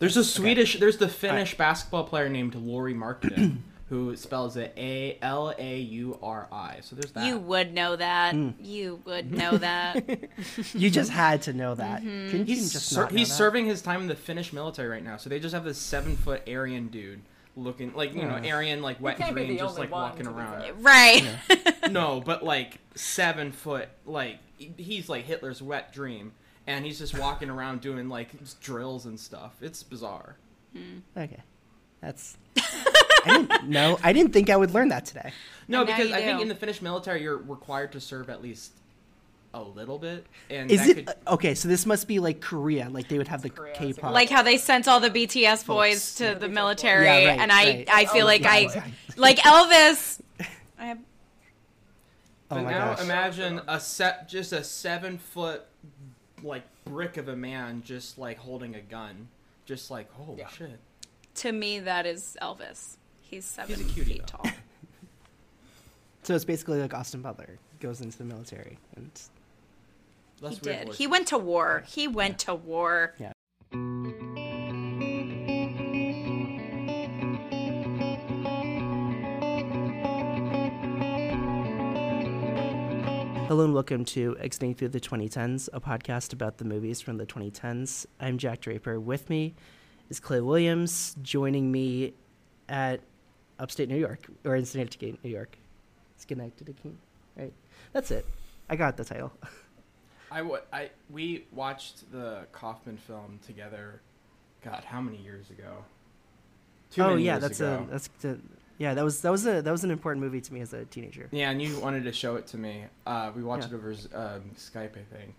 There's a Swedish. There's the Finnish basketball player named Lauri Markkanen, who spells it A L A U R I. So there's that. You would know that. Hmm. You would know that. You just had to know that. Mm-hmm. Couldn't you He's just ser- not know he's that? serving his time in the Finnish military right now. So they just have this seven foot Aryan dude looking like you know Aryan like wet dream just like walking around. fair. right. no, but like seven foot like he's like Hitler's wet dream, and he's just walking around doing like drills and stuff. It's bizarre. Hmm. Okay, that's. I didn't know. I didn't think I would learn that today. No, And because you I think in the Finnish military you're required to serve at least a little bit, and Is that it could, uh, okay? So this must be like Korea. Like they would have the Korea, K-pop. like how they sent all the BTS boys Folks. to the BTS military, Yeah, right, and I, right. I feel Oh, like yeah, I, exactly. like Elvis. I have, oh but my now gosh. imagine a set, just a seven foot like brick of a man, just like holding a gun, just like holy Yeah. shit. to me, that is Elvis. He's seven He's a cutie, feet though. tall. So it's basically like Austin Butler goes into the military and Less He did. He went to war. He went to war. yeah. Hello and welcome to Exiting Through the 2010s, a podcast about the movies from the 2010s. I'm Jack Draper. With me is Clay Williams, joining me at upstate New York, or in Schenectady, New York. Schenectady, right? That's it. I got the title. I, I we watched the Kaufman film together. God, how many years ago? Too oh yeah, that's ago. a that's the, yeah that was that was a that was an important movie to me as a teenager. Yeah, and you wanted to show it to me. Uh, we watched Yeah. it over um, Skype, I think.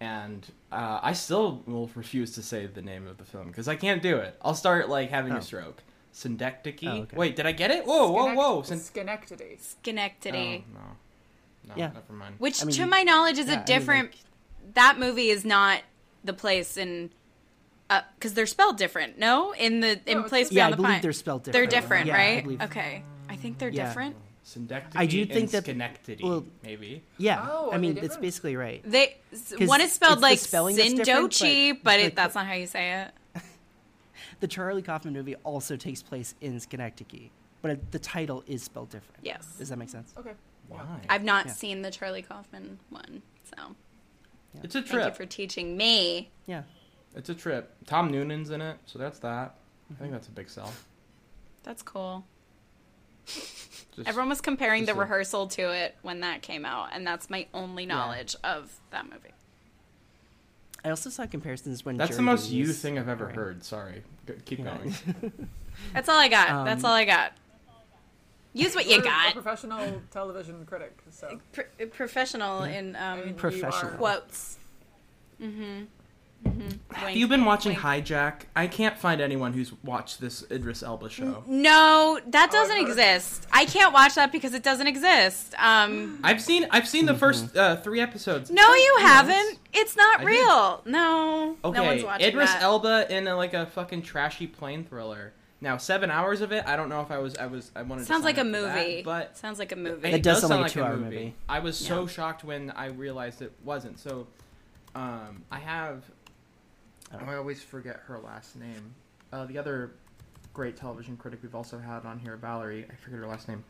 And uh, I still will refuse to say the name of the film because I can't do it. I'll start like having Oh. a stroke. Syndecticy. Oh, okay. Wait, did I get it? Whoa, whoa, Schenect- whoa! Syn- Schenectady. Schenectady. Oh, no, no, Yeah. never mind. Which, I mean, to my knowledge, is yeah, I a mean, different. like- that movie is not the place in. Uh, because they're spelled different, no? In the oh, in No, place Yeah, beyond I the believe pine. they're spelled different. They're different. different, Yeah, I right? believe- Okay, I think they're Yeah. different. Syndecticy. I do think and that- Schenectady, well- maybe. Yeah, Oh, I are mean they it's different? basically right. They 'Cause one is spelled like spelling Sindochi, but but, the- it, that's not how you say it. The Charlie Kaufman movie also takes place in Schenectady, but it, the title is spelled different. Yes. Does that make sense? Okay. Why? I've not Yeah. seen the Charlie Kaufman one, so it's a thank trip. you for teaching me. Yeah. It's a trip. Tom Noonan's in it, so that's that. I Mm-hmm. think that's a big sell. That's cool. Just, Everyone was comparing the a- rehearsal to it when that came out, and that's my only knowledge of that movie. I also saw comparisons when That's the most you Davies- thing I've ever Right. heard. Sorry. Go- keep Yeah. going. That's all I got. that's Um, all I got. Use what you You're A got. professional television critic, so Pro- professional in um, Professional. are- quotes. Mm-hmm. Mm-hmm. Have you been watching Hijack? I can't find anyone who's watched this Idris Elba show. No, that doesn't heard. exist. I can't watch that because it doesn't exist. Um, I've seen I've seen the first Mm-hmm. uh, three episodes. no, you haven't. It's not I did. real. No, Okay, no one's watching it. Idris that. Elba in a, like a fucking trashy plane thriller. Now seven hours of it. I don't know if I was I was I wanted. Sounds to like a sign up for that, movie. but sounds like a movie. It does sound like a two-hour movie. I was so shocked when I realized it wasn't. So, um, I have. Oh. I always forget her last name. Uh, the other great television critic we've also had on here, Valerie. I forget her last name.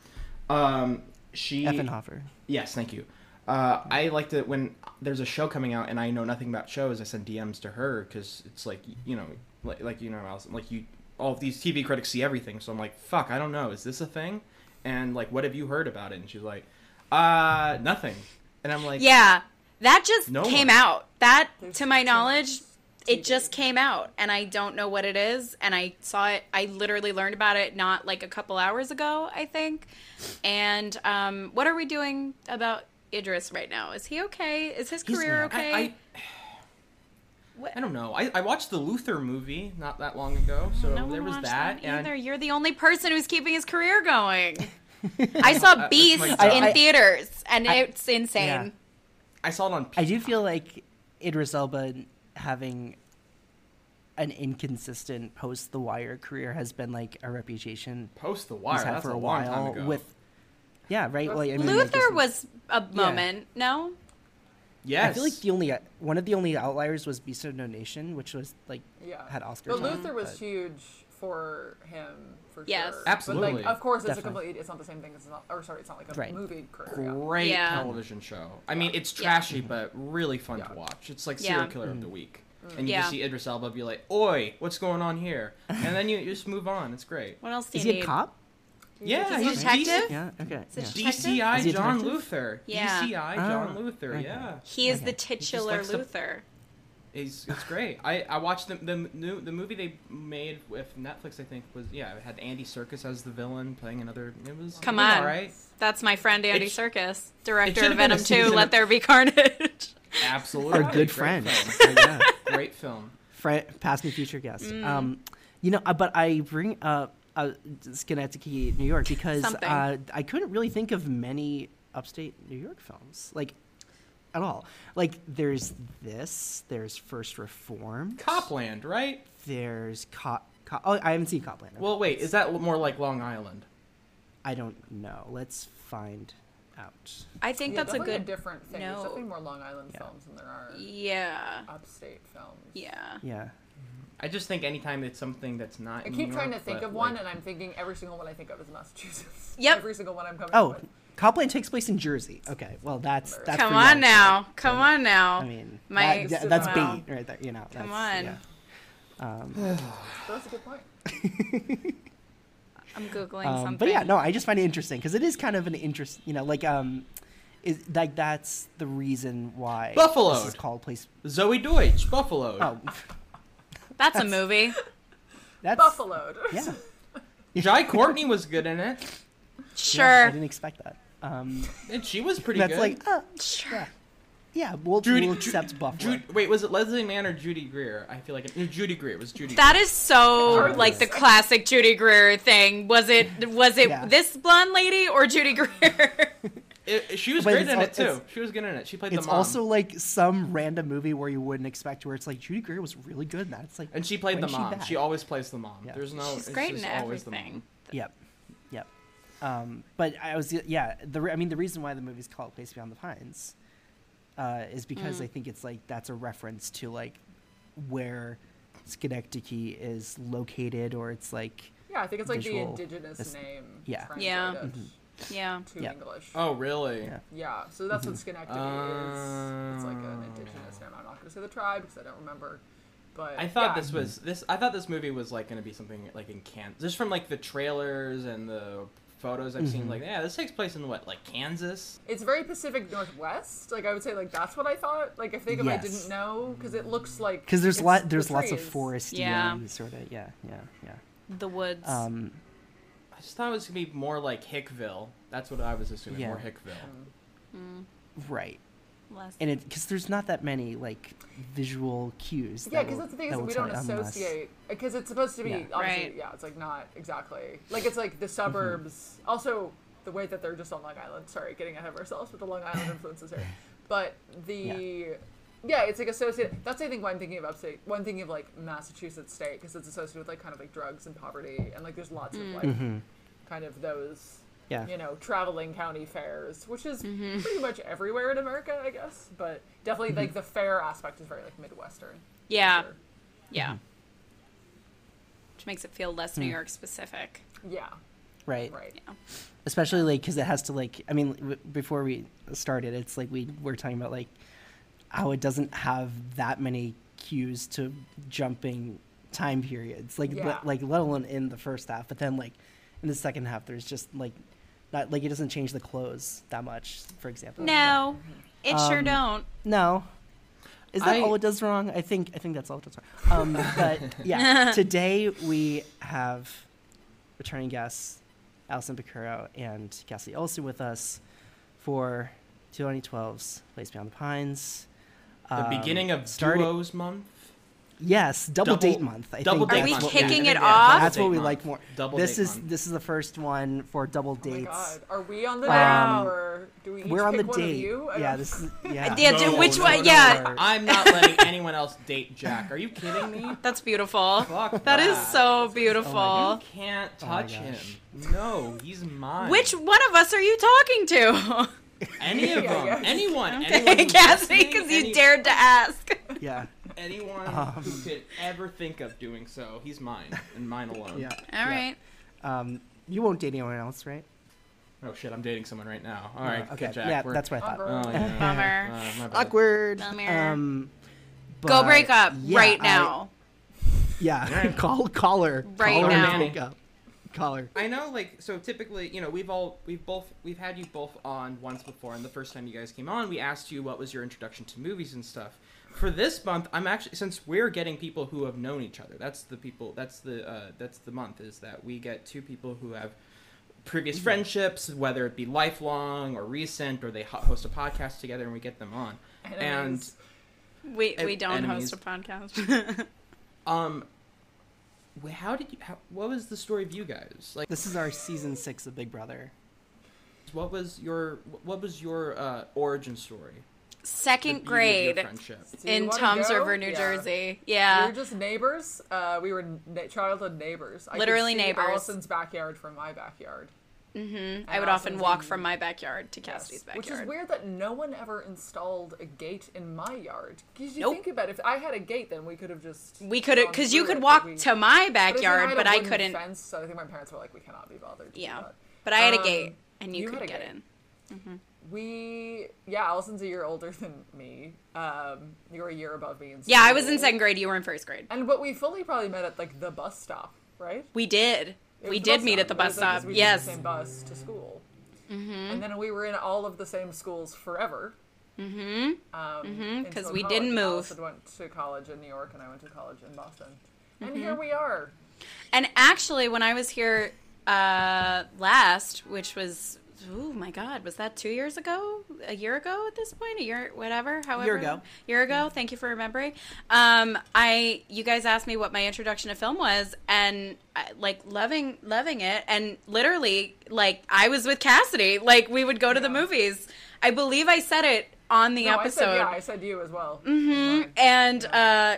Um, she. Ettenhofer. Yes, thank you. Uh, I like to when there's a show coming out and I know nothing about shows. I send DMs to her because it's like you know, like, like you know, Allison, like you, all of these TV critics see everything. So I'm like, fuck, I don't know. Is this a thing? And like, what have you heard about it? And she's like, uh, nothing. And I'm like, Yeah, that just No came one. out. That, to my knowledge, much it just came out, and I don't know what it is. And I saw it. I literally learned about it not like a couple hours ago, I think. And um, what are we doing about Idris right now? Is he okay? Is his career not. I, okay? I, I don't know. I, I watched the Luther movie not that long ago, so no there was that. that either. and You're the only person who's keeping his career going. I saw Beast my in. I- theaters, and I- it's insane. Yeah. I saw it on. I do feel like Idris Elba having an inconsistent post The Wire career has been like a reputation Post the Wire. That's for a a long while. time ago. With yeah, right. Like, I mean, like, Luther this- was a moment, no? Yes. I feel like the only one of the only outliers was Beast of No Nation, which was like Yeah. had Oscars. But on Luther it, was but- huge for him for Yes. sure. Absolutely. But like, of course, it's a complete. It's not the same thing. It's not. Or sorry, it's not like a Right. movie career. yeah. great Yeah. television show. I mean, it's Yeah. trashy but really fun Yeah. to watch. It's like Yeah. serial killer of the mm-hmm. week. Mm. And you Yeah. just see Idris Elba be like, "Oi, what's going on here?" And then you, you just move on. It's great. What else do Is you he need? a cop? Yeah, He's a he's detective? Yeah. Okay. Is it yeah. detective? DCI Is he a John detective? Luther. Yeah. DCI John Oh, Luther. okay. Yeah. He is Okay. the just titular likes to- Luther. It's, it's great. I, I watched the the new the movie they made with Netflix. I think was yeah. It had Andy Serkis as the villain playing another. It was Come it was on. all right. That's my friend Andy It sh- Serkis, director should've of been a Venom 2, season Let There Be Carnage. Absolutely, Our good friend. film. yeah. Great film. Fri past and future guest. Mm. Um, you know, uh, but I bring up uh, Schenectady, New York, because uh, I couldn't really think of many upstate New York films, like at all. Like, there's this. There's First Reform. Copland, right? There's Cop. Co- oh, I haven't seen Copland. Well, wait, is that more like Long Island? I don't know. Let's find out. I think Yeah, that's a definitely good. different thing. There's definitely more Long Island Yeah. films than there are Yeah. upstate films. Yeah. Yeah. I just think anytime it's something that's not. I in keep New trying to think but, of one, and I'm thinking every single one I think of is Massachusetts. Yep. Every single one I'm coming Oh, with. Copland takes place in Jersey. Okay. Well, that's that's. Come on you. now. Come on now. I mean, My- that- yeah, that's Wow. bait right there. You know. Come that's- on. yeah. Um, That's a good point. I'm Googling Um, something. but yeah, no, I just find it interesting because it is kind of an interest, you know, like um, is like that's the reason why Buffalo is called place. Zoey Deutch, Buffalo. Oh, That's a movie. that's Buffaloed. Yeah, Jai Courtney was good in it, Yeah, I didn't expect that. Um, and she was pretty that's good. like, oh, Sure. yeah, yeah, we'll, Judy- we'll Ju- Buffalo. Ju- wait, was it Leslie Mann or Judy Greer? I feel like it, no, Judy Greer. It was Judy. greer. That is so Hard to like the classic Judy Greer thing. Was it was it Yeah. this blonde lady or Judy Greer? It, it- she was But great in it too. She was good in it. She played it's the mom. It's also like some random movie where you wouldn't expect, where it's like Judy Greer was really good in that. It's like, and she played the is she mom. She always plays the mom. Yeah. There's no. She's it's great in just always the everything. Yep, yep. Um, but I was yeah. The I mean, the reason why the movie's called Place Beyond the Pines uh, is because Mm. I think it's like that's a reference to like where Schenectady is located, or it's like Yeah, I think it's like Visual- the indigenous this- name yeah. Yeah. translated yeah. to Yeah. English. Oh really? Yeah. Yeah, so that's what Schenectady is. It's like an Uh. indigenous name. I'm not going to say the tribe because I don't remember. But I thought yeah. this was this. I thought this movie was like going to be something like in Kansas. Just from like the trailers and the photos I've seen, Mhm. like yeah, this takes place in what like Kansas. It's very Pacific Northwest. Like I would say, like that's what I thought. Like I think if I didn't know, because it looks like because there's it's lot the there's lots of trees. foresty Yeah. sort of yeah yeah yeah. The woods. Um, I just thought it was gonna be more like Hickville. That's what I was assuming. Yeah. More Hickville. Mm, right, less. and it because there's not that many like visual cues. Yeah, because that's the thing that is we don't associate because it's supposed to be Yeah. obviously Right. yeah it's like not exactly like it's like the suburbs also the way that they're just on Long Island sorry getting ahead of ourselves with the Long Island influences here but the yeah. it's like associated that's I think why I'm thinking of upstate one thinking of like Massachusetts state because it's associated with like kind of like drugs and poverty and like there's lots of like Mhm. kind of those Yeah. you know traveling county fairs which is Mhm. pretty much everywhere in America I guess but definitely like the fair aspect is very like midwestern Yeah. sure. Yeah. Which makes it feel less New Hmm. York specific. yeah Right. right Yeah. especially like because it has to like i mean w- before we started it's like we were talking about like how it doesn't have that many cues to jumping time periods like Yeah. let, like let alone in the first half but then like in the second half there's just like not like it doesn't change the clothes that much for example. No, it sure Um, don't. no. Is that I- all it does wrong? I think i think that's all it does wrong. Um but yeah. Today we have returning guests Allison Picurro and Cassie Olsen with us for 2012's Place Beyond the Pines. The Um, beginning of starting- duos month. Yes, double, Double- date month. I double think date Are we month, kicking yeah. it Yeah, off? double That's what we month. like more. Double this date is month. this is the first one for double Oh my dates. god, are we on the Um, date now, or do we each We're on the pick one of date. you? Yeah, this is yeah. Yeah, No, which no, one? no, yeah, no. I'm not letting anyone else date Jack. Are you kidding me? that's beautiful. Fuck That is so beautiful. You beautiful. can't Oh touch him. No, he's mine. Which one of us are you talking to? Any of them. Anyone. Okay, anyone Cassie, because you any- dared to ask. Yeah. Anyone Um. who could ever think of doing so, he's mine and mine alone. Yeah. All right. Um, you won't date anyone else, right? Oh shit, I'm dating someone right now. All right, okay. Jack. yeah, We're- that's what I thought. Oh, yeah. Bummer. Uh, my bad. Awkward. Bummer. Um, Go break up yeah, right I- now. yeah. call call her. Right call now. and break up. Call her. I know, like, so typically, you know, we've all, we've both, we've had you both on once before, and the first time you guys came on, we asked you what was your introduction to movies and stuff. For this month, I'm actually, since we're getting people who have known each other, that's the people, that's the, uh, that's the month, is that we get two people who have previous friendships, whether it be lifelong or recent, or they host a podcast together, and we get them on. And, We we don't enemies. host a podcast. um, how did you, how, what was the story of you guys? Like, This is our season six of Big Brother. what was your, what was your, uh, origin story? The Second beauty of your grade friendship. In wanna Toms go? River, New Yeah. Jersey. Yeah, we were just neighbors. Uh, we were na- childhood neighbors. I could Literally see neighbors. Allison's backyard from my backyard. hmm I And would often walk from my backyard to Yes. Cassidy's backyard. Which is weird that no one ever installed a gate in my yard. Because you Nope. think about it, if I had a gate, then we could have just. We could, have because you could it, walk we- to my But I backyard, had but a I wooden couldn't. Fence, so I think my parents were like, we cannot be bothered. To Yeah. Do that. But I had a Um, gate, and you, you could had a get gate. in. We, yeah, Allison's a year older than me. Um, you were a year above me in Yeah, I was in second grade. You were in first grade. And but we fully probably met at like the bus stop, right? We did. It We did meet at the bus was, like, 'cause stop. we Yes. the same bus to school. Mm-hmm. And then we were in all of the same schools forever. Mm-hmm. Um, Mhm, 'cause until we college. didn't move. Allison went to college in New York, and I went to college in Boston. And Mm-hmm. here we are. And actually, when I was here uh, last, which was oh my god, was that two years ago? A year ago at this point? A year, whatever. However, year ago. Year ago. Thank you for remembering. Um, I you guys asked me what my introduction to film was, and I, like loving loving it, and literally like I was with Cassidy. Like we would go to the movies. I believe I said it on the No, I episode. said, yeah, I said you as well. hmm and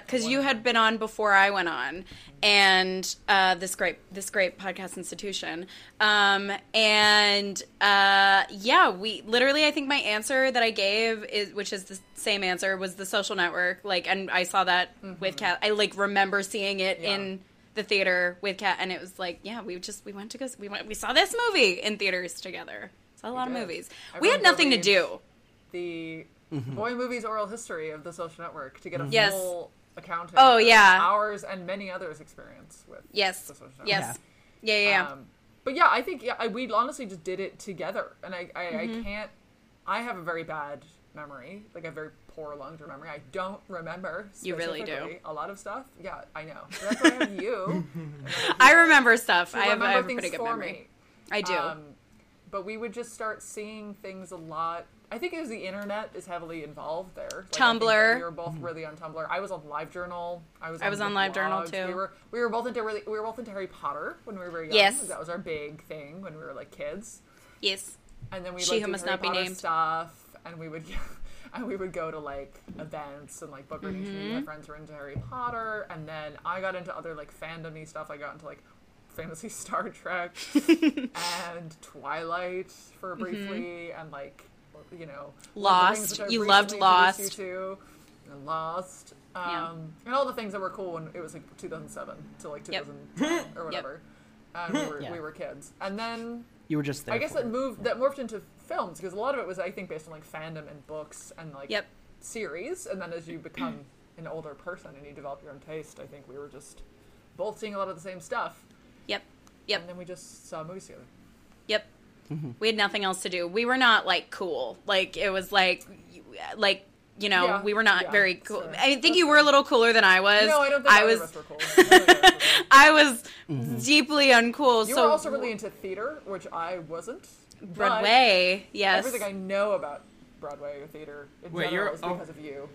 because you had been on before I went on, and uh, this great this great podcast institution, um, and uh, yeah, we literally I think my answer that I gave is which is the same answer was the Social Network, like, and I saw that with Cat. I like remember seeing it Yeah. in the theater with Cat, and it was like, yeah, we just we went to go we went we saw this movie in theaters together. Saw a lot of did. movies. I we had nothing to do. The Boy Movies oral history of the Social Network to get a Yes. full accounting. Oh, yeah. ours and many others' experience with Yes. the Social Network. Yes. Yeah. Yeah. yeah. Um, but yeah, I think yeah, I, we honestly just did it together, and I I, Mm-hmm. I can't. I have a very bad memory, like a very poor long-term memory. I don't remember. You really do. specifically A lot of stuff. Yeah, I know. So that's why I have you. I remember stuff. I have, I remember have a things pretty good for memory. me. I do. Um, but we would just start seeing things a lot. I think it was the internet is heavily involved there. Like, I think that Tumblr. We were both really on Tumblr. I was on LiveJournal. I was. I was the on LiveJournal, too. We were we were both into really we were both into Harry Potter when we were young. Yes. that was our big thing when we were like kids. yes. And then we She like, who must Harry not be Potter named. stuff, and we would. And we would go to like events and like book readings. Mm-hmm. Mm-hmm. My friends were into Harry Potter, and then I got into other like fandomy stuff. I got into like fantasy Star Trek and Twilight for briefly, and like you know. Lost. Lord of the Rings, which I You loved Lost. You to, and Lost, um, Yeah. and all the things that were cool when it was like 2007 to like Yep. 2010 or whatever. And we were, Yeah. we were kids, and then You were just there. I guess that it. moved that morphed into films because a lot of it was I think based on like fandom and books and like Yep. series, and then as you become an older person and you develop your own taste, I think we were just both seeing a lot of the same stuff, Yep. Yep. and then we just saw movies together. Yep. Mm-hmm. We had nothing else to do. We were not like cool. Like it was like, like you know, Yeah, we were not yeah, very cool. sure. I think That's you were a little cooler than I was. No, I don't think I was. of us were cool. None of us were cool. I was deeply uncool. You so were also really into theater, which I wasn't. but Broadway. Yes. Everything I know about Broadway or theater in Wait, general you're- is oh. because of you.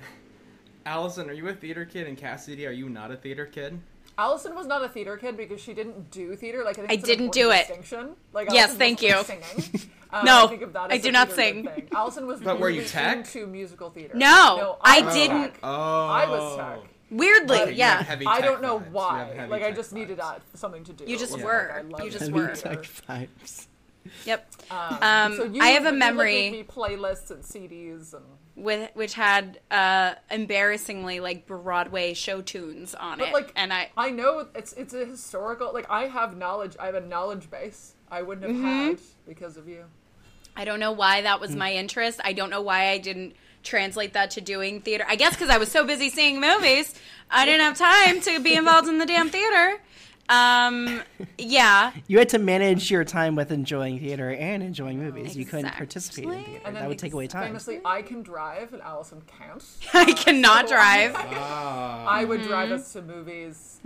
Allison, are you a theater kid? And Cassidy, are you not a theater kid? Allison was not a theater kid because she didn't do theater. Like I, think I it's didn't do it. Distinction. Like Yes, Allison thank wasn't you. Singing. Um, No, I, think of that I do not sing. Thing. Allison was But were you tech? into musical theater. No, I was didn't- tech. Oh, I was tech. Weirdly, Okay, you yeah. I don't know vibes. Why. Like I tech just needed vibes. that something to do. You just It wasn't were. like I You just Heavy were. tech vibes. Yep. Um, Um, so you, I have a you, like, memory- gave me playlists and CDs and. With which had uh embarrassingly like Broadway show tunes on But it. like, and I I know it's it's a historical. Like I have knowledge. I have a knowledge base I wouldn't have Mm-hmm. had because of you. I don't know why that was my interest. I don't know why I didn't translate that to doing theater. I guess because I was so busy seeing movies, I didn't have time to be involved in the damn theater. Um, yeah, You had to manage your time with enjoying theater and enjoying movies. You couldn't participate in theater. That would take away time. Famously, I can drive and Allison can't. I cannot so- drive. Ah. I would drive Mm-hmm. us to movies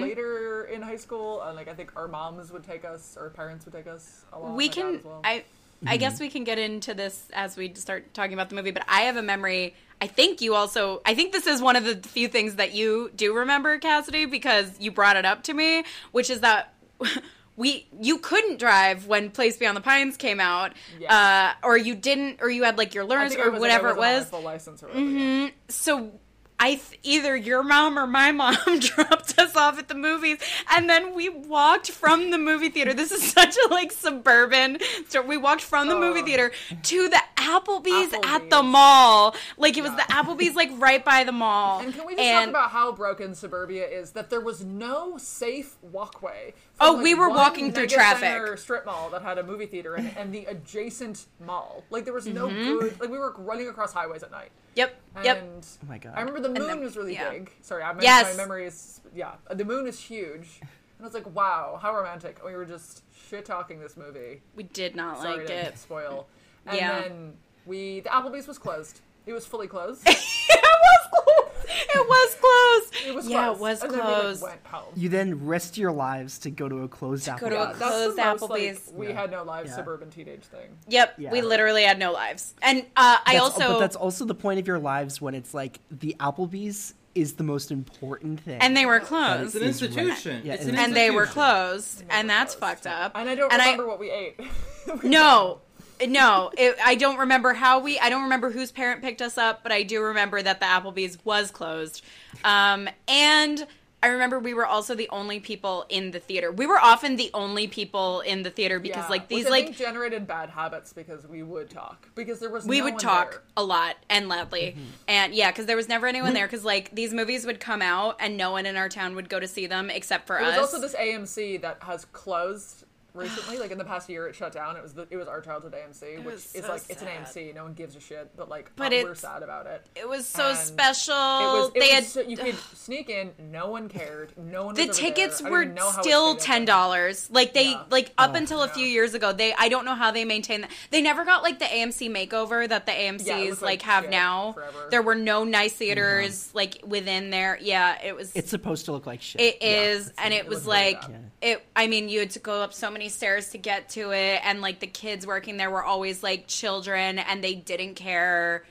later in high school, and like I think our moms would take us, or parents would take us along. we can as well. i i guess we can get into this as we start talking about the movie but i have a memory i think you also i think this is one of the few things that you do remember cassidy because you brought it up to me which is that we you couldn't drive when place beyond the pines came out Yeah. uh, or you didn't or you had like your learners or whatever like, it was license or whatever. yeah. so I th- either your mom or my mom dropped us off at the movies, and then we walked from the movie theater. This is such a like suburban story. We walked from the movie Oh. theater to the Applebee's, at the mall. Like it was Yeah. the Applebee's, like right by the mall. And can we just And- talk about how broken suburbia is? That there was no safe walkway. Oh, from, we were one walking through mega traffic. strip mall that had a movie theater in it, and the adjacent mall. Like there was no Mm-hmm. good. Like we were running across highways at night. Yep, And yep. Oh my god. I remember the moon then- was really yeah. big. Sorry, I my, Yes. my memory is yeah. The moon is huge, and I was like, wow, how romantic. We were just shit talking this movie. We did not Sorry like it. spoil. And Yeah. then we the Applebee's was closed. It was fully closed. it was closed. It was closed. It was yeah, closed. it was and Then we closed. like, went home. you then risked your lives to go to a closed go Applebee's. to a Yeah, that's closed the most, like, we Yeah. had no lives Yeah. suburban teenage thing. Yep, Yeah. we literally had no lives, and uh, I also but that's also the point of your lives when it's like the Applebee's is the most important thing. and they were closed. It's an Is right. institution. Yeah, it's and- an and they were closed, and Never that's closed. fucked up. And I don't And remember what we ate. no, no, it, I don't remember how we. I don't remember whose parent picked us up, but I do remember that the Applebee's was closed, um, and. I remember we were also the only people in the theater. We were often the only people in the theater because Yeah, like these which I like think generated bad habits because we would talk because there was we no would one talk there. a lot and loudly and yeah because there was never anyone Mm-hmm. there because like these movies would come out and no one in our town would go to see them except for There was us also this AMC that has closed recently. like in the past year, it shut down. It was the, it was our childhood AMC, which was is so like it's an. AMC. No one gives a shit, but like But uh, we're sad about it. it was so and special It was. It they was had so, you could sneak in. No one cared. No one. the was over tickets there. Were even know how it still ten dollars. Like they Yeah. like up Oh. until a few years ago, they I don't know how they maintained that. They never got like the AMC makeover that the AMC's Yeah, like, like, have now. forever. There were no nice theaters like within there. Yeah, it was. it's supposed to look like shit. It is, Yeah. and it, it was was like it. I mean, you had to go up so many stairs to get to it, and like the kids working there were always like children, and they didn't care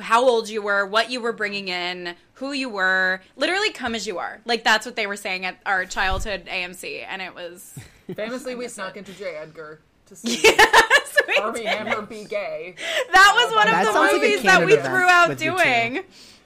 how old you were, what you were bringing in, who you were. Literally, come as you are. Like that's what they were saying at our childhood AMC, and it was. Famously, we snuck into J. Edgar to see Yes, we Armie did. Hammer be gay. That was one That of sounds the like movies that we threw event out with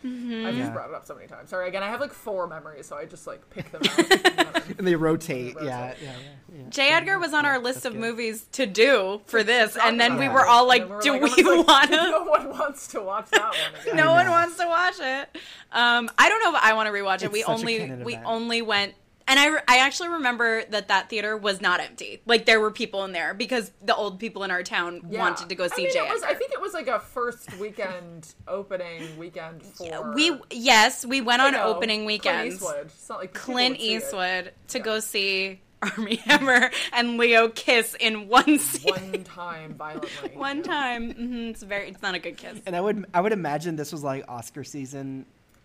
you two. doing. I've Mm-hmm. just brought it up so many times. Sorry, again, I have like four memories, so I just like pick them out. and they rotate. They Yeah, rotate. yeah, yeah, yeah. J. Edgar was on our list of good. movies to do for this, and then about we were all like, then we "Do like- we like, want to?" No one wants to watch that one again. no one wants to watch it. Um, I don't know if I want to rewatch it. It's we such only canon we event. only went, and I re- I actually remember that that theater was not empty. Like there were people in there because the old people in our town Yeah. wanted to go I see mean, J. it was, I think it was like a first weekend opening weekend for. We yes, we went on know, opening weekends. Clint Eastwood. It's not like Clint would it. Eastwood to Yeah. go see Armie Hammer and Leo kiss in one scene. One time violently. One Yeah. time, hmm it's very. It's not a good kiss. And I would I would imagine this was like Oscar season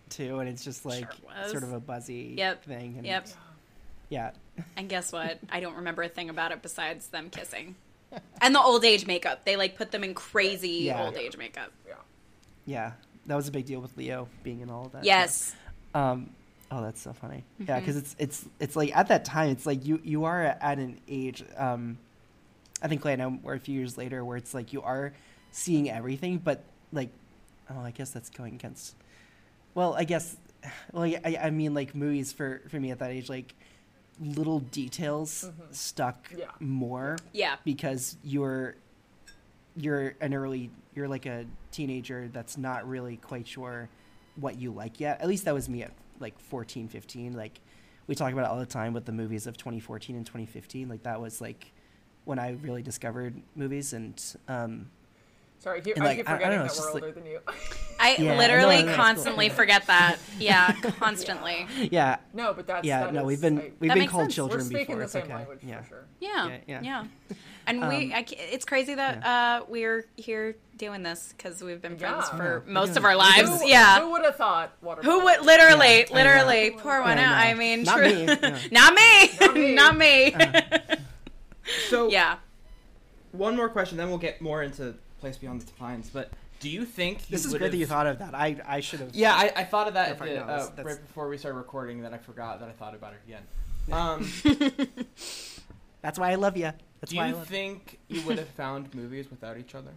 too, and it's just like Sure sort of a buzzy Yep. thing. And Yep. Yeah. And guess what? I don't remember a thing about it besides them kissing. And the old age makeup. They like put them in crazy Yeah. old age makeup. Yeah. Yeah. That was a big deal with Leo being in all of that. Yes. Um, oh, that's so funny. Yeah, Mm-hmm. because it's it's it's like at that time, it's like you you are at an age. Um, I think Clay and I were a few years later where it's like you are seeing everything, but like, oh, I guess that's going against. Well, I guess, well, I I mean like movies for for me at that age, like little details stuck Mm-hmm. Yeah. more Yeah. because you're you're an early you're like a teenager that's not really quite sure what you like yet at least that was me at like 14 15 like we talk about it all the time with the movies of 2014 and 2015 like that was like when i really discovered movies and um Sorry, he, And, I like, keep I- I forgetting don't know, that it's we're older like- than you. I Yeah, literally no, no, no, it's cool. constantly forget that. Yeah, constantly. yeah no, but that's yeah that no is- we've been I- we've been makes called sense. children we're before the it's same okay language yeah for sure. Yeah, Yeah, yeah. yeah. And we, Um, I, it's crazy that uh, we're here doing this because we've been friends Yeah. for Yeah. most Yeah. of our lives. Who, yeah. Who would have thought water? Who would literally, Yeah, literally pour one I out? I mean, true. Not me. Not me. Not me. So yeah. one more question, then we'll get more into Place Beyond the Pines. But do you think you this is good great that you thought of that i i should have Yeah, I, I thought of that Yeah, uh, no, that's- uh, that's- right before we started recording. That I forgot that I thought about it again. Um, that's why i love you that's do why i you love think you would have found movies without each other?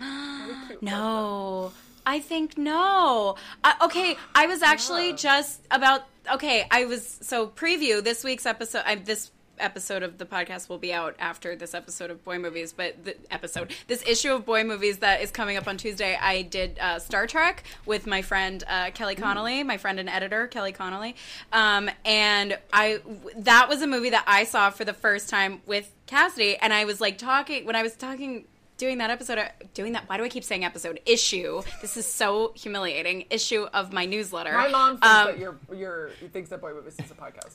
No, I think no. Uh, okay, I was actually Yeah. just about. Okay, I was so preview this week's episode. I, this episode of the podcast will be out after this episode of Boy Movies, but the episode, this issue of Boy Movies that is coming up on Tuesday, I did uh, Star Trek with my friend uh, Kelly Connolly, my friend and editor Kelly Connolly, um, and I that was a movie that I saw for the first time with Cassidy, and I was like talking when I was talking doing that episode uh, doing that why do i keep saying episode? Issue. This is so humiliating. Issue of my newsletter. My mom thinks Um, that you're you're thinks that Boy Movies is a podcast.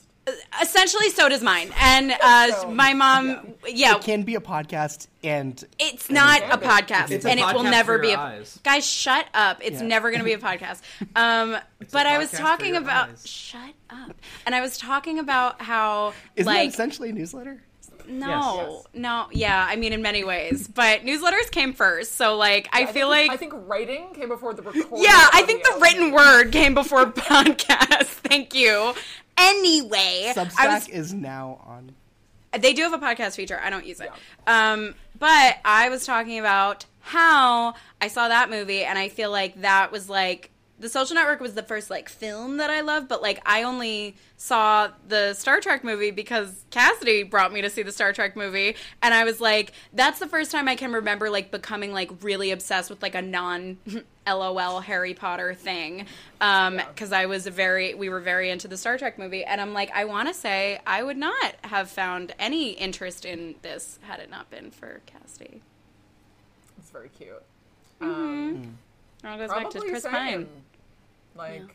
Essentially so does mine and uh, So, my mom yeah, it can be a podcast and it's not a podcast It's a and it will never be a eyes. guys shut up it's Yeah. never going to be a podcast um but i was talking about eyes. shut up and i was talking about how isn't like that essentially a newsletter no Yes. no yeah i mean in many ways but newsletters came first so like i, feel think, like I think writing came before the recording. Yeah, I think the audio. written word came before podcast. Thank you. Anyway, substack was is now on they do have a podcast feature. I don't use it. Um, but I was talking about how I saw that movie and I feel like that was like the social network was the first like film that I loved, but like I only saw the Star Trek movie because Cassidy brought me to see the Star Trek movie and I was like that's the first time I can remember like becoming like really obsessed with like a non LOL Harry Potter thing. Um cuz I was very we were very into the Star Trek movie and I'm like I want to say I would not have found any interest in this had it not been for Cassidy. It's very cute. Mm-hmm. Um, It all goes back to Chris same. Pine. Like Yeah.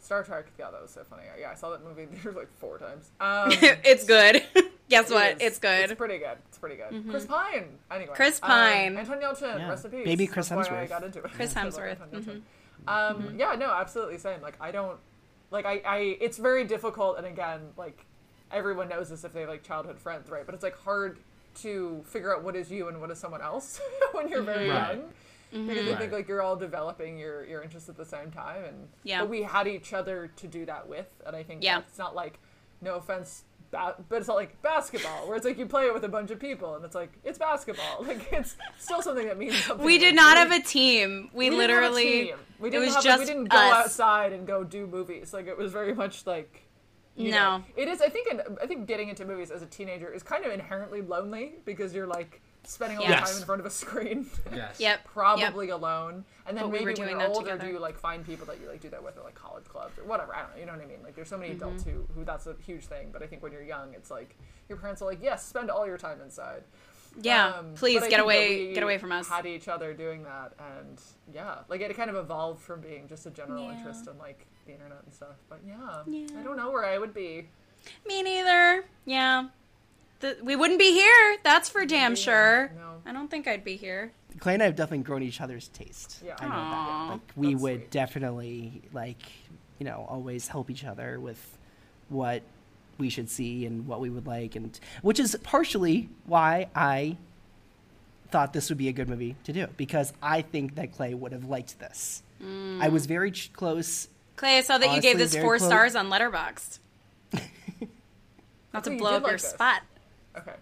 Star Trek. Yeah, that was so funny. Yeah, I saw that movie theater like four times. Um, it's good. Guess it what? is. It's good. Mm-hmm. It's pretty good. It's pretty good. Chris Pine. Anyway. Chris um, Pine. Anton Yelchin. Yeah. Rest in peace. Baby Chris That's why I Hemsworth. got into it. Chris Hemsworth. Anton Mhm. Yelchin. Um, Yeah. No. Absolutely same. Like I don't. Like I. I. It's very difficult. And again, like everyone knows this if they have like childhood friends, right? But it's like hard to figure out what is you and what is someone else when you're very Right. young. Because I Right. think like you're all developing your your interests at the same time, and Yeah. but we had each other to do that with, and I think Yeah. it's not like, no offense, ba- but it's not like basketball where it's like you play it with a bunch of people, and it's like it's basketball, like it's still something that means something. We did not have a team. We, we didn't have a literally team. we didn't was have, just we didn't go us. outside and go do movies. Like it was very much like. you No. know, it is. I think. In, I think getting into movies as a teenager is kind of inherently lonely because you're like spending all Yes. the time in front of a screen. Yes. Yep. probably alone. And then But we maybe were when you're that older, together. do you like find people that you like do that with, or like college clubs or whatever? I don't know. You know what I mean? Like there's so many Mm-hmm. adults who who that's a huge thing. But I think when you're young, it's like your parents are like, yes, spend all your time inside. Yeah. Um, Please I get think that away we get away from us. Had each other doing that, and yeah, like it kind of evolved from being just a general Yeah. interest in like the internet and stuff. But yeah, Yeah. I don't know where I would be. Me neither. Yeah. The, we wouldn't be here. That's for damn sure. No. I don't think I'd be here. Clay and I have definitely grown each other's taste. Yeah. I know Aw. that. Like we That's would sweet. definitely like, you know, always help each other with what we should see and what we would like, and which is partially why I thought this would be a good movie to do because I think that Clay would have liked this. Mm. I was very ch- close. Clay, I saw that you gave this four close. stars on Letterboxd. Not to blow did up your this. spot. Okay.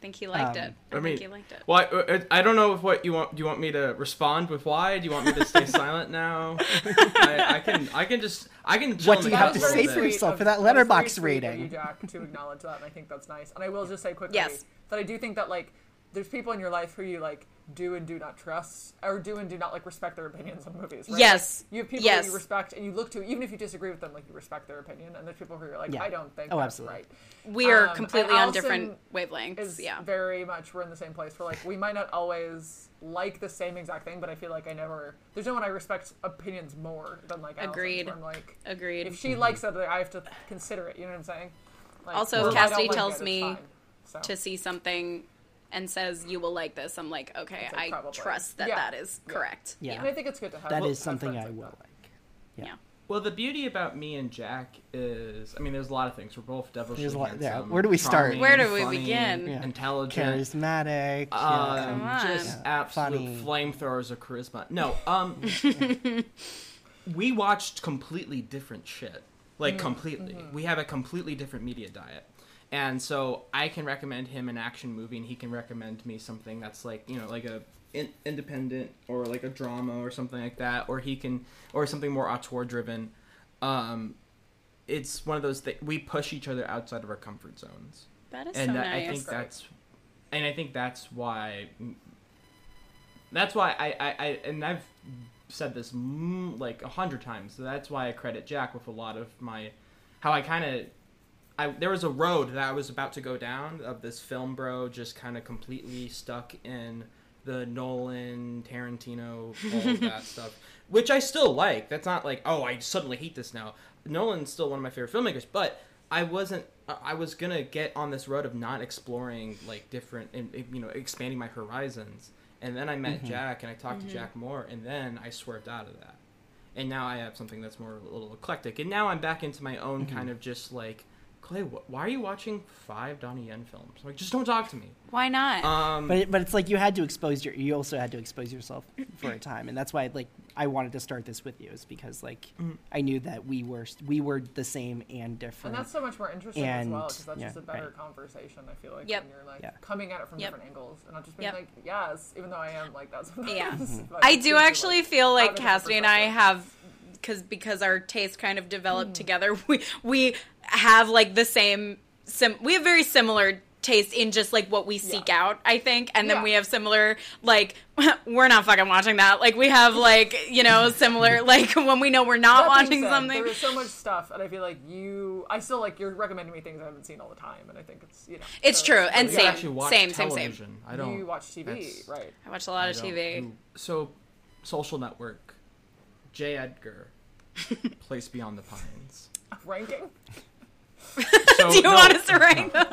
think he liked Um, it. I, I mean, think he liked it. Well, I, I don't know if what you want. Do you want me to respond with why? Do you want me to stay silent now? I, I can. I can just. I can. What do you have to is house a very say for yourself of- for that that is very Letterboxd sweet of rating? you, Jack, to acknowledge that, and I think that's nice. And I will just say quickly Yes. that I do think that like there's people in your life who you like do and do not trust, or do and do not like respect their opinions on movies. Right? Yes. Like, you have people Yes. that you respect and you look to, even if you disagree with them, like you respect their opinion. And there's people who are like, Yeah. I don't think Oh, that's absolutely. right. We are Um, completely on different wavelengths. Is yeah. very much we're in the same place. We're like we might not always like the same exact thing, but I feel like I never. There's no one I respect opinions more than like Agreed. where I'm like, Agreed. if she likes it, I have to consider it. You know what I'm saying? Like, Also, if or I don't Cassidy like tells it, me fine. So. to see something and says you will like this, I'm like, okay, like, I probably. trust that Yeah. that is Yeah. correct. Yeah. and I think it's good to have. That have is something I will like. Yeah. Yeah. Well, the beauty about me and Jack is, I mean, there's a lot of things. We're both devilishly There's a lot- yeah. Where do we start? charming, Where do we funny, begin? Yeah. Intelligent. Charismatic. Um, yeah. Come on. just Yeah. absolute Funny. flamethrowers of charisma. No, um, we watched completely different shit. Like completely, we have a completely different media diet, and so I can recommend him an action movie, and he can recommend me something that's like you know like a in, independent or like a drama or something like that, or he can or something more auteur driven. Um, it's one of those things we push each other outside of our comfort zones That is and so that, nice. I think that's, and I think that's why, that's why I, I, I and I've said this like a hundred times. So that's why I credit Jack with a lot of my, how I kind of, I there was a road that I was about to go down of this film bro just kind of completely stuck in the Nolan, Tarantino, all of that stuff, which I still like. That's not like oh I suddenly hate this now. Nolan's still one of my favorite filmmakers, but I wasn't. I- I was gonna get on this road of not exploring like different and you know expanding my horizons. And then I met mm-hmm. Jack and I talked to mm-hmm. Jack more, and then I swerved out of that. And now I have something that's more a little eclectic. And now I'm back into my own mm-hmm. kind of just like, Clay, wh- why are you watching five Donnie Yen films? Like, just don't talk to me. Why not? Um, But it, but it's like you had to expose your you also had to expose yourself for a time, and that's why like I wanted to start this with you is because like Mm. I knew that we were we were the same and different. And that's so much more interesting as well And, because that's yeah, just a better right. conversation. I feel like Yep. when you're like Yeah. coming at it from Yep. different angles and not just being Yep. like yes, even though I am like that's. sometimes. Yeah. but I it's do good to, actually like, feel like Cassidy and I have because because our tastes kind of developed Mm. together. We we have like the same sim. We have very similar taste in just like what we seek Yeah. out. I think, and then Yeah. we have similar like we're not fucking watching that. Like we have like you know similar like when we know we're not That watching said, something. There is so much stuff, and I feel like you. I still like you're recommending me things I haven't seen all the time, and I think it's you know. It's so true, and you same, actually same, same, same. I don't. You watch TV, right? I watch a lot I of don't TV. do- So, Social Network, J. Edgar, Place Beyond the Pines. Ranking. So, Do you no, want us to rank them?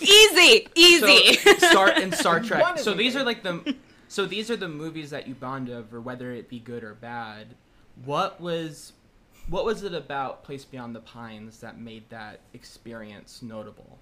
easy, easy. So, Star and Star Trek. So these are like the, so these are the movies that you bond over, whether it be good or bad. What was, what was it about Place Beyond the Pines that made that experience notable?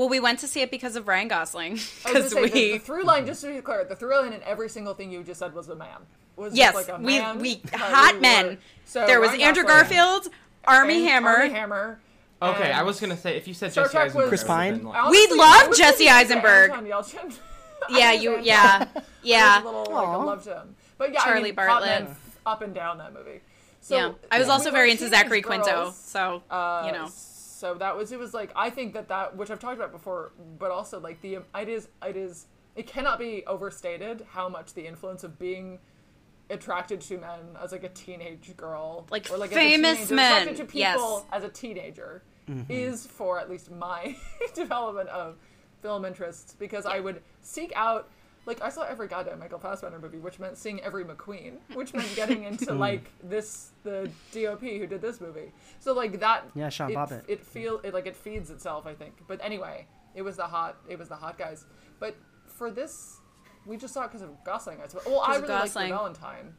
well, we went to see it because of Ryan Gosling I because we the, the through line, just to be clear, the through line in every single thing you just said was a man. Was Yes, just like a we man we that hot we men. were- So there was Andrew Gosling Garfield, Armie and Hammer. Armie Hammer. Okay, I was gonna say if you said Star Jesse Trek Eisenberg, was- Chris I would've Pine? like- We love Jesse Eisenberg. Anton Yelchin. I Yeah, you- Anton. yeah, I yeah. little like I loved him, but yeah, I Charlie mean, Bartlett. up and down that movie. So yeah, I was we also were very into teenage Zachary Quinto, so uh, you know. So that was it. Was like I think that that which I've talked about before, but also like the it is it is it cannot be overstated how much the influence of being attracted to men as like a teenage girl, Like or like famous a men, attracted to people yes. as a teenager, mm-hmm. is for at least my development of film interests because I would seek out. Like I saw every goddamn Michael Fassbender movie, which meant seeing every McQueen, which meant getting into like this the DOP who did this movie. So like that, Yeah, Sean it, Bobbitt. It feel it like it feeds itself, I think. But anyway, it was the hot it was the hot guys. But for this, we just saw it because of Gosling. I suppose. Well, I really like Gosling. Valentine.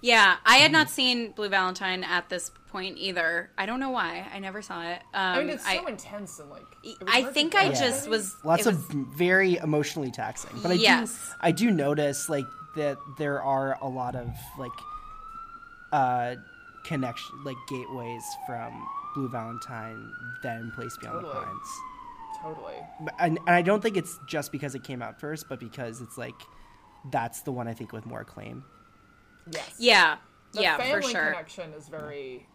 Yeah, I had not seen Blue Valentine at this point either. I don't know why. I never saw it. Um, I mean, it's so I, intense and like. I think I watch, just maybe? was. Lots it of very emotionally taxing, but I Yes. do I do notice like that there are a lot of like uh connection like gateways from Blue Valentine then Place Beyond the Totally. Pines. Totally. And, and I don't think it's just because it came out first, but because it's like that's the one I think with more acclaim. Yes. Yeah. The yeah, family for sure. connection is very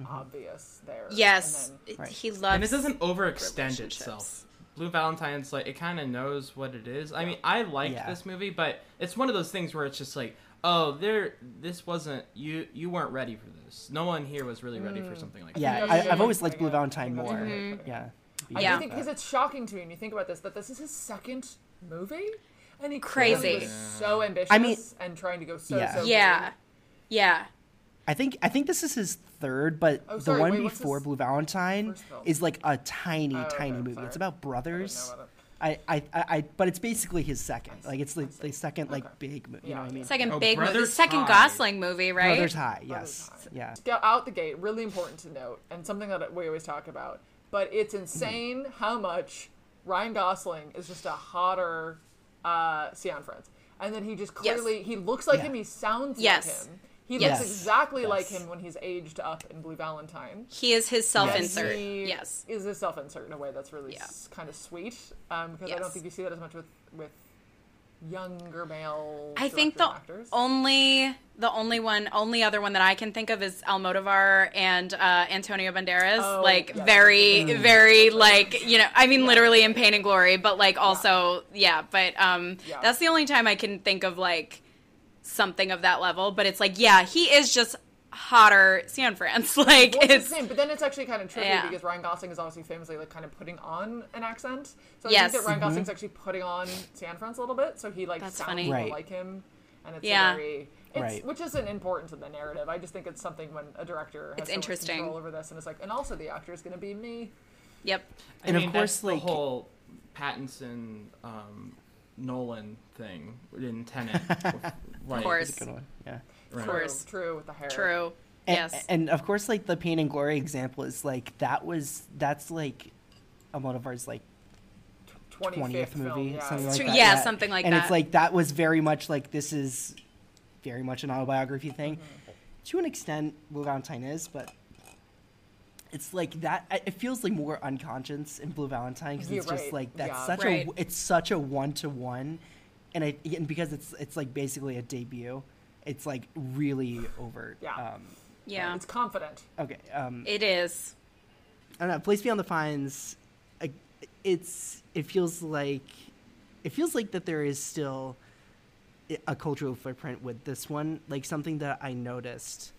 mm-hmm. obvious there. Yes. And then- Right. He loves and it doesn't overextend itself. Blue Valentine's like it kind of knows what it is. I mean, I liked Yeah. this movie, but it's one of those things where it's just like, oh, there, this wasn't you. You weren't ready for this. No one here was really ready for mm. something like that. Yeah, think this. that's I, a I've always liked Blue put it. I Valentine think that's a more. good way to put it. Yeah. I Yeah. think because it's shocking to me when you think about this that this is his second movie, and he Crazy. clearly was so ambitious I mean- and trying to go so Yeah. so Yeah. big. Yeah. I think I think this is his third, but Oh, the one wait, before Blue Valentine is like a tiny, Oh, tiny okay, movie. sorry. It's about brothers. know about it. I, I, I, I, but it's basically his second. Like it's like the second like Okay. big movie. You know what I mean? Second Oh, big movie. Brothers Second High. Gosling movie, right? Brother Tied. Brothers Yes. High. Yeah. Out the gate, really important to note, and something that we always talk about. But it's insane how much Ryan Gosling is just a hotter uh, Cianfrance. And then he just Yes. clearly he looks like Yeah. him, he sounds Yes. like him. He Yes. looks exactly Yes. like him when he's aged up in Blue Valentine. He is his self insert. He Yes. is a self insert in a way that's really Yeah. kind of sweet. Um, because I don't think you see that as much with with younger male. I think the actors. only the only one only other one that I can think of is Almodovar and uh, Antonio Banderas. Oh, like yeah, very that's a good- very like you know I mean literally in Pain and Glory, but like also yeah. But um, Yeah. that's the only time I can think of like something of that level. But it's like yeah, he is just hotter Cianfrance. Like Well, it's it's the same, but then it's actually kind of tricky Yeah. because Ryan Gosling is obviously famously like kind of putting on an accent. So I Yes. think that Ryan Gosling's actually putting on Cianfrance a little bit, so he like That's sounds funny. Right. like him, and it's Yeah. very. It's, Right. Which isn't important to the narrative. I just think it's something when a director has It's so much interesting. control over this, and it's like, and also the actor is going to be me. yep. I And of course, that's like- the whole Pattinson, um, Nolan thing in Tenet. like, Of course. Good one. Yeah. Right. Of course. True, true with the hair. True. And, yes. And of course, like the Pain and Glory example is like that was that's like a Almodovar's like 25th twentieth film, movie, yeah. something like True, that. yeah, something like and that. it's like that was very much like this is very much an autobiography thing, Mm-hmm. to an extent. Blue Valentine is, but it's like that. It feels like more unconscious in Blue Valentine because it's You're just like that's yeah. such Right. a it's such a one to one, and I and because it's it's like basically a debut, it's like really overt. Yeah. Um, yeah. It's confident. okay. Um, It is. I don't know. Place Beyond the Pines. I- It's. It feels like. It feels like that there is still a cultural footprint with this one. Like something that I noticed,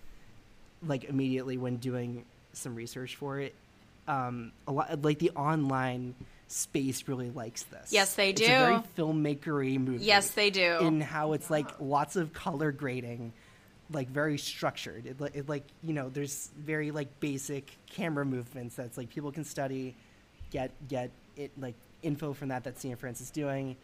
like immediately when doing some research for it. Um, a lot like the online space really likes this. Yes, they do. It's a very filmmakery movie. Yes, they do. In how it's like lots of color grading, like very structured. It, it like you know, there's very like basic camera movements that's like people can study, get get it like info from that that Cianfrance is doing.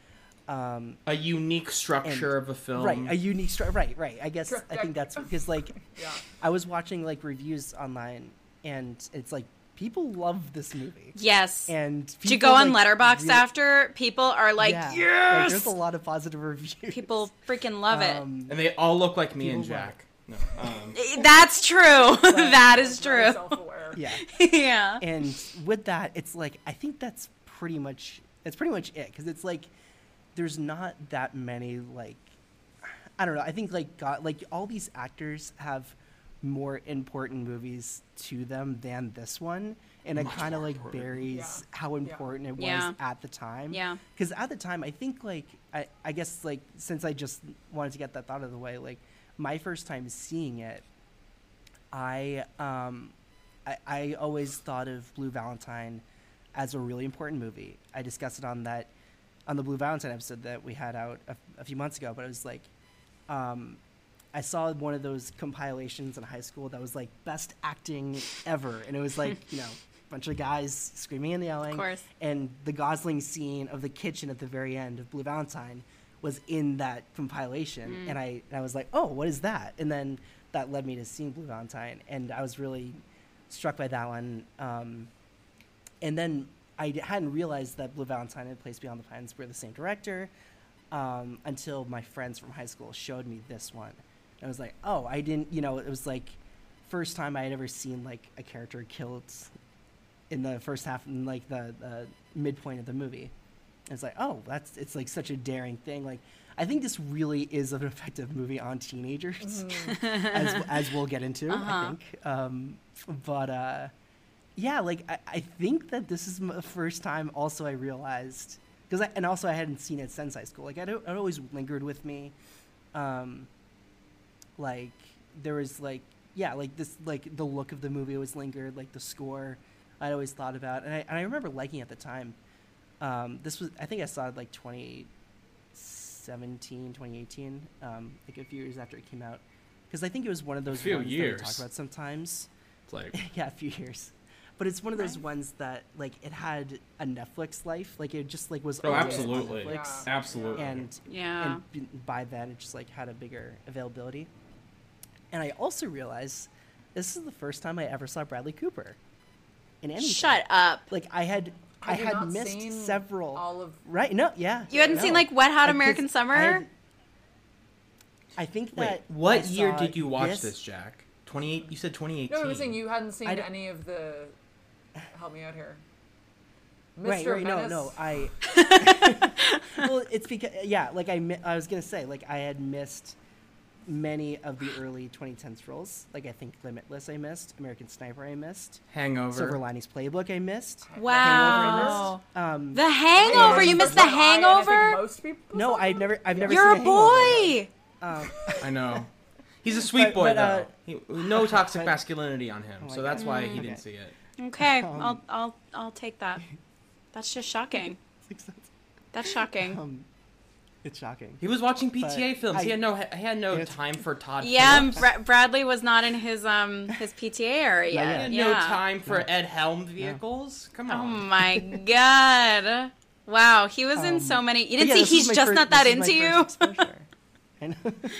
Um, A unique structure of a film. right, a unique structure, right, right. I guess I think that's because like Yeah. I was watching like reviews online, and it's like people love this movie. yes. And Did you go on like, Letterboxd really- after? People are like, Yeah. Like, yes. there's a lot of positive reviews. People freaking love it. Um, And they all look like me and Jack. No, um, That's true. that is true. Self-aware. yeah. yeah. and with that it's like i think that's pretty much that's pretty much it because it's like there's not that many like i don't know i think like god like all these actors have more important movies to them than this one and it kind of like important. buries Yeah. how important it was Yeah. at the time Yeah. because at the time i think like I, I guess like since i just wanted to get that thought out of the way like my first time seeing it i um I, I always thought of blue valentine as a really important movie i discussed it on that on the blue valentine episode that we had out a, a few months ago but it was like um I saw one of those compilations in high school that was like best acting ever, and it was like you know, a bunch of guys screaming and yelling. course. And the Gosling scene of the kitchen at the very end of Blue Valentine was in that compilation, and I and I was like, oh, what is that? And then that led me to seeing Blue Valentine, and I was really struck by that one. Um, and then I hadn't realized that Blue Valentine and Place Beyond the Pines were the same director um, until my friends from high school showed me this one. I was like, oh, I didn't, you know, it was like first time I had ever seen like a character killed in the first half, in like the, the midpoint of the movie. And it's like, oh, that's it's like such a daring thing. Like, I think this really is an effective movie on teenagers, as as we'll get into. I Uh-huh. think, um, but uh, yeah, like I, I think that this is the first time also I realized because I, and also I hadn't seen it since high school. Like I don't, it always lingered with me. Um, like there was like yeah, like this like the look of the movie always lingered. Like the score, I'd always thought about, and I and I remember liking it at the time. Um, this was I think I saw it like 2017, 2018, um, like a few years after it came out. Because I think it was one of those few ones that we years. talk about sometimes. It's like yeah, a few years. But it's one of those Right. ones that like it had a Netflix life. Like it just like was oh, always on absolutely, Netflix. Yeah. absolutely. And Yeah. and b- by then it just like had a bigger availability. And I also realized this is the first time I ever saw Bradley Cooper in anything. Shut up. Like I had I Have you had missed seen several. all of Right? No, yeah. You hadn't no. seen like Wet Hot American I Summer? had- I think Wait, what I year saw did you watch this, Jack? Twenty eight. You said twenty eighteen. No, I was saying you hadn't seen I d- any of the. Help me out here. Mr. Right, right, no, Menace? no, I. well, it's because yeah, like I, I was gonna say, like I had missed many of the early 2010s roles. Like I think Limitless, I missed American Sniper, I missed Hangover. Silver Linings Playbook, I missed. Wow. Um, The Hangover. You missed The What I- think Hangover? Most people. no, I've never, I've never. You're a seen boy. Um, I know. He's a sweet But- boy but, uh, though. He, no toxic but- masculinity on him, Oh my so that's why he God. didn't Okay. see it. Okay, Um, I'll I'll I'll take that. That's just shocking. That's shocking. um, it's shocking. He was watching PTA films. he had no he had no It's- time for Todd. Yeah, and Phillips. Bra- Bradley was not in his um his PTA area Yeah, He yet. had Yeah. no time for Ed Helm vehicles. Come on. Oh my god. Wow, he was in Um, so many. You didn't yeah, see he's just fir- not that this was my into you. first.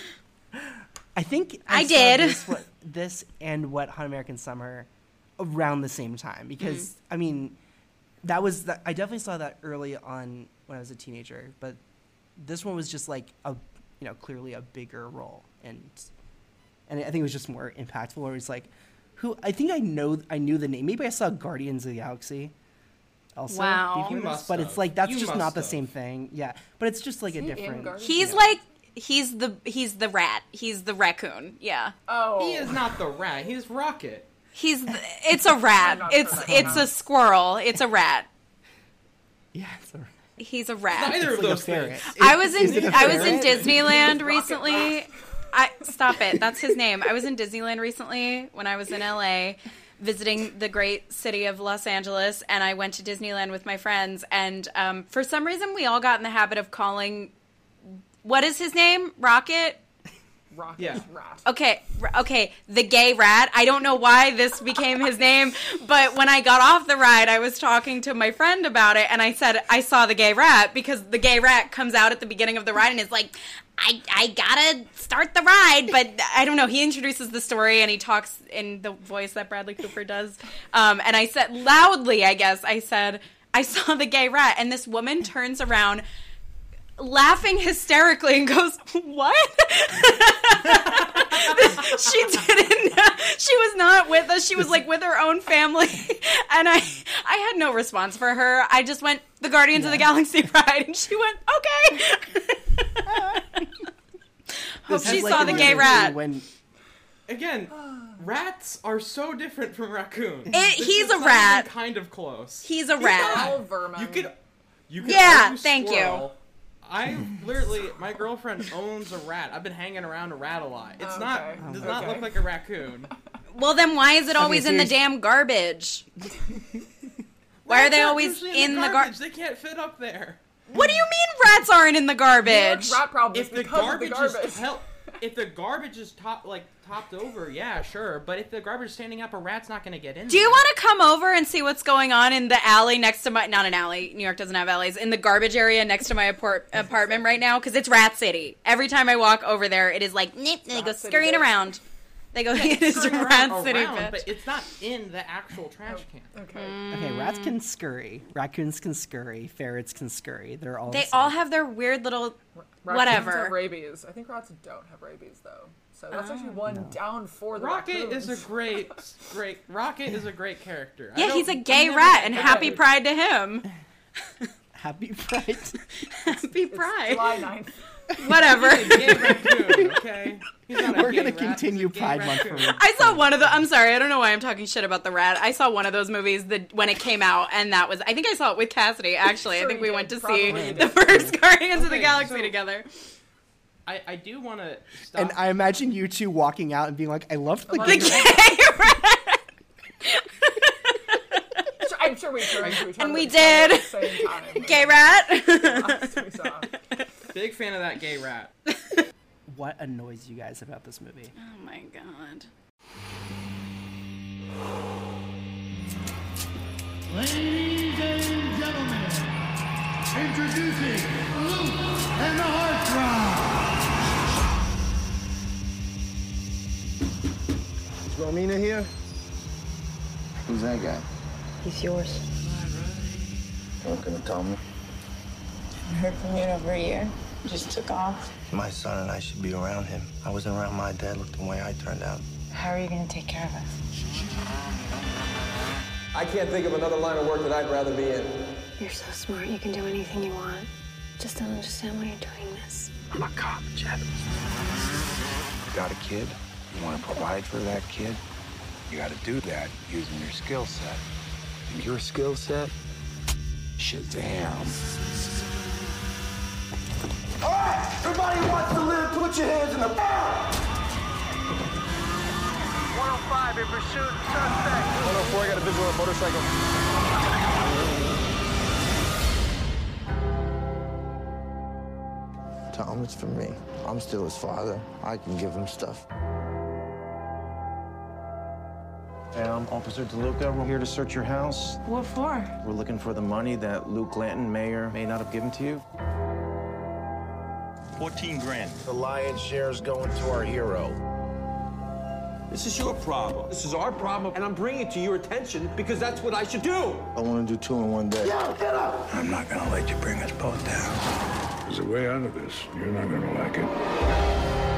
I think I, I did. this, what, this and what Hot American Summer around the same time because Mm-hmm. I mean that was the, I definitely saw that early on when I was a teenager, but this one was just like a you know clearly a bigger role and and I think it was just more impactful. Where it's like who I think I know I knew the name. Maybe I saw Guardians of the Galaxy. Also, Wow. before You this, must but have. it's like that's You just must not the have. same thing. Yeah, but it's just like Is a he different. He's Yeah. like he's the he's the rat. He's the raccoon. Yeah. Oh. He is not the rat. He's Rocket. He's the, it's a rat. It's it's a squirrel. It's a rat. Yeah, it's a, He's a rat. Neither it's of like a those ferret. things. I was in a I was in? Disneyland recently. I stop it. That's his name. I was in Disneyland recently when I was in LA visiting the great city of Los Angeles and I went to Disneyland with my friends and um, for some reason we all got in the habit of calling what is his name? Rocket? Rocket Yeah. rat. Okay, okay, the gay rat. I don't know why this became his name, but when I got off the ride, I was talking to my friend about it, and I said I saw the gay rat because the gay rat comes out at the beginning of the ride and is like, "I I gotta start the ride," but I don't know. He introduces the story and he talks in the voice that Bradley Cooper does, um, and I said loudly, I guess I said I saw the gay rat, and this woman turns around laughing hysterically and goes, "What?" she didn't. She was not with us. She was like with her own family, and I, I had no response for her. I just went the Guardians of the Galaxy ride, and she went okay. Hope she like saw the gay rat. When Again, rats are so different from raccoons. It- he's is a rat. Kind of close. He's a He's rat. not. All vermin. You could, you could. Yeah, argue thank you. Squirrel. I literally, my girlfriend owns a rat. I've been hanging around a rat a lot. It's oh, not, Okay. does Okay. not look like a raccoon. Well, then why is it always in the damn garbage? Why are Rats they aren't always in the garbage? garbage? They can't fit up there. What do you mean rats aren't in the New York's garbage? rat problem is If the because garbage, of the garbage. is hel- if the garbage is top like topped over, yeah, sure. But if the garbage is standing up, a rat's not going to get in. Do you want to come over and see what's going on in the alley next to my not an alley? New York doesn't have alleys. In the garbage area next to my apart- apartment right now because it's Rat City. Every time I walk over there, it is like nip, and they go scurrying around. They go, it is Scurrying Rat around, oh, City, around, bitch. but it's not in the actual oh, trash can. Okay. Mm. okay, rats can scurry, raccoons can scurry, ferrets can scurry. They're all. They same. all have their weird little. Raccoons Whatever. Have rabies. I think rats don't have rabies though. So that's actually oh, one down for the Rocket is a great, great. Rocket is a great character. Yeah, he's a I'm gay never rat, and guy. happy pride to him. Happy Pride. happy pride. July 9th. Whatever. He's a gay raccoon, okay? He's not a We're gonna rat, continue gay Pride Month raccoon. for I saw one of the. I'm sorry, I don't know why I'm talking shit about the rat. I saw one of those movies that when it came out, and that was. I think I saw it with Cassidy. Actually, Sure I think you we went did, to see probably the first Guardians of the Galaxy so- together. I, I do want to. And I imagine you two walking out and being like, "I loved the love. The gay rat. I'm sure we turned to each other. And we did. Gay rat. Last we saw. Big fan of that gay rat. What annoys you guys about this movie? oh my god. Ladies and gentlemen, introducing Luke and the Heartthrob. Is Romina here? Who's that guy? He's yours. You're not gonna tell me. I heard from you in over a year. You just took off. My son and I should be around him. I wasn't around my dad. Look the way I turned out. How are you going to take care of us? I can't think of another line of work that I'd rather be in. You're so smart, you can do anything you want. Just don't understand why you're doing this. I'm a cop, Chad. You got a kid, you want to provide for that kid, you got to do that using your skill set. And your skill set, Shazam. All right, everybody who wants to live, put your hands in the air. 105 in pursuit suspect. 104, I got a visual on a motorcycle. Tom, it's for me. I'm still his father. I can give him stuff. Hey, I'm Officer DeLuca. We're here to search your house. What for? We're looking for the money that Luke Glanton may or may not have given to you. 14 grand. The lion's share is going to our hero. This is your problem. This is our problem, and I'm bringing it to your attention because that's what I should do. I want to do two in one day. Yo, get up! I'm not going to let you bring us both down. There's a way out of this. You're not gonna like it.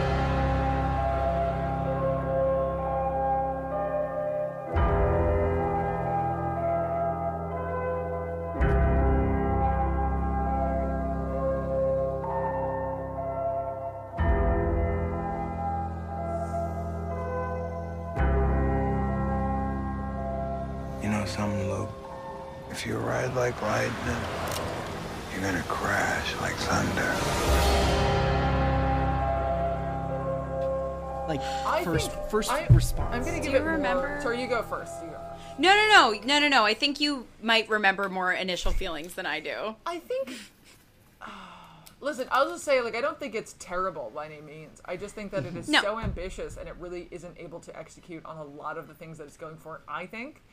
First, I, response. I'm gonna give you it more- remember? Sorry, you go first. You go first. No, no, no, no, no, no. I think you might remember more initial feelings than I do. I think. Listen, I'll just say, like, I don't think it's terrible by any means. I just think that it is No. so ambitious and it really isn't able to execute on a lot of the things that it's going for, I think.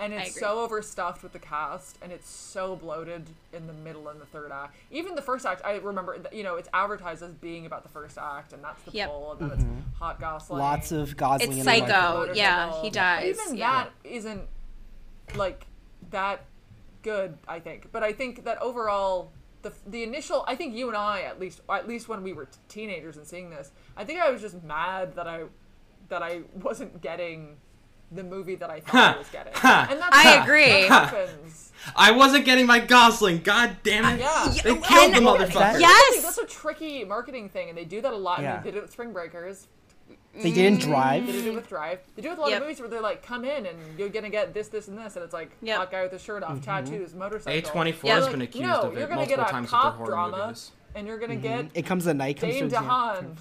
And it's so overstuffed with the cast and it's so bloated in the middle and the third act. Even the first act, I remember, you know, it's advertised as being about the first act and that's the Yep. pull and then it's mm-hmm. hot Gosling. Lots of Gosling. It's in Psycho. microwave. yeah, he dies, Even yeah. that isn't like that good, I think. But I think that overall, the the initial, I think you and I, at least, at least when we were t- teenagers and seeing this, I think I was just mad that I that I wasn't getting the movie that I thought I was getting. And that's I agree. That happens. I wasn't getting my Gosling. God damn it! Yeah. They And- killed the motherfucker. That- Yes. That's a tricky marketing thing, and they do that a lot. Yeah. And they did it with Spring Breakers. They didn't drive. They did it with Drive. They do it with a lot Yep. of movies where they're like, come in and you're gonna get this, this, and this, and it's like Yep. hot guy with his shirt off, mm-hmm. tattoos, motorcycle. A twenty four has Like, been accused no, of you're it gonna multiple get a times with their cop horror drama, movies. and you're gonna mm-hmm. get It comes at night. Dane to a- DeHaan.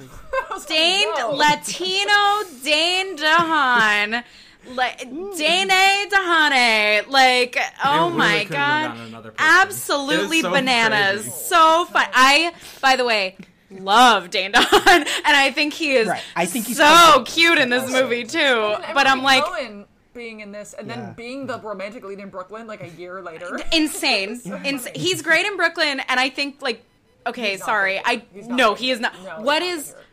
I was like, Dane. Latino Dane DeHaan. Like Dane DeHane. Like, oh really my god. gotten another person. Absolutely so bananas. crazy. So fun. I by the way love Dane DeHaan and I think he is Right. I think he's so cute in this movie too. And But I'm like Cohen being in this, and Yeah. then being the romantic lead in Brooklyn like a year later. insane. Ins- he's great in Brooklyn and I think like okay, sorry. good. I no, he is not. No, he's what not is good.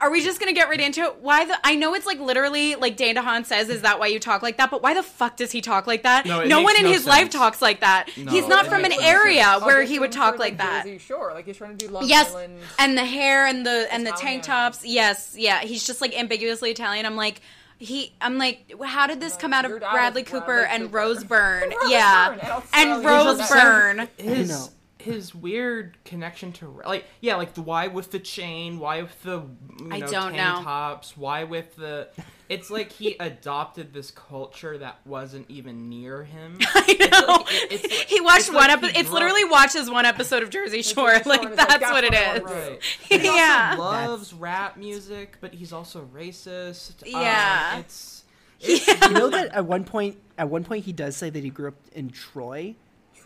Are we just gonna get right into it? Why the? I know it's like literally like Dane DeHaan says, "Is that why you talk like that?" But why the fuck does he talk like that? No, no one in no his life talks like that. No, he's not from an area sense. where he would talk like, like that. Jersey Shore, like he's trying to do Long Yes, Island. and the hair and the and the tank tops. Yes, yeah, he's just like ambiguously Italian. I'm like. He, I'm like, how did this come out of your dad is Bradley Cooper and Rose Byrne? Rose yeah, Byrne, and and Rose Rose Byrne. his know. His weird connection to like yeah like the why with the chain why with the you I don't tank know. tops why with the it's like he adopted this culture that wasn't even near him I know. like- it- it's like- he watched it's one like episode. it's literally watches one episode of Jersey Shore. Like like, that's "That's what it what I Right. He yeah. also loves rap music, but he's also racist. Um, Yeah. it's You know that at one point, at one point, he does say that he grew up in Troy,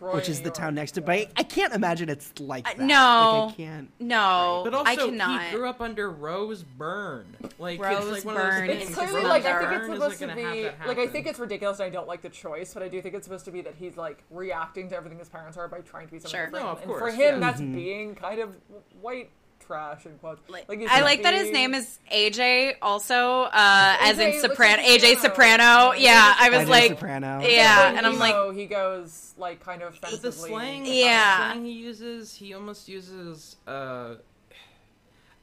Troy, which is New the York. town next to. But I, I can't imagine it's like that. Uh, no. like, I can't. No, but also I cannot. he grew up under Rose Byrne. Like Rose it's like one of those Byrne. It's His clearly Rose like I think it's supposed like, to gonna be like I think it's ridiculous and I don't like the choice, but I do think it's supposed to be that he's like reacting to everything his parents are by trying to be something Sure. different. No, of and for him, yeah. that's being kind of white trash in quotes. Like, he's I like that his name is AJ also, uh, as in Soprano. AJ Soprano. Soprano. Yeah, I was AJ like, Soprano. yeah, But and I'm like, emo, he goes like kind of But the offensively. slang, Yeah. the slang he uses, he almost uses. uh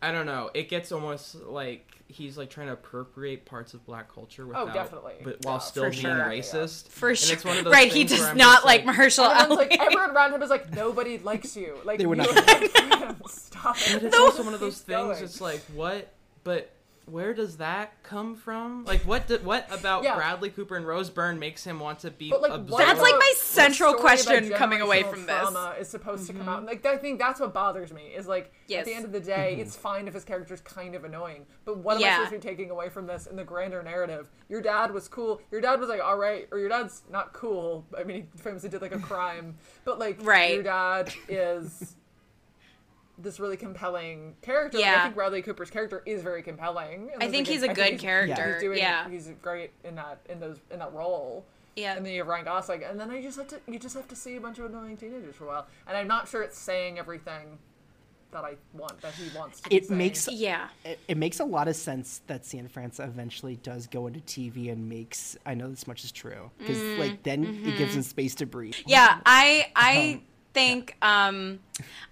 I don't know. It gets almost like he's like trying to appropriate parts of black culture oh, without, definitely. but while Yeah, still being sure. racist. for And sure. it's one of those Right, he does not just like Marshall And everyone's Ali. like everyone around him is like nobody likes you. Like They were you not like, stop But it. it's also one of those things. going. It's like what, but where does that come from? Like what? Did, what about Yeah. Bradley Cooper and Rose Byrne makes him want to be? But like, absorbed? That's like my central question coming away from this. Mm-hmm. trauma Is supposed to come out. Like I think that's what bothers me. Is like Yes. at the end of the day, it's fine if his character's kind of annoying. But what am Yeah. I supposed to be taking away from this in the grander narrative? Your dad was cool. Your dad was like all right, or your dad's not cool. I mean, he famously did like a crime, but like Right. your dad is. This really compelling character. and I think Bradley Cooper's character is very compelling. and I think he's a good he's- character. He's doing, Yeah. he's great in that in those in that role. Yeah. And then you have Ryan Gosling, and then I just have to you just have to see a bunch of annoying teenagers for a while, and I'm not sure it's saying everything that I want that he wants to. be It saying. makes Yeah. it, it makes a lot of sense that Cianfrance eventually does go into TV and makes. I know this much is true because like then it gives him space to breathe. Mm-hmm. Yeah, I I think um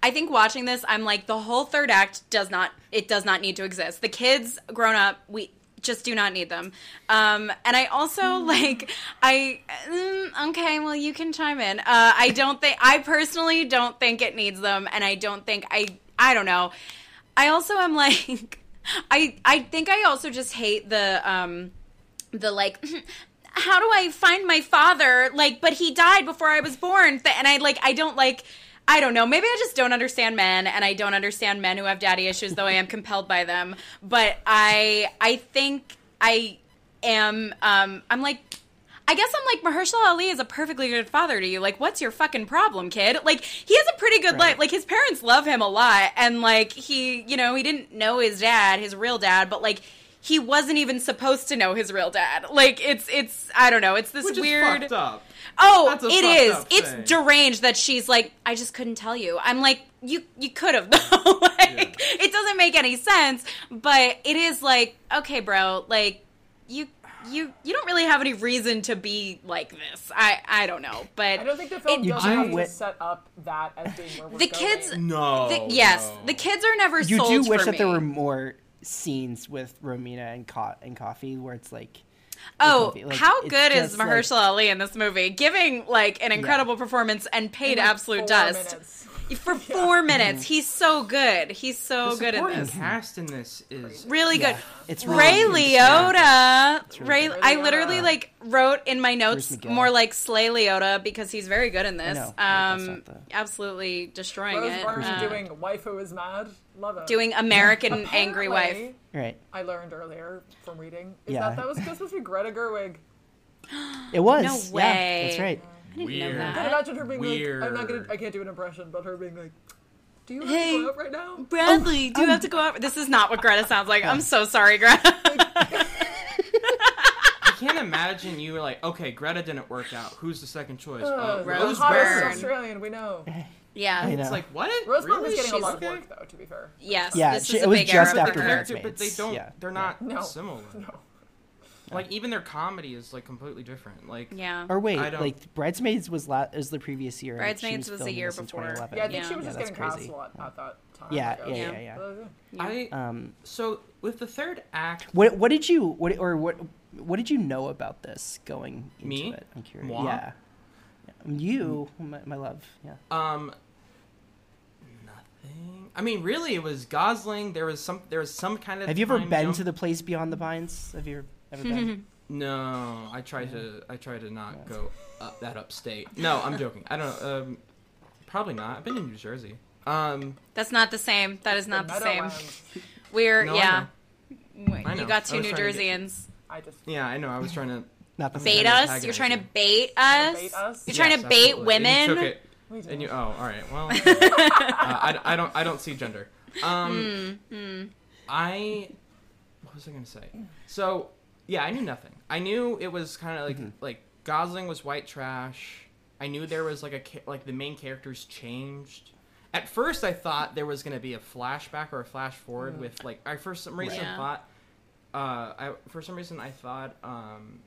I think watching this I'm like the whole third act does not it does not need to exist. The kids grown up we just do not need them. Um and I also like I mm, okay, well you can chime in. Uh I don't think I personally don't think it needs them and I don't think I I don't know. I also am like I I think I also just hate the um the like how do I find my father? Like, but he died before I was born. And I like, I don't like, I don't know. Maybe I just don't understand men, and I don't understand men who have daddy issues, though I am compelled by them. But I, I think I am. Um, I'm like. I guess I'm like Mahershala Ali is a perfectly good father to you. Like, what's your fucking problem, kid? Like, he has a pretty good life. Like, his parents love him a lot, and like he, you know, he didn't know his dad, his real dad, but like he wasn't even supposed to know his real dad. Like, it's it's I don't know. It's this Which is weird. fucked up. Oh, That's a it up It's thing. deranged that she's like, I just couldn't tell you. I'm like, you you could have though. like, it doesn't make any sense. But it is like, okay, bro, like you you you don't really have any reason to be like this. I I don't know, but I don't think the film it- does do have to set up that as being where we're the going. kids. No. the- yes, no. the kids are never. You sold do wish for that there were more scenes with Romina and Co- and Kofi where it's like. Oh, like, how good is just, like- Mahershala Ali in this movie? Giving like an incredible performance and paid In, like, absolute dust. minutes. For four minutes, he's so good. He's so the good in supporting this. cast in this is Really good. It's Ray really Liotta. really Ray, good. I literally like wrote in my notes Bruce McGill. more like Slay Liotta because he's very good in this. know. That's Um, not the- absolutely destroying Rose it. Byrne Uh, doing wife who is mad. Love it. doing American Angry Wife. Apparently, Right. I learned earlier from reading is Yeah. that that was supposed to be Greta Gerwig. It was. No Yeah, way. that's right. I didn't know Weird. I can that. imagine her being like, I'm not gonna, I can't do an impression, but her being like, Do you have Hey. to go out right now? Bradley, do you have to go out? This is not what Greta sounds like. I'm so sorry, Greta. I can't imagine you were like, okay, Greta didn't work out. Who's the second choice? Uh, Uh, the Rose Byrne. Australian we know. Yeah. I It's like what? Rose Byrne really? was getting a lot of work though. To be fair. Yes. Yeah, this she- is it a was big just era But for after the her. character, but they don't. Yeah. They're not No. similar. No. Like even their comedy is like completely different. Like Yeah. Or wait, I don't- like Bridesmaids was la- is the previous year. and she Bridesmaids was the filming year this before. 2011. Yeah, I think Yeah. she was Yeah, just that's getting cast crazy. a lot at that time. Yeah, I guess. yeah, yeah, yeah. But that was it. I Um, so with the third act, what what did you what or what what did you know about this going into Me? it? I'm curious. Moi? Yeah. Yeah. You, my, my love. Yeah. um, nothing. I mean, really, it was Gosling. There was some. There was some kind of. Have you ever been jump. to the place beyond the pines? Have you ever been? No, I try to. I try to not go up that upstate. No, I'm joking. I don't. Um, probably not. I've been in New Jersey. Um, That's not the same. That is not the same. We're No, yeah. I You got two New trying to get- Jerseyans. I just yeah, I know. I was trying to Not the Bait same. Kind us. You're trying to bait us. Bait us? You're trying Yes, to bait absolutely. And you women. took it, and you. Oh, all right. Well, uh, I, I don't. I don't see gender. Um, Hmm, I. What was I gonna say? So yeah, I knew nothing. I knew it was kind of like Mm-hmm. like Gosling was white trash. I knew there was like a like the main characters changed. At first, I thought there was gonna be a flashback or a flash forward with like I for some reason Yeah. thought. Uh, I for some reason I thought um,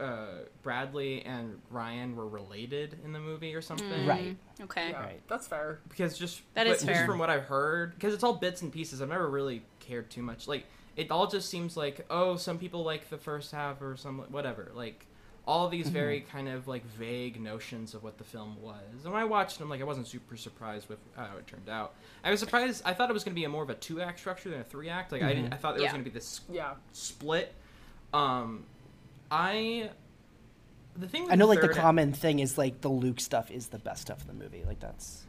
uh, Bradley and Ryan were related in the movie or something. Right. Okay. Yeah, Right. that's fair. Because just that is but is just fair. from what I've heard, because it's all bits and pieces. I've never really cared too much. Like it all just seems like oh, some people like the first half or some whatever. Like all these very kind of like vague notions of what the film was. And when I watched them, like I wasn't super surprised with how it turned out. I was surprised. I thought it was going to be a more of a two act structure than a three act. Like I didn't. I thought there was going to be this Yeah. split. Um, I. The thing with I know, like the third- common thing is like the Luke stuff is the best stuff in the movie. Like that's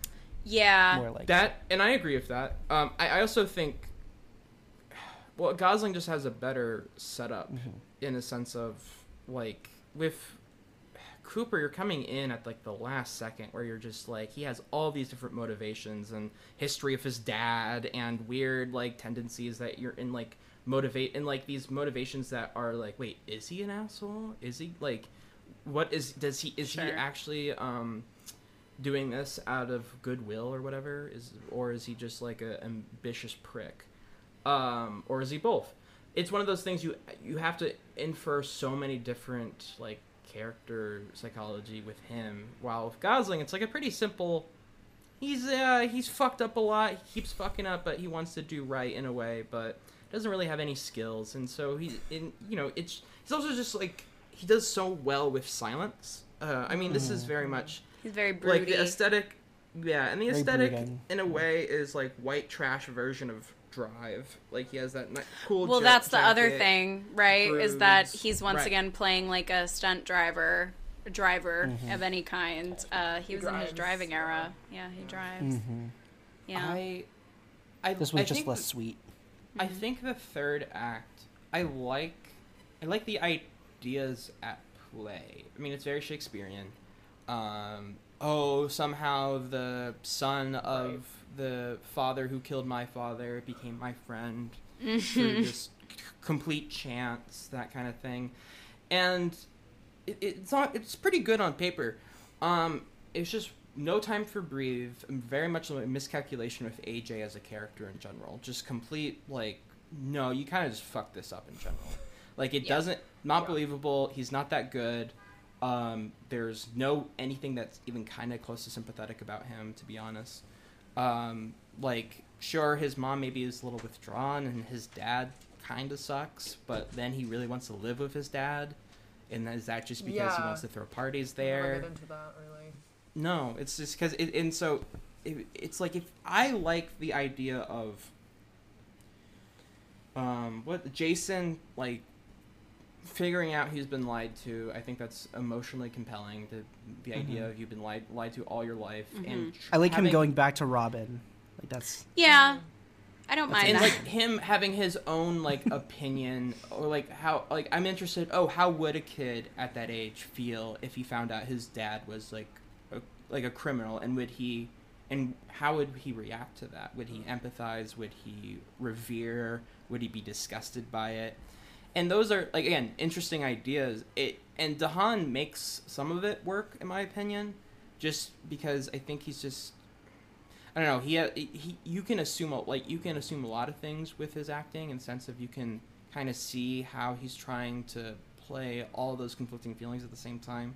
Yeah. more like that and i agree with that um, I, I also think well gosling just has a better setup in a sense of like with cooper you're coming in at like the last second where you're just like he has all these different motivations and history of his dad and weird like tendencies that you're in like motivate and like these motivations that are like wait is he an asshole? Is he like what is does he is he actually um doing this out of goodwill or whatever? Is or is he just like a ambitious prick um or is he both? It's one of those things you you have to infer so many different like character psychology with him. While with gosling it's like a pretty simple he's uh he's fucked up a lot he keeps fucking up but he wants to do right in a way but doesn't really have any skills. And so he's in you know it's he's also just like he does so well with silence. Uh, i mean this is very much He's very broody. like the aesthetic yeah and the Very aesthetic brooding. in a way is like white trash version of drive like he has that ni- cool well, ja- that's the other thing, right? Is that he's once Right. again playing like a stunt driver, a driver Mm-hmm. of any kind. Uh, he, was in his driving era. Yeah, he drives. Mhm. Yeah. i i this was I just think less th- sweet. i think the third act i like i like the ideas at play i mean it's very shakespearean um oh somehow the son of the father who killed my father became my friend through just c- complete chance that kind of thing. And it, it's not it's pretty good on paper. Um it's just no time for breathe very much a miscalculation with aj as a character in general. Just complete like no you kind of just fucked this up in general. Like it Yeah. doesn't not believable he's not that good. Um there's no anything that's even kind of close to sympathetic about him to be honest um like sure his mom maybe is a little withdrawn and his dad kind of sucks but then he really wants to live with his dad. And is that just because he wants to throw parties there? get into that really. no, it's just because it, and so it, it's like if I like the idea of um what Jason like figuring out he's been lied to. I think that's emotionally compelling. The the mm-hmm. idea of you've been lied lied to all your life mm-hmm. and tr- I like him going back to Robin. Like that's yeah. I don't mind and that. like him having his own like opinion or like how like i'm interested oh how would a kid at that age feel if he found out his dad was like a, like a criminal and would he and how would he react to that would he mm. empathize would he revere would he be disgusted by it and those are like again interesting ideas. It and DeHaan makes some of it work in my opinion, just because I think he's just I don't know. He, he you can assume a- like you can assume a lot of things with his acting, in sense of you can kind of see how he's trying to play all those conflicting feelings at the same time.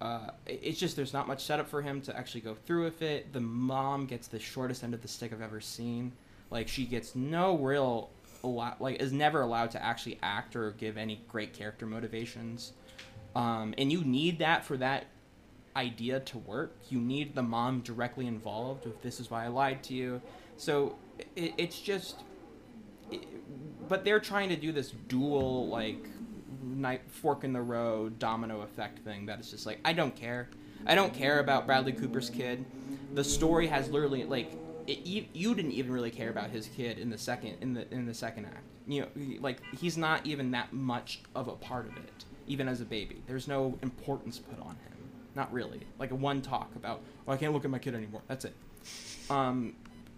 Uh, it's just there's not much setup for him to actually go through with it. The mom gets the shortest end of the stick I've ever seen. Like she gets no real allow- like is never allowed to actually act or give any great character motivations. Um, and you need that for that idea to work. You need the mom directly involved with this is why I lied to you. So it, it's just, it, but they're trying to do this dual like knife fork in the road domino effect thing that is just like I don't care. I don't care about Bradley Cooper's kid. The story has literally like it, you, you didn't even really care about his kid in the second in the in the second act. You know, like he's not even that much of a part of it, even as a baby. There's no importance put on him. Not really. Like a one talk about, oh, I can't look at my kid anymore. That's it. Um,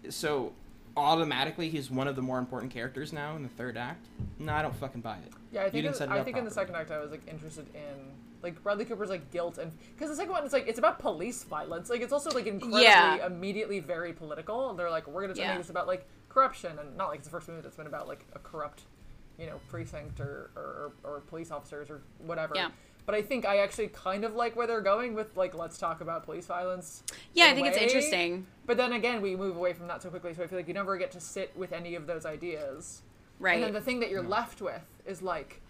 so automatically he's one of the more important characters now in the third act. No, I don't fucking buy it. Yeah, I You think didn't in, set it I think in the second act I was like interested in like Bradley Cooper's like guilt and because the second one is like it's about police violence. Like it's also like incredibly Yeah. immediately very political. And they're like we're gonna Yeah. make this about like corruption and not like it's the first movie that's been about like a corrupt, you know, precinct or or, or police officers or whatever. Yeah. But I think I actually kind of like where they're going with like let's talk about police violence. Yeah, I I a think it's interesting. But then again, we move away from that so quickly, so I feel like you never get to sit with any of those ideas. Right. And then the thing that you're left with is like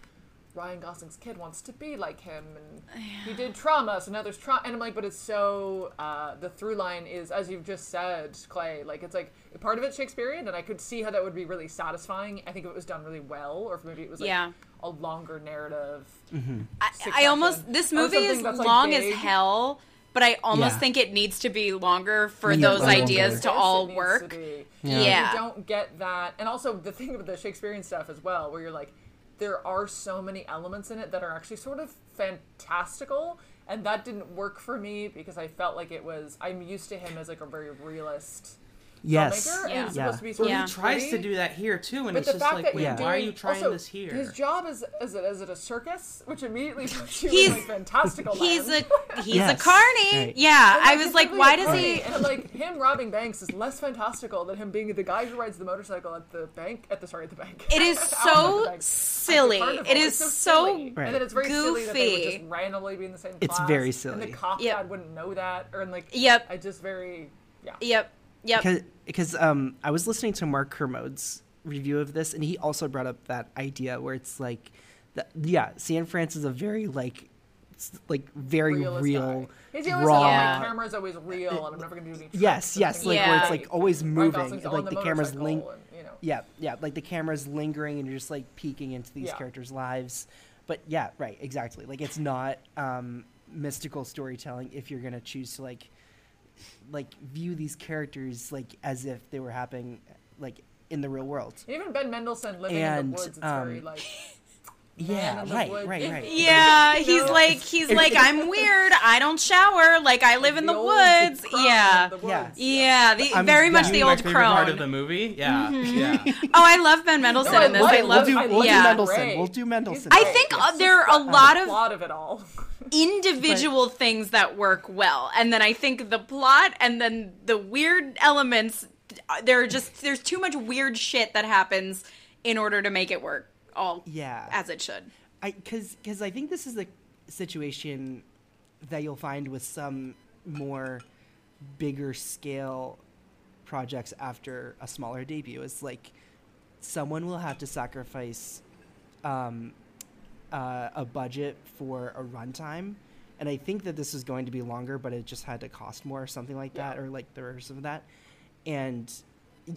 Ryan Gosling's kid wants to be like him, and he did trauma, so now there's trauma. And I'm like, but it's so uh, the through line is as you've just said, Clay. Like it's like part of it's Shakespearean, and I could see how that would be really satisfying. I think if it was done really well, or if maybe it was like Yeah. a longer narrative. I succession. almost this movie is that's, like, long big. as hell, but I almost Yeah. think it needs to be longer for Yeah, those longer. ideas to all it needs to work. Yeah. Yeah. You don't get that. And also the thing with the Shakespearean stuff as well, where you're like, there are so many elements in it that are actually sort of fantastical. And that didn't work for me because I felt like it was. I'm used to him as like a very realist Yes. filmmaker, Yeah. and it's Yeah. supposed to be sort Yeah. of He tries to do that here too, and But it's just like, that wait, why are you trying also, this here? His job is is it is it a circus, which immediately puts you He's- in like fantastical. He's land. a he's Yes. a carny. Right. Yeah, And, I was like, why does he? And like him robbing banks is less fantastical than him being the guy who rides the motorcycle at the bank at the sorry at the bank. It is Out at the so bank. At the silly. It's is so silly. Right. and then it's very silly that they would goofy. just randomly be in the same It's class. very And silly. the cop Yep. dad wouldn't know that, or and like Yep. I just very yeah. Yep. Yep. because because um I was listening to Mark Kermode's review of this, and he also brought up that idea where it's like, the, yeah, San Francisco is a very like, s- like very Realist real, guy. He's always raw. said, Yeah. my camera's always real, and I'm never gonna do any. tricks Yes, yes, like Yeah. where it's like always moving, Gosling's like the, the camera's motorcycle link. and, you know. Yeah, yeah, like the camera's lingering, and you're just like peeking into these Yeah. characters' lives. But yeah, right, exactly. Like it's not um, mystical storytelling if you're gonna choose to like, like view these characters like as if they were happening, like in the real world. Even Ben Mendelsohn living in the woods, it's um, very like Yeah, right, right, right. Yeah, he's know? like he's like I'm weird. I don't shower. Like I live in the old woods. crone Yeah. in the Yeah. woods. Yeah, the, very much You the old favorite part of the movie. Yeah, yeah. Oh, I love Ben Mendelsohn No, in this. love I love. We'll do, we'll yeah. do Mendelsohn. We'll do Mendelsohn. I think It's uh, there are a lot of plot of it all. individual things that work well, and then I think the plot and then the weird elements. uh, There are just there's too much weird shit that happens in order to make it work all Yeah. as it should. I because because I think this is the situation that you'll find with some more bigger scale projects after a smaller debut. It's like someone will have to sacrifice um, uh, a budget for a runtime, and I think that this is going to be longer, but it just had to cost more or something like that, Yeah. or like the reverse of that, and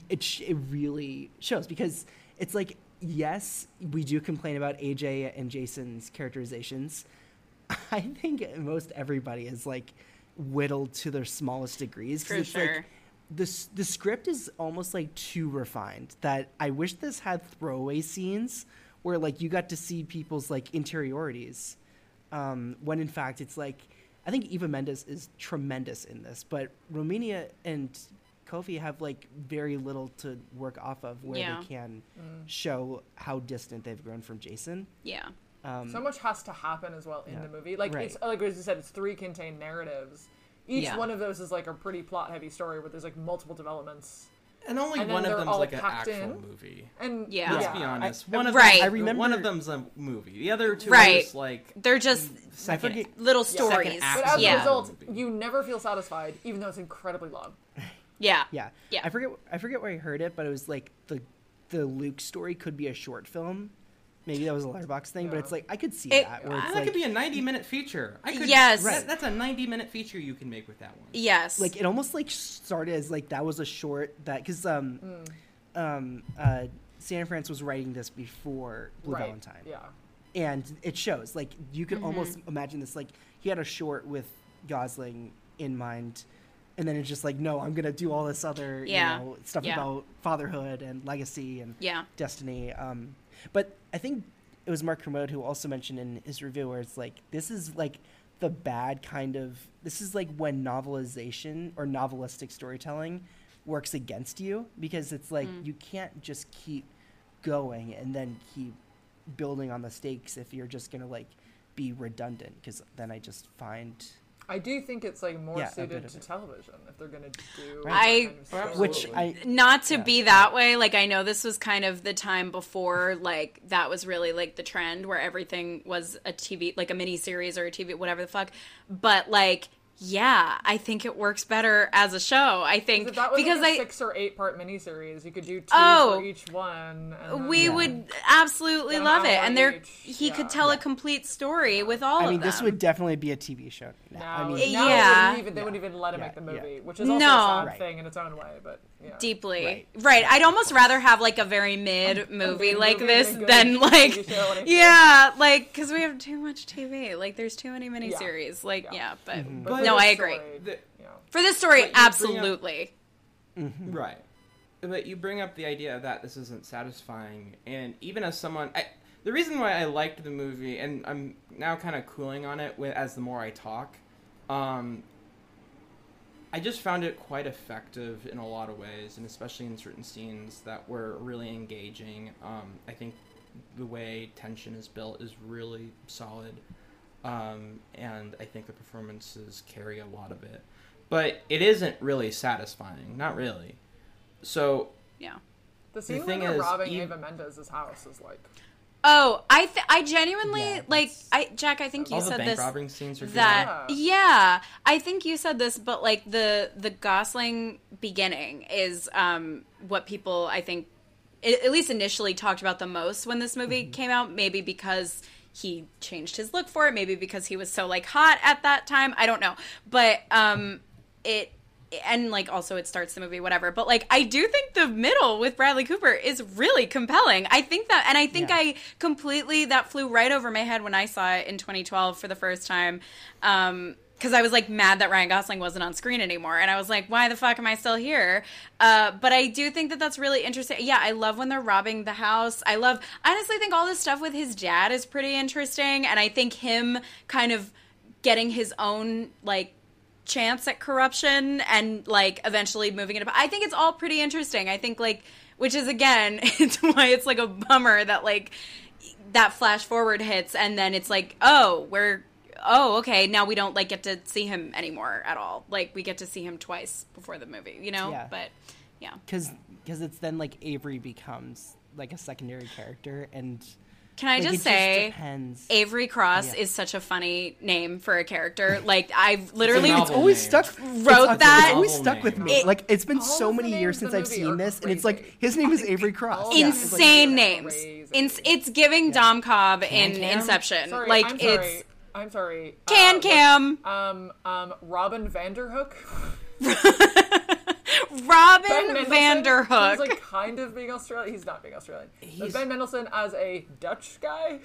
it sh- it really shows because it's like yes, we do complain about AJ and Jason's characterizations. I think most everybody is like whittled to their smallest degrees. For it's sure. like the the script is almost like too refined. That I wish this had throwaway scenes where like you got to see people's like interiorities. Um, when in fact it's like I think Eva Mendes is tremendous in this, but Romina and Kofi have like very little to work off of where Yeah. they can Mm. show how distant they've grown from Jason. Yeah. Um, so much has to happen as well in yeah. the movie. Like Right. it's like as you said, it's three contained narratives. Each Yeah. one of those is like a pretty plot heavy story where there's like multiple developments. And only then one of they're them's like an actual in. movie. And Yeah. Let's Yeah. be honest. I- one of Right. them, I remember- one of them's a movie. The other two Right. are just like They're just second. forget- little stories. act But as yeah. a result, you never feel satisfied, even though it's incredibly long. Yeah. Yeah. Yeah. I forget I forget where I heard it, but it was like the the Luke story could be a short film. Maybe that was a letterboxd thing, but it's like I could see It- that where it's that like could be a 90 minute feature. I could, Yes. that- that's a 90 minute feature you can make with that one. Yes. like it almost like started as like that was a short that because um Mm. um uh Cianfrance was writing this before Blue right. Valentine. Yeah. and it shows like you can Mhm. almost imagine this like he had a short with gosling in mind and then it's just like no i'm gonna do all this other Yeah. you know stuff Yeah. about fatherhood and legacy and Yeah. destiny um but i think it was mark kermode who also mentioned in his review where it's like this is like the bad kind of this is like when novelization or novelistic storytelling works against you because it's like Mm. you can't just keep going and then keep building on the stakes if you're just gonna like be redundant because then I just find I do think it's like more Yeah, suited to it. television if they're gonna do. that I- kind of which I not to yeah. be that way like i know this was kind of the time before like that was really like the trend where everything was a tv like a mini series or a tv whatever the fuck but like yeah i think it works better as a show i think If that was because like a i six or eight part miniseries, you could do two Oh. for each one. and then- we would absolutely An love it and there each, he yeah. could tell a complete story with all of it. I of mean this would definitely be a TV show now. Now, I mean now Yeah. they wouldn't even, they Yeah. wouldn't even let him make the Yeah, yeah. movie, which is also No. a sad Right. thing in its own way. But yeah. deeply Right. right. i'd almost rather have like a very mid movie mid like movie this than a good than TV like show on HBO. yeah like because we have too much tv like there's too many miniseries like yeah, Yeah. but, Mm-hmm. But no for i agree story, The- you know, for this story But you bring up- absolutely Right. But you bring up the idea that this isn't satisfying, and even as someone, I, the reason why I liked the movie, and I'm now kind of cooling on it with, as the more I talk, um, I just found it quite effective in a lot of ways, and especially in certain scenes that were really engaging. Um, I think the way tension is built is really solid, um, and I think the performances carry a lot of it. But it isn't really satisfying, not really. So yeah the scene thing where they're is, robbing you- Eva Mendes's house is like oh i th- i genuinely Yeah, like i jack i think you all the said bank this robbing scenes are good. that Yeah. yeah i think you said this but like the the gosling beginning is um what people i think at least initially talked about the most when this movie Mm-hmm. came out maybe because he changed his look for it maybe because he was so like hot at that time. I don't know. But um it and like also it starts the movie whatever. But like i do think the middle with bradley cooper is really compelling. I think that and i think Yeah. i completely that flew right over my head when i saw it in 2012 for the first time. Um because I was like mad that Ryan Gosling wasn't on screen anymore, and I was like, "Why the fuck am I still here?" Uh, but I do think that that's really interesting. Yeah, I love when they're robbing the house. I love, I honestly think all this stuff with his dad is pretty interesting, and I think him kind of getting his own like chance at corruption and like eventually moving it up. I think it's all pretty interesting. I think like which is again it's why it's like a bummer that like that flash forward hits and then it's like oh we're oh okay now we don't like get to see him anymore at all like we get to see him twice before the movie you know Yeah. but yeah because because it's then like Avery becomes like a secondary character and can i like, just it say depends. avery cross Yeah. is such a funny name for a character like i've literally novel it's always name. stuck Wrote it's, that- It's always stuck with me. It- like it's been so many years since I've seen are this, and it's like his name is Avery Cross. Yeah, the like- insane Yeah. names Crazy. it's, it's giving dom cobb in Can-Cam? inception sorry, like I'm sorry. it's I'm sorry. can Uh, cam Um, um, Robin Vanderhook. robin Ben vanderhook He's like kind of being Australian. He's not being Australian. He's- Ben Mendelsohn as a Dutch guy.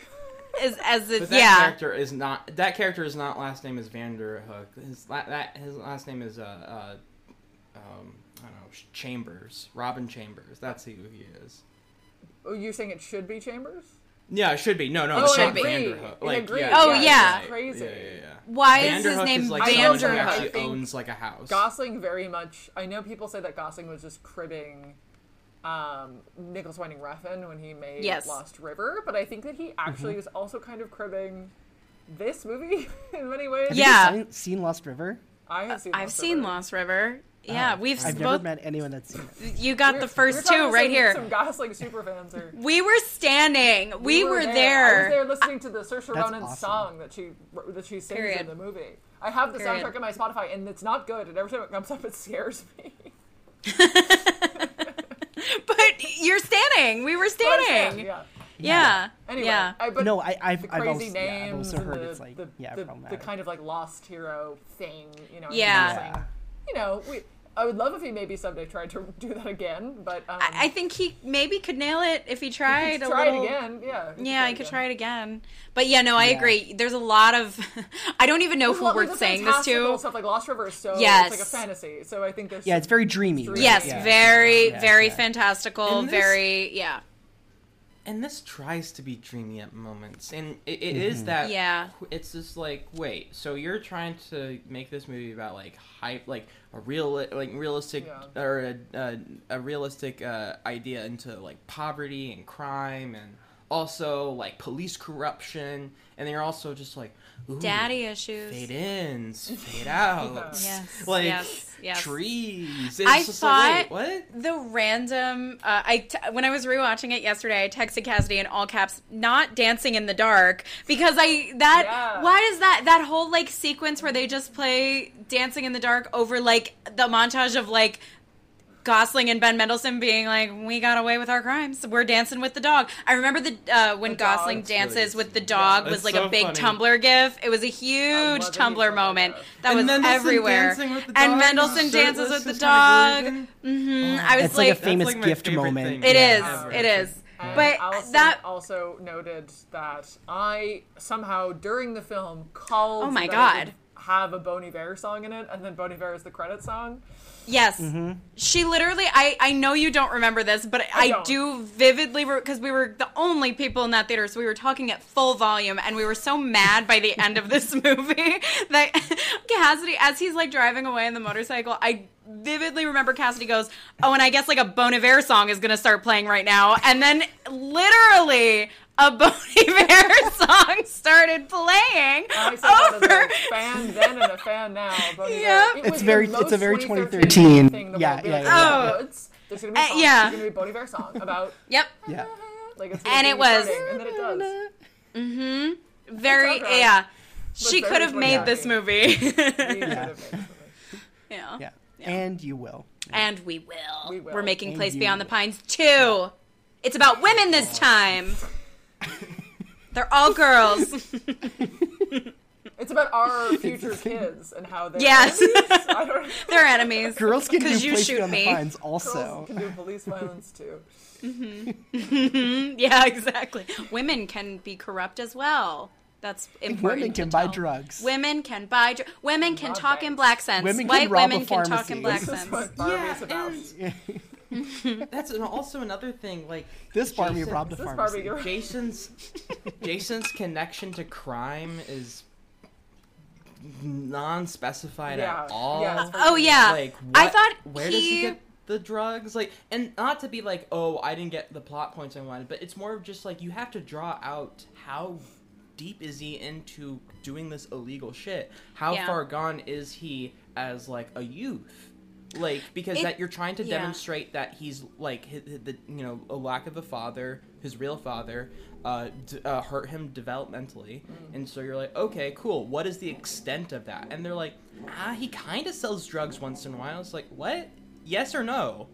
as as it, But that yeah character is not. That character is not last name is Vanderhook. His la- that his last name is uh, uh um I don't know Chambers. Robin Chambers. That's who he is. Oh, you're saying it should be Chambers? Yeah, it should be. No, no, Oh, it's I not agree. Vanderhook. Like, agree. yeah, Oh, yeah, yeah. right. Crazy. Yeah, yeah, yeah. Why is his name is like I someone also- who actually owns like a house. Gosling very much. I know people say that Gosling was just cribbing um, Nicolas Winding Refn when he made Yes. Lost River, but I think that he actually was also kind of cribbing this movie in many ways. Have Yeah. guys seen, seen Lost River? I have seen. I've Lost seen Lost River. Yeah, oh, we've I've both. never met anyone that's seen it. You got We're- the first we're two right some- here. Some Gosling super fans are. We were standing. We, were, there. I was there. there listening to the Saoirse That's Ronan awesome. song that she that she sings Period. in the movie. I have the Period. soundtrack on my Spotify, and it's not good. And every time it comes up, it scares me. But you're standing. We were But stand, standing. yeah. Yeah. Anyway, Yeah. I, but No, I, I've, the I've crazy also, yeah, I've names also heard the, it's like, the, yeah, the, the kind of like lost hero thing, you know. and Yeah. Gosling, You know, we. I would love if he maybe someday tried to do that again, but um, I, I think he maybe could nail it if he tried could a try little. it again. Yeah. he could Yeah, try I it could again. try it again. But yeah, no, I Yeah. agree. There's a lot of. I don't even know There's who lot- we're saying this to. Stuff like Lost River is so Yes. it's like a fantasy. So I think this. Yeah, it's very dreamy. Yes, right? Yes, Yeah. very, Yeah, very yeah. fantastical. This- Very, yeah. And this tries to be dreamy at moments and it, it is that Yeah. it's just like wait so you're trying to make this movie about like hype like a real like realistic Yeah. or a, a, a realistic uh, idea into like poverty and crime and also like police corruption and then you're also just like ooh, Daddy issues. fade ins fade out Yes, like yes, yes. trees it's I just thought like, wait what the random. Uh, I t- when I was rewatching it yesterday, I texted Cassidy in all caps, "Not dancing in the dark," because I that Yeah. why is that that whole like sequence where they just play "Dancing in the Dark" over like the montage of like. Gosling and Ben Mendelsohn being like, "We got away with our crimes. We're dancing with the dog." I remember the uh, when The. Gosling It's really dances good with the dog Yeah. was like so a big funny. Tumblr gif. It was a huge love a huge Tumblr Tumblr moment that And was Mendelsohn everywhere. with the and Mendelsohn dances with the dog. of version. hmm I was It's like a like, famous like gift moment. thing. it Yeah. is, ever. it is. And But Allison that also noted that I somehow during the film called. Oh my God. Have a Bon Iver song in it, and then Bon Iver is the credit song. Yes. Mm-hmm. She literally, I, I know you don't remember this, but I, don't. do vividly, because we were the only people in that theater, so we were talking at full volume, and we were so mad by the end of this movie that Cassidy, as he's like driving away in the motorcycle, I vividly remember Cassidy goes, Oh, and I guess like a Bon Iver song is going to start playing right now. And then literally, a Bon Iver song started playing I say that over. a fan then and a fan now. Bon Iver. Yeah. It It's was the very- it's a very 2013 2013 thing. The yeah. Be yeah, like, yeah, yeah. "Oh, it's- There's gonna be a Uh, song. yeah. There's gonna be a Bon Iver song about Yep. Yeah. like it's And it was- starting, and then it does. Mm-hmm. Very, It's okay. yeah. She could have made this movie. We made this movie. yeah. Yeah. And you will. And we will. We will. We're making And Place you Beyond the. Pines too. It's about women this time. They're all girls. It's about our future kids and how they're Yes. enemies. They're enemies. Girls can do 'Cause you Place shoot Beyond me. the Pines Girls also. can do police violence too. Mhm. Yeah, exactly. Women can be corrupt as well. That's important. Women can to buy tell. drugs. Women can buy. Dr- women can Rob talk in black sense. Women can White rob a women can talk in black This is sense. what Yeah, about. and- That's an, also another thing. Like This Barbie Jason- robbed a This pharmacy. Barbie. Jason's Jason's connection to crime is non-specified Yeah. at all. Yeah, Oh yeah. Like I thought where he. does he get the drugs? Like, and not to be like, oh, I didn't get the plot points I wanted, but it's more of just like you have to draw out how deep is he into doing this illegal shit? How Yeah. far gone is he as like a youth? Like because It- that you're trying to yeah. demonstrate that he's like hi- hi- the you know a lack of a father, his real father, uh, d- uh, hurt him developmentally, and so you're like, okay, cool. What is the extent of that? And they're like, ah, he kind of sells drugs once in a while. It's like, what? Yes or no?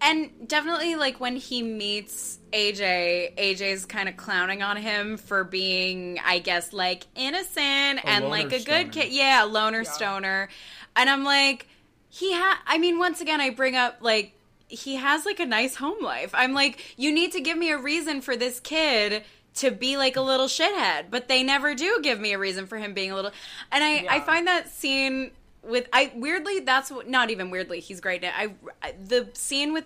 And definitely, like when he meets AJ, AJ's kind of clowning on him for being, I guess, like innocent and like a stoner. good kid. Yeah, a loner stoner. And I'm like, he ha. I mean, once again, I bring up like he has like a nice home life. I'm like, you need to give me a reason for this kid to be like a little shithead, but they never do give me a reason for him being a little. And I, I find that scene with I weirdly that's what not even weirdly he's great it. I the scene with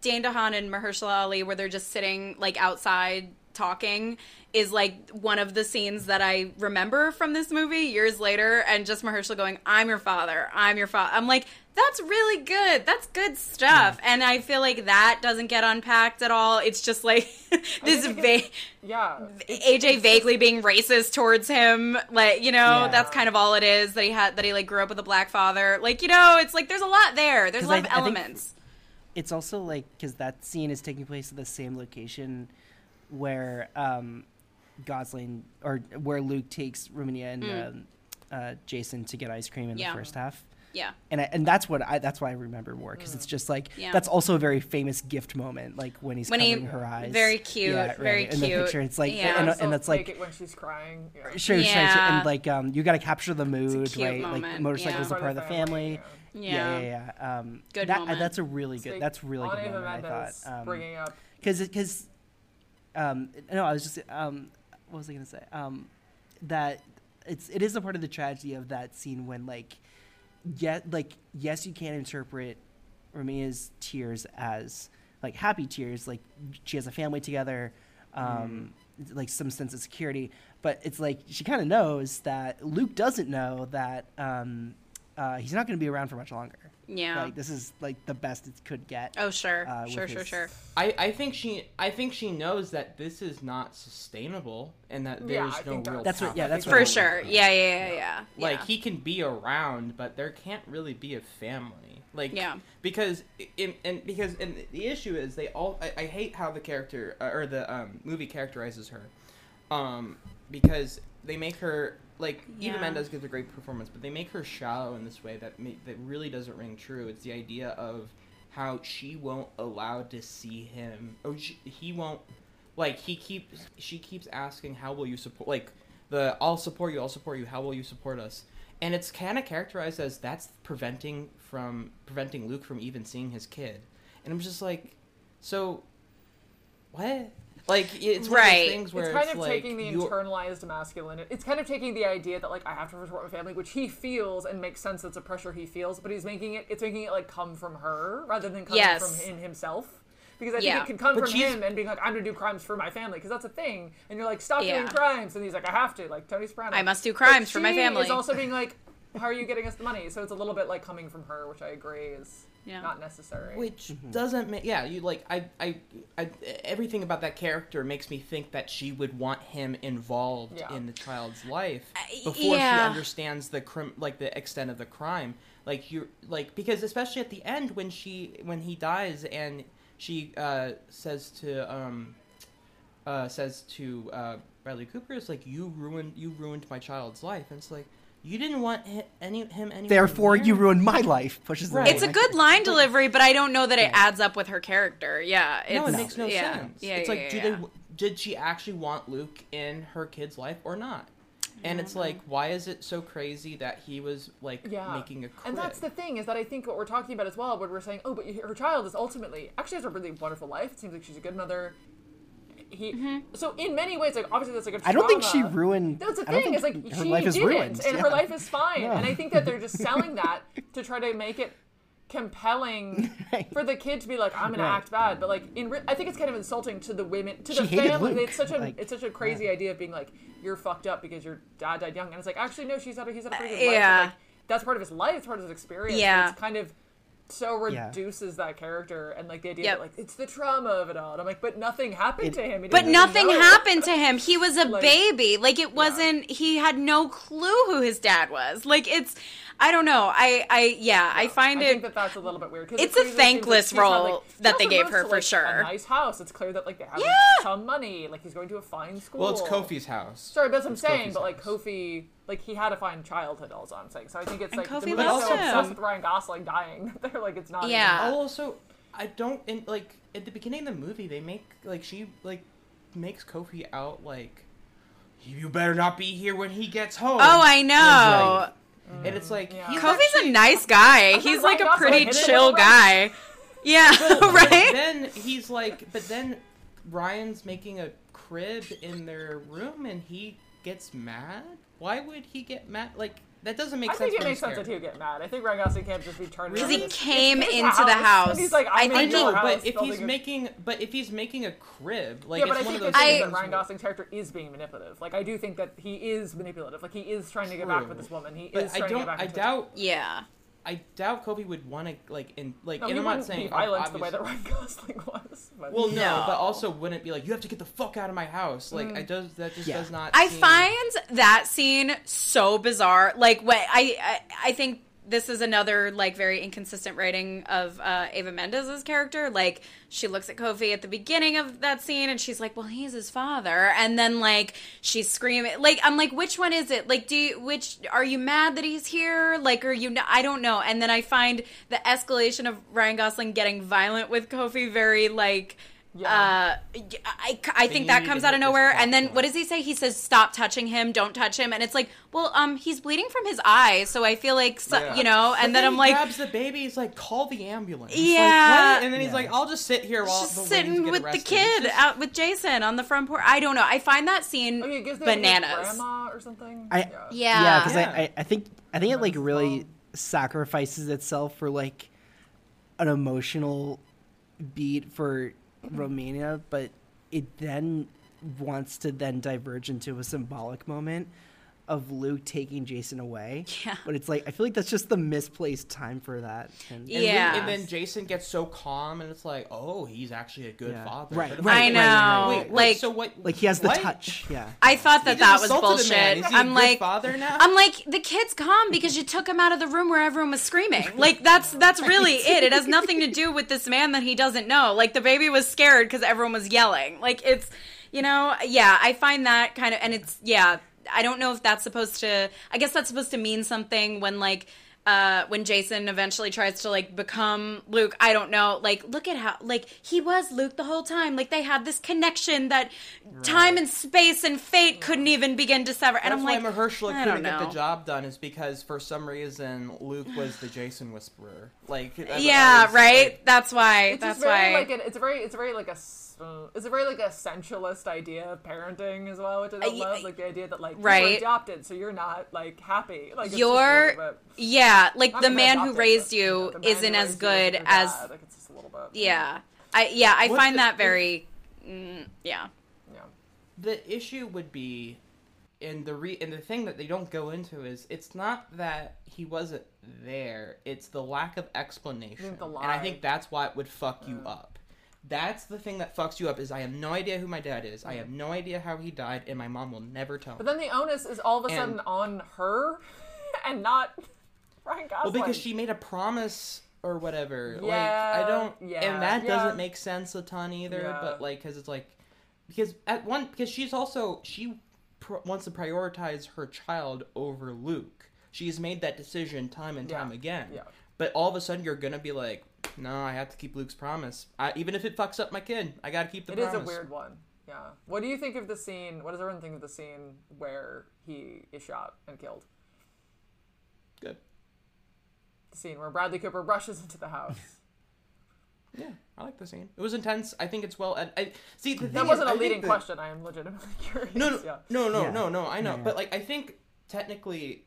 Dane DeHaan and Mahershala Ali where they're just sitting like outside talking is like one of the scenes that I remember from this movie years later, and just Mahershala going, "I'm your father. I'm your father." I'm like, that's really good. That's good stuff. And I feel like that doesn't get unpacked at all. It's just like this va- yeah AJ vaguely being racist towards him. Like, you know, Yeah. that's kind of all it is that he had that he like grew up with a black father. Like, you know, it's like there's a lot there. There's a lot I- of elements. it's also like because that scene is taking place at the same location where um, Gosling or where Luke takes Romina and Mm. um, uh, Jason to get ice cream in Yeah. the first half. Yeah. and I, and that's what I that's why I remember more because it's just like Yeah. that's also a very famous gift moment, like when he's When he- covering her eyes. very cute, yeah, very In the cute. picture, it's like Yeah. and, Also and that's take like it when she's crying. Yeah. Sure, sure, sure, and like um, you got to capture the mood, cute right? moment, Like motorcycles yeah. are part of the family. Yeah. yeah, yeah. yeah. Um, Good that, moment. That's a really good. That's really good moment. I thought. Um, bringing up because because um, no, I was just um, what was I gonna say? Um, that it's it is a part of the tragedy of that scene when like yet like yes you can interpret Romina's tears as like happy tears like she has a family together um like some sense of security but it's like she kind of knows that Luke doesn't know that um uh, he's not going to be around for much longer Yeah. like this is like the best it could get Oh, sure. uh, sure, sure, his- sure. I, I think she I think she knows that this is not sustainable and that there's I no think real That's what- yeah, that's forward. what I For sure. Yeah, yeah, yeah, yeah. Like yeah. he can be around, but there can't really be a family. Like Yeah. because in, and because and the issue is they all I, I hate how the character uh, or the um, movie characterizes her, um because they make her like Yeah. Eva Mendes gives a great performance, but they make her shallow in this way that ma- that really doesn't ring true. It's the idea of how she won't allow to see him. Oh, she, he won't. Like he keeps, she keeps asking, "How will you support?" Like the, "I'll support you, I'll support you. How will you support us?" And it's kind of characterized as that's preventing from preventing Luke from even seeing his kid. And I'm just like, so what? Like it's one of Right. things where it's it's, kind of like taking the you- internalized masculinity. It's kind of taking the idea that like I have to support my family, which he feels and makes sense. It's a pressure he feels, but he's making it. It's making it like come from her rather than coming Yes. from in himself. Because I Yeah. think it can come But from she's- him and being like, I'm gonna do crimes for my family, because that's a thing. And you're like, stop Yeah. doing crimes, and he's like, I have to, like Tony Soprano. I must do But crimes for my family. Is also being like, how are you getting us the money? So it's a little bit like coming from her, which I agree is Yeah. not necessary. which Mm-hmm. doesn't make yeah you like I, I i everything about that character makes me think that she would want him involved Yeah. in the child's life before she understands the crim like the extent of the crime like you're like because especially at the end when she when he dies and she uh says to um uh says to uh bradley cooper it's like you ruined you ruined my child's life and it's like you didn't want hi- any him anywhere therefore you ruined my life pushes the Right. It's a good line delivery, but I don't know that it adds up with her character. Yeah, it's, no, it makes no yeah, sense. Yeah, it's yeah, like, yeah, do yeah. they? Did she actually want Luke in her kid's life or not? And it's like, why is it so crazy that he was like yeah. making a crib? And that's the thing is that I think what we're talking about as well, when we're saying, oh, but her child is ultimately actually has a really wonderful life. It seems like she's a good mother. He Mm-hmm. so in many ways, like obviously that's like a I don't think she ruined. That's the I don't thing. think It's like her she life is didn't, ruined, and yeah. her life is fine. Yeah. And I think that they're just selling that to try to make it compelling Right. for the kid to be like, I'm gonna Right. act bad. But like in, re- I think it's kind of insulting to the women, to She the family. Luke, It's such a, like, it's such a crazy idea of being like, you're fucked up because your dad died young. And it's like, actually, no, she's had a, he's had a pretty good life. and, yeah. like, that's part of his life. It's part of his experience. Yeah. It's kind of so Yeah. reduces that character and like the idea Yep. that like it's the trauma of it all. And I'm like, but nothing happened It- to him. But nothing happened to him. He was a Like- baby. Like it wasn't. He had no clue who his dad was. Like it's. I don't know. I. I. Yeah. I find I it. think that that's a little bit weird. 'cause It's a clearly seems like thankless had, role like- that they gave her to, for like, sure. A nice house. It's clear that like they have Yeah. some money. Like he's going to a fine school. well, it's Kofi's house. Sorry, but that's what I'm It's saying. Kofi's But like house. Kofi, like he had a fine childhood. Also, I'm saying. So I think it's And like Kofi the movie's so him. obsessed with Ryan Gosling dying. that They're like, it's not. Yeah. Even, oh, Also, I don't in like at the beginning of the movie they make like she like makes Kofi out like you better not be here when he gets home. Oh, I know. Mm. And it's like Yeah. he's Kofi's actually- a nice guy. thought He's like Ryan a pretty hit chill guy. Yeah. But right. then he's like, but then Ryan's making a crib in their room and he gets mad. Why would he get mad? Like, that doesn't make sense? I think it makes sense that he would get mad. I think Ryan Gosling can't just be turning. Because he came It's his into the house. and he's like, I I'm think in your house. but if building he's a- making, but if he's making a crib, like yeah, but I it's one think of the those thing things that Ryan where- Gosling's character is being manipulative. Like I do think that he is manipulative. Like he is trying to get back with this woman. He But is I trying don't. get back. I into- doubt. Yeah. I doubt Kofi would want to like in like. No, and I'm not saying be violent the way that Ryan Gosling was. But Well, no, No. but also wouldn't be like you have to get the fuck out of my house. Like Mm. I does that just Yeah. does not. I seem- find that scene so bizarre. Like, what I, I I think this is another like very inconsistent writing of uh, Eva Mendes's character. Like, she looks at Kofi at the beginning of that scene, and she's like, "Well, he's his father," and then like she's screaming. Like, I'm like, which one is it? Like, do you, which are you mad that he's here? Like, are you? I don't know. And then I find the escalation of Ryan Gosling getting violent with Kofi very like. Uh, I, I think that comes out of nowhere. And then what does he say? He says, "Stop touching him. Don't touch him." And it's like, well, um, he's bleeding from his eye, so I feel like, so, Yeah. you know. But And then, I'm he like, grabs the baby. He's like, call the ambulance. Yeah. what? and then he's Yeah. like, I'll just sit here while just the sitting get with the kid just- out with Jason on the front porch. I don't know. I find that scene yeah, gives bananas. grandma or something. I yeah. Yeah. yeah, because Yeah. I, I I think I think it like really song. sacrifices itself for like an emotional beat for Romina, but it then wants to then diverge into a symbolic moment of Luke taking Jason away. Yeah. But it's like I feel like that's just the misplaced time for that. And, And Yeah. then, and then Jason gets so calm, and it's like, oh, he's actually a good Yeah. father. Right, But I'm right, I like, know. Wait, wait, like, so what? like he has the what? touch. Yeah. I thought that He that was assaulted man. bullshit. Is he a I'm good like, father now? I'm like, the kid's calm because you took him out of the room where everyone was screaming. Like that's that's really it. It has nothing to do with this man that he doesn't know. Like the baby was scared because everyone was yelling. Like it's, you know, yeah. I find that kind of, and it's yeah. I don't know if that's supposed to. I guess that's supposed to mean something when like. Uh, when Jason eventually tries to like become Luke, I don't know. Like, look at how like he was Luke the whole time. Like they had this connection that time and space and fate couldn't even begin to sever. And That's I'm why like, Mahershala I couldn't don't get the job done is because for some reason Luke was the Jason whisperer. Like that- that yeah, was, right. like- that's why. It's that's just very why. like an, it's very it's very like a s- uh, it's a very like essentialist idea of parenting as well, which I don't Uh, love. Like the idea that like you right. were adopted, so you're not like happy. Like it's You're little bit- yeah, like the even man who raised but, you know, you the man who isn't as raised you good as dad. Like it's just a little bit. yeah. I yeah, I What's find the- that very mm, yeah. Yeah. the issue would be and the re and the thing that they don't go into is it's not that he wasn't there it's the lack of explanation the and i think that's why it would fuck you up that's the thing that fucks you up is i have no idea who my dad is. I mm. have no idea how he died and my mom will never tell me. But then the onus is all of a And- sudden on her, and not Ryan well because she made a promise or whatever. Like Yeah, i don't yeah, and that yeah. doesn't make sense a ton either Yeah. but like because it's like because at one because she's also she pr- wants to prioritize her child over luke. She's made that decision time and Yeah, time again. yeah. but all of a sudden you're gonna be like no i have to keep luke's promise I, even if it fucks up my kid i gotta keep the promise. It is a weird one. Yeah. What do you think of the scene? What does everyone think of the scene where he is shot and killed? good The scene where Bradley Cooper rushes into the house. yeah i like the scene it was intense i think it's well I, I see the thing that is, wasn't a a leading that- question. I am legitimately curious. No, no, yeah. no, no, Yeah. no, no. I know, Yeah, yeah. but like, I think technically,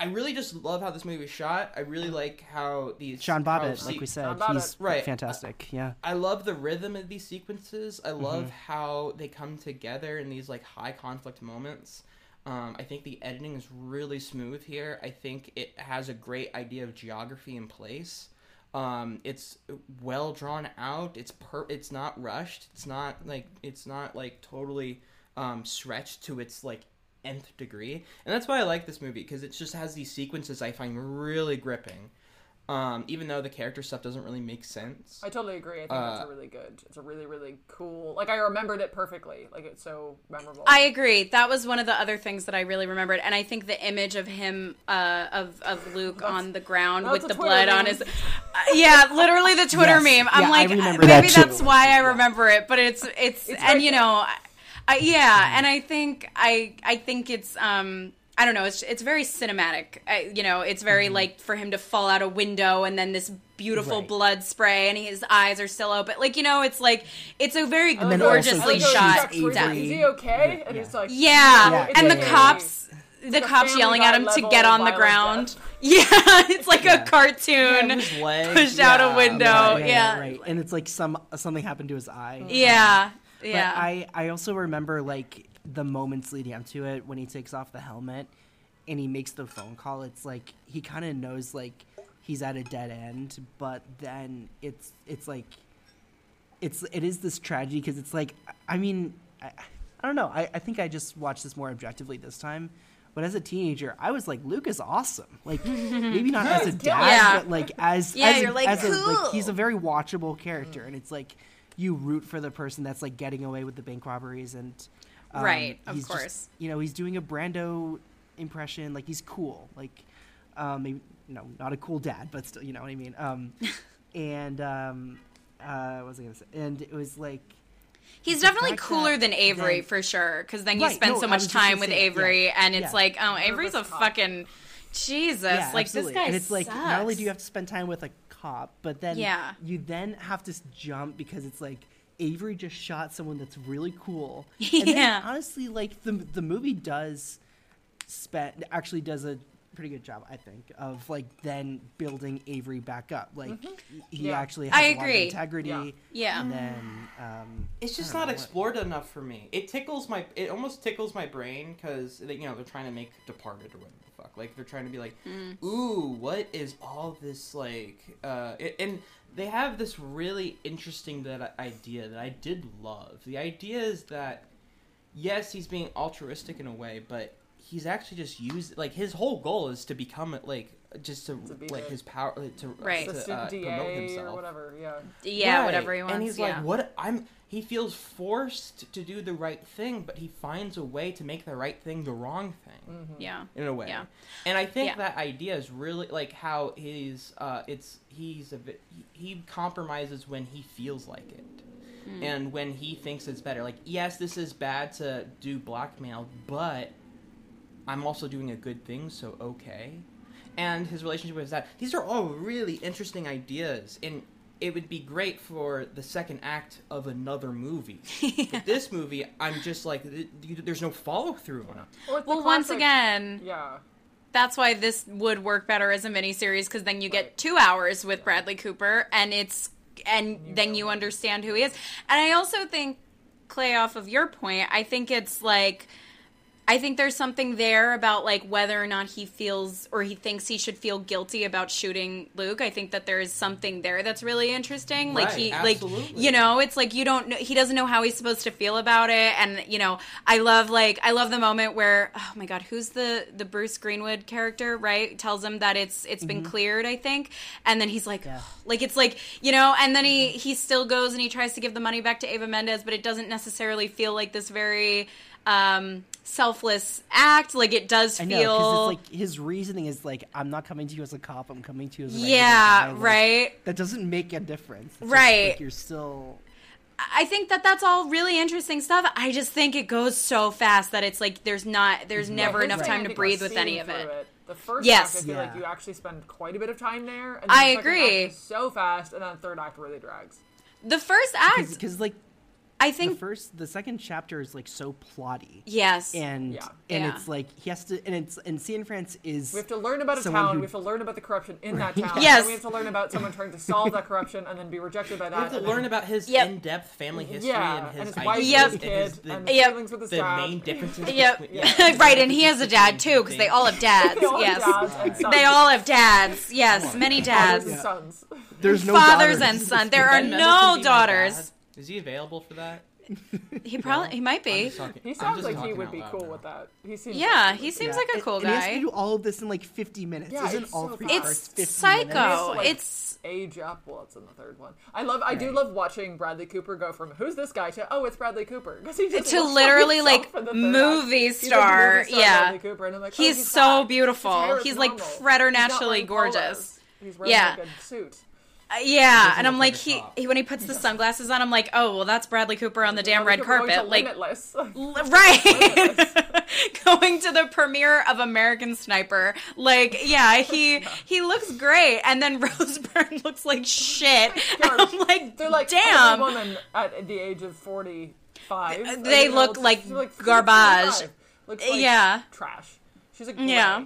I really just love how this movie is shot. I really like how these Sean how Bobbitt, se- like we said, Bobbitt. he's Right. fantastic. Yeah. I love the rhythm of these sequences. I love Mm-hmm. how they come together in these like high conflict moments. Um, I think the editing is really smooth here. I think it has a great idea of geography in place. Um, it's well drawn out. It's per. It's not rushed. It's not like it's not like totally um, stretched to its like nth degree. And that's why I like this movie because it just has these sequences I find really gripping. Um, even though the character stuff doesn't really make sense. I totally agree. I think Uh, that's a really good. It's a really really cool. Like I remembered it perfectly. Like it's so memorable. I agree. That was one of the other things that I really remembered, and I think the image of him, uh, of of Luke on the ground with a the blood meme. on his, uh, yeah, literally the Twitter Yes. meme. I'm Yeah, like, remember maybe that too. that's why I remember it, but it's it's, It's and you know, I, I, yeah, and I think I I think it's um. I don't know. It's it's very cinematic. I, you know, it's very like for him to fall out a window and then this beautiful Right. blood spray and his eyes are still open. Like you know, it's like it's a very And then also gorgeously he shot shoots Is he okay? And Yeah. he's like, Yeah, "No, it's and the okay." cops. the a cops yelling at him to get on the ground. death. Yeah, it's like Yeah. a cartoon Yeah, his leg, pushed out a window. right, yeah, yeah, right. And it's like some something happened to his eye. yeah, But yeah. I, I also remember like the moments leading up to it when he takes off the helmet and he makes the phone call. It's like he kind of knows like he's at a dead end, but then it's it's like it's it is this tragedy because it's like I mean I, I don't know. I, I think I just watched this more objectively this time. But as a teenager, I was like, Luke is awesome. Like maybe not as a dad, Yeah. but like as Yeah, as a, you're like, as a, like he's a very watchable character, and it's like you root for the person that's like getting away with the bank robberies and um, Right, of he's just- course. you know he's doing a Brando impression like he's cool like um maybe no not a cool dad but still you know what I mean um and um uh what was I gonna say and it was like He's definitely cooler than Avery then- for sure, because then you Right, spend no, so much time with Avery, yeah, and it's yeah. like, oh, Avery's a Nervous cop. fucking Jesus. yeah, like absolutely. this guy and it's like not only do you have to spend time with a cop but then Yeah. you then have to jump because it's like Avery just shot someone that's really cool and Yeah. then honestly like the the movie does spend actually does a pretty good job I think of like then building Avery back up like he Yeah. actually has I a lot of agree. integrity Yeah. Yeah. and then um It's just don't not know what- explored enough for me. It tickles my. It almost tickles my brain because you know they're trying to make Departed or whatever the fuck. Like they're trying to be like, Mm. ooh, what is all this like? Uh, it, and they have this really interesting that idea that I did love. The idea is that yes, he's being altruistic in a way, but he's actually just used like his whole goal is to become like just to, To be like the his power to, Right. to uh, DA promote or himself. whatever. Yeah. yeah, Right. whatever he wants. And he's yeah. like, "What? I'm." He feels forced to do the right thing, but he finds a way to make the right thing the wrong thing. Yeah. In a way. Yeah. And I think Yeah. that idea is really like how he's. Uh, it's he's a bit. He, he compromises when he feels like it. Hmm. And when he thinks it's better, like yes, this is bad to do blackmail, but I'm also doing a good thing, so okay. And his relationship with his dad. These are all really interesting ideas, and it would be great for the second act of another movie. But this movie, I'm just like, th- th- there's no follow through on it. Well, well, once again, Yeah. that's why this would work better as a miniseries because then you get two hours with Bradley Cooper, and it's and then you understand who he is. And I also think, Clay, off of your point, I think it's like. I think there's something there about like whether or not he feels or he thinks he should feel guilty about shooting Luke. I think that there is something there that's really interesting. like he absolutely. like you know, it's like you don't know he doesn't know how he's supposed to feel about it and you know, I love like I love the moment where oh my god, who's the the Bruce Greenwood character, right? Tells him that it's it's been cleared, I think. And then he's like like it's like, you know, and then he he still goes and he tries to give the money back to Eva Mendes, but it doesn't necessarily feel like this very um selfless act like it does feel. I know feel because it's like his reasoning is like I'm not coming to you as a cop. I'm coming to you as a Yeah, guy," like, right. That doesn't make a difference. It's just, Right. like, you're still I think that that's all really interesting stuff. I just think it goes so fast that it's like there's not there's never enough thing, time to breathe with any seeing of it. through The first Yes. act, I feel like you actually spend quite a bit of time there. And I the agree. Act is so fast, and then the third act really drags. The first act, because like I the think first the second chapter is like so plotty. yes. And Yeah. and Yeah. it's like he has to and it's and Cianfrance is We have to learn about a town. who- We have to learn about the corruption in that town. Yes. We have to learn about someone trying to solve that corruption and then be rejected by that. You have to learn then- about his Yep. in-depth family history Yeah, and his, and his ideas wife, Yep. his and his, kid, the, and the Yep. with his the dad. main differences. Yep. between- yeah. right, and he has a dad too because they all have dads. All yes. dads. They all have dads. Yes, many Fathers dads. and sons. there's no Fathers and sons. There are no Mendelsohn be my daughters. Dad? Is he available for that? He probably he might be. talking- He sounds like he would be cool now. with that. He seems Yeah, like he seems Yeah. like a And- cool and he has to do all of this in like 50 minutes. Yeah, Isn't it's all so three fast. parts It's 50 psycho. minutes? like, It's age up. Well, it's in the third one. I love. I do love watching Bradley Cooper go from "Who's this guy?" to "Oh, it's Bradley Cooper." Because he just To literally, like, in the third movie act. He's star, Like, movie star yeah. Bradley Cooper, and I'm like, oh, He's he's so hot. beautiful. His hair He's, like, preternaturally He's gorgeous. He's wearing Yeah. like a suit. Uh, yeah, and I'm like like he, he when he puts the sunglasses on, I'm like, oh well, that's Bradley Cooper on the damn red Bradley going carpet, to like Limitless. l- right, going to the premiere of American Sniper. Like, yeah, he he looks great, and then Rose Byrne looks like shit. And I'm like, They're like damn. every woman at the age of forty-five. They you know, look it's like like garbage. 45. Looks like Yeah. trash. She's like. Yeah.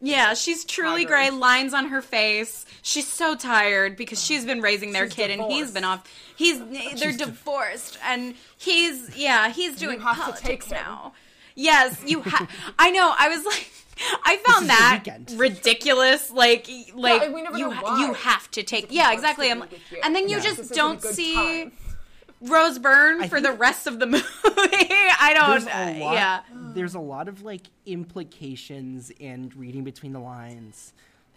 Yeah, she's truly gray, lines on her face. She's so tired because she's been raising their She's kid and he's divorced. been off. He's they're divorced and he's yeah, he's doing have to politics take him. now. Yes, you have I know. I was like I found that weekend. ridiculous like like we never you know ha- why. you have to take Yeah, exactly. I'm be like, with you. and then you Yeah. This just isn't a don't good see time. Rose Byrne I for the rest of the movie. I don't there's lot, yeah. There's a lot of like implications and reading between the lines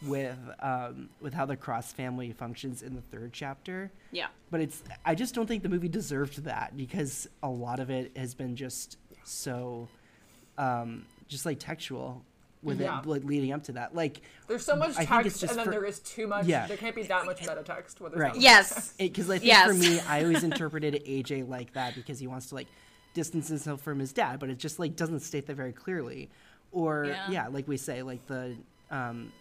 with um, with how the cross family functions in the third chapter. Yeah. But it's I just don't think the movie deserved that because a lot of it has been just so um, just like textual with Yeah. it like leading up to that. Like There's so much I text, and then for- there is too much. Yeah. There can't be that much meta text. Where there's Right. not Yes. because I think Yes. for me, I always interpreted AJ like that because he wants to like distance himself from his dad, but it just like doesn't state that very clearly. Or Yeah. yeah, like we say, like the um,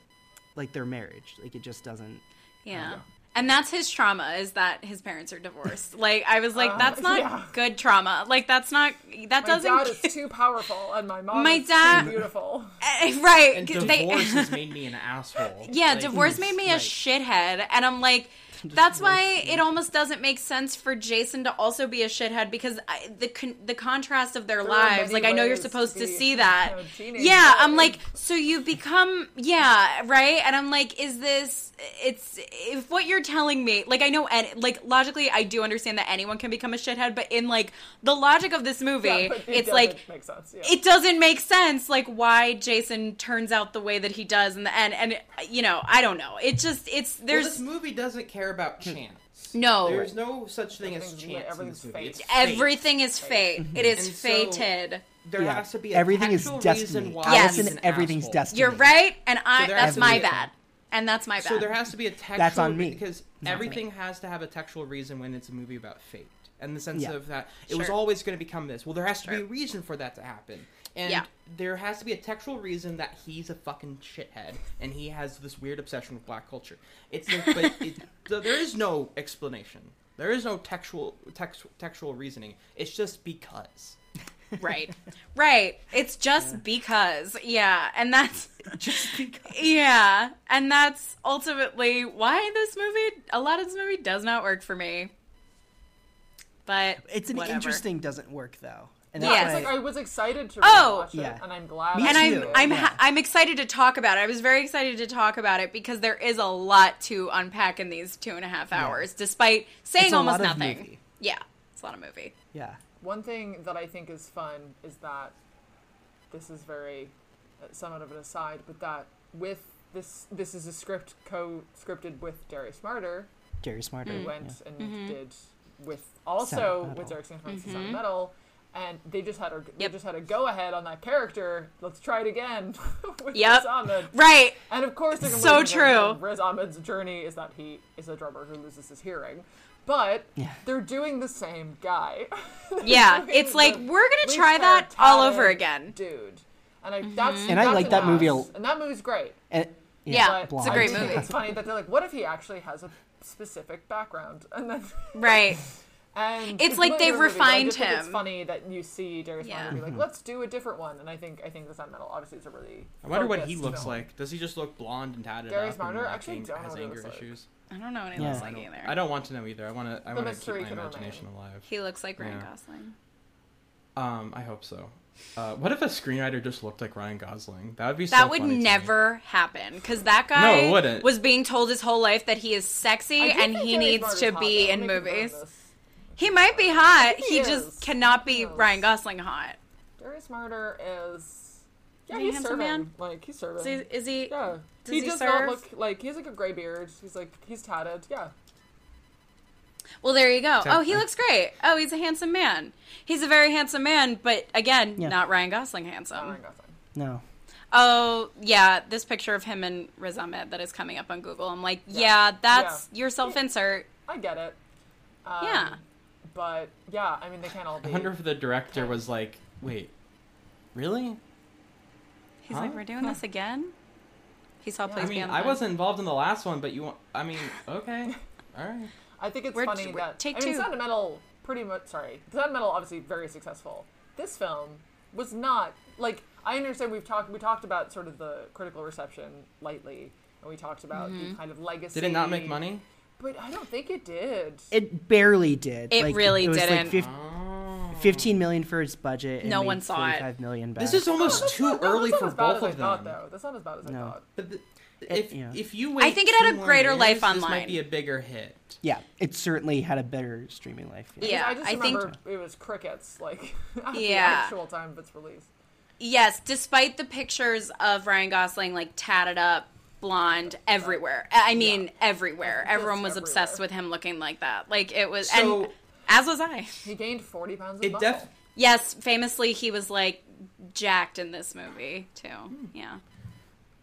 like their marriage, like it just doesn't. Yeah. And that's his trauma is that his parents are divorced. Like I was like, Uh, that's not yeah. good trauma. Like that's not that My doesn't dad is too powerful, and my mom My is dad- too beautiful. right. And 'cause they- divorce has made me an asshole. yeah, Like, divorce made me a right. shithead, and I'm like, that's why it almost doesn't make sense for Jason to also be a shithead because I, the con- the contrast of their There lives. Like I know you're supposed to to see that. a teenage Yeah, boy. I'm like, so you become yeah, right? And I'm like, is this? It's if what you're telling me, like I know, and like logically, I do understand that anyone can become a shithead, but in like the logic of this movie, Yeah, it it's like sense. Yeah. it doesn't make sense like why Jason turns out the way that he does in the end and you know I don't know it just it's Well, there's this movie doesn't care about hmm. chance. No. there's no such thing as Everything's- chance in everything's this movie. fate. It's fate. everything is fate it is And so- fated There Yeah. has to be a Everything is textual destiny. reason why Yes. he's Allison, an everything's asshole. destiny. you're right and I there that's has to my be a- bad and that's my bad So there has to be a textual. That's on me. because Not everything has to have a textual reason when it's a movie about fate, and the sense Yeah. of that it was Sure. always going to become this. Well, there has to be a reason for that to happen, and Yeah. there has to be a textual reason that he's a fucking shithead and he has this weird obsession with black culture. It's the, but it, th- there is no explanation. There is no textual text, textual reasoning. It's just because. right right it's just because yeah and that's just because. yeah and that's ultimately why this movie a lot of this movie does not work for me but It's an whatever. interesting doesn't work though. And Yeah, It's like I was excited to Oh! watch it, Yeah. and I'm glad. Me I and too. I'm I'm yeah. ha- I'm excited to talk about it. I was very excited to talk about it because there is a lot to unpack in these two and a half hours, despite saying It's a almost lot of nothing. movie. Yeah, it's a lot of movie. yeah. One thing that I think is fun is that this is very uh, somewhat of an aside, but that with this this is a script co-scripted with Darius Marder, Jerry Smarter. who Mm. went yeah. and Mhm. did with also with Metal. Derek Cianfrance's Mhm. Sound Metal, and they just had a they just had a go ahead on that character. Let's try it again with Yep. Riz Ahmed. Right. And of course, they're So true. Riz Ahmed's journey is that he is a drummer who loses his hearing, but Yeah. they're doing the same guy. Yeah, it's like we're gonna try that all over again. dude. And I mm-hmm. that's And I like that movie a- loss. and that movie's great. And, Yeah, But it's a great movie. It's funny that they're like, what if he actually has a specific background? And then Right. and It's like they've different movie, but I refined just think It's funny that you see Darius Yeah. Martin be like, let's do a different one. And I think I think the Sound Metal obviously is a really. I wonder what he looks film. like. Does he just look blonde and tatted Darius up and Actually, don't has what anger looks like. issues? I don't know what he Yeah. looks I like don't, either. I don't want to know either. I want to. I want to keep my can remain. imagination alive. He looks like Ryan Yeah. Gosling. Um, I hope so. Uh, what if a screenwriter just looked like Ryan Gosling? That would be so That would funny me. never happen because that guy it wouldn't. was being told his whole life that he is sexy and he Darius needs Marder's to be in Let me movies. This. He might be hot. He, he just cannot be Who? Ryan Gosling hot. Darius Marder is. Yeah, Is he a he's handsome serving. man? Like he's serving. Is he? Is he yeah. does he he does serve? not look like he has like a gray beard. He's like he's tatted. Yeah. Well, there you go. So- Oh, he looks great. Oh, he's a handsome man. He's a very handsome man, but again, Yeah. not Ryan Gosling Not handsome. Ryan Gosling. No. Oh, yeah, this picture of him and Riz Ahmed that is coming up on Google. I'm like, yeah, that's your self-insert. I get it. Um, Yeah. But yeah, I mean they can't all I wonder if the director was like, "Wait, really?" He's Huh? like, we're doing this again. He saw Yeah. Please I Be mean, on I the wasn't involved in the last one, but you want. I mean, okay, all right. I think it's We're- funny we're- that take I mean, two. Sound of Metal pretty much. Sorry, Sound of Metal obviously very successful. This film was not like I understand we've talked we talked about sort of the critical reception lightly, and we talked about the mm-hmm. kind of legacy. Did it not make money? But I don't think it did. It barely did. It really was didn't. Like fif- Oh. 15 million for its budget. and No one saw it. 45 million back. This is almost That's too not- early that's for not as bad both as I of thought, them. though. That's not as bad as I thought. But the, if yeah. if you wait, I think it had a more greater years, life This online. might be a bigger hit. yeah, it certainly had a better streaming life. Because Yeah, I just I think- remember it was crickets like at the Yeah. actual time of its release. Yes, despite the pictures of Ryan Gosling like tatted up, blonde everywhere. I mean, everywhere. Everyone was obsessed with him looking like that. Like it was, So- and as was I. He gained forty pounds of It def Yes, famously he was like jacked in this movie too. Hmm. Yeah,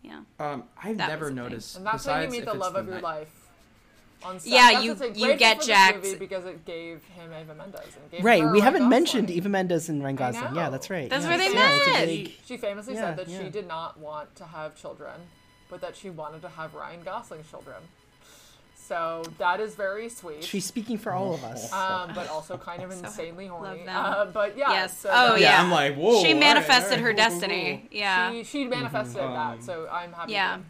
yeah. um I've That never was thing. noticed. and that's when you meet the it's love of your night- life. On. Yeah, That's you- you get jacked- movie because it gave him Eva Mendes. And gave Right, we Ryan haven't Gosling. mentioned Eva Mendes and Ryan Gosling. Yeah, that's right. That's yeah, where they yeah, met. big- She famously Yeah, said that yeah. she did not want to have children, but that she wanted to have Ryan Gosling's children. So that is very sweet. She's speaking for all of us. um, but also kind of insanely horny. Uh, but yeah. yes. So oh that- yeah. I'm like, whoa, She all right, manifested all her right, destiny. Yeah. She, she manifested Um, that, so I'm happy. Yeah. for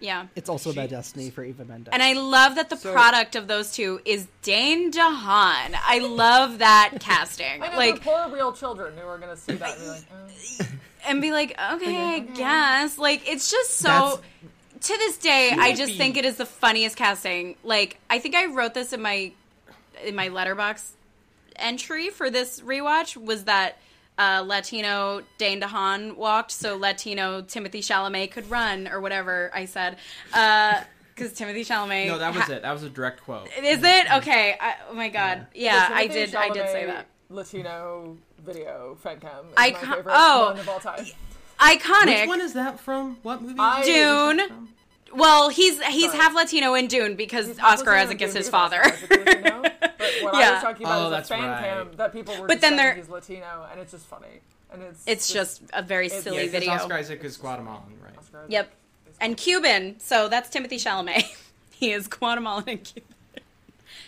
yeah. It's also She- about destiny for Eva Mendes. And I love that the So- product of those two is Dane DeHaan. I love that casting. I know like the poor real children who are going to see that and be like, oh. And be like, okay, I guess. Like it's just so. That's- to this day, I just be- think it is the funniest casting. Like I think I wrote this in my in my Letterboxd entry for this rewatch was that. Uh, Latino Dane DeHaan walked, so Latino Timothée Chalamet could run, or whatever I said, because Timothée Chalamet. No, that was ha- it. That was a direct quote. Is it okay? I, oh my god, yeah, The I Timothy did. I did say that. Latino video fan cam is I my favorite oh. one of all time. Iconic. Which one is that from? What movie? I- Dune. Well, he's he's Sorry. half Latino in Dune because He's Oscar Latino Isaac is too, his father. Oscar Latino. But what I Yeah. was talking about Oh, is that's a fan right. cam that people were But then saying they're- he's Latino, and it's just funny. And it's it's just a very it's- silly Yeah, 'cause video. Oscar Isaac is Guatemalan, right? Oscar Isaac Yep, is- and Cuban. So that's Timothée Chalamet. he is Guatemalan and Cuban.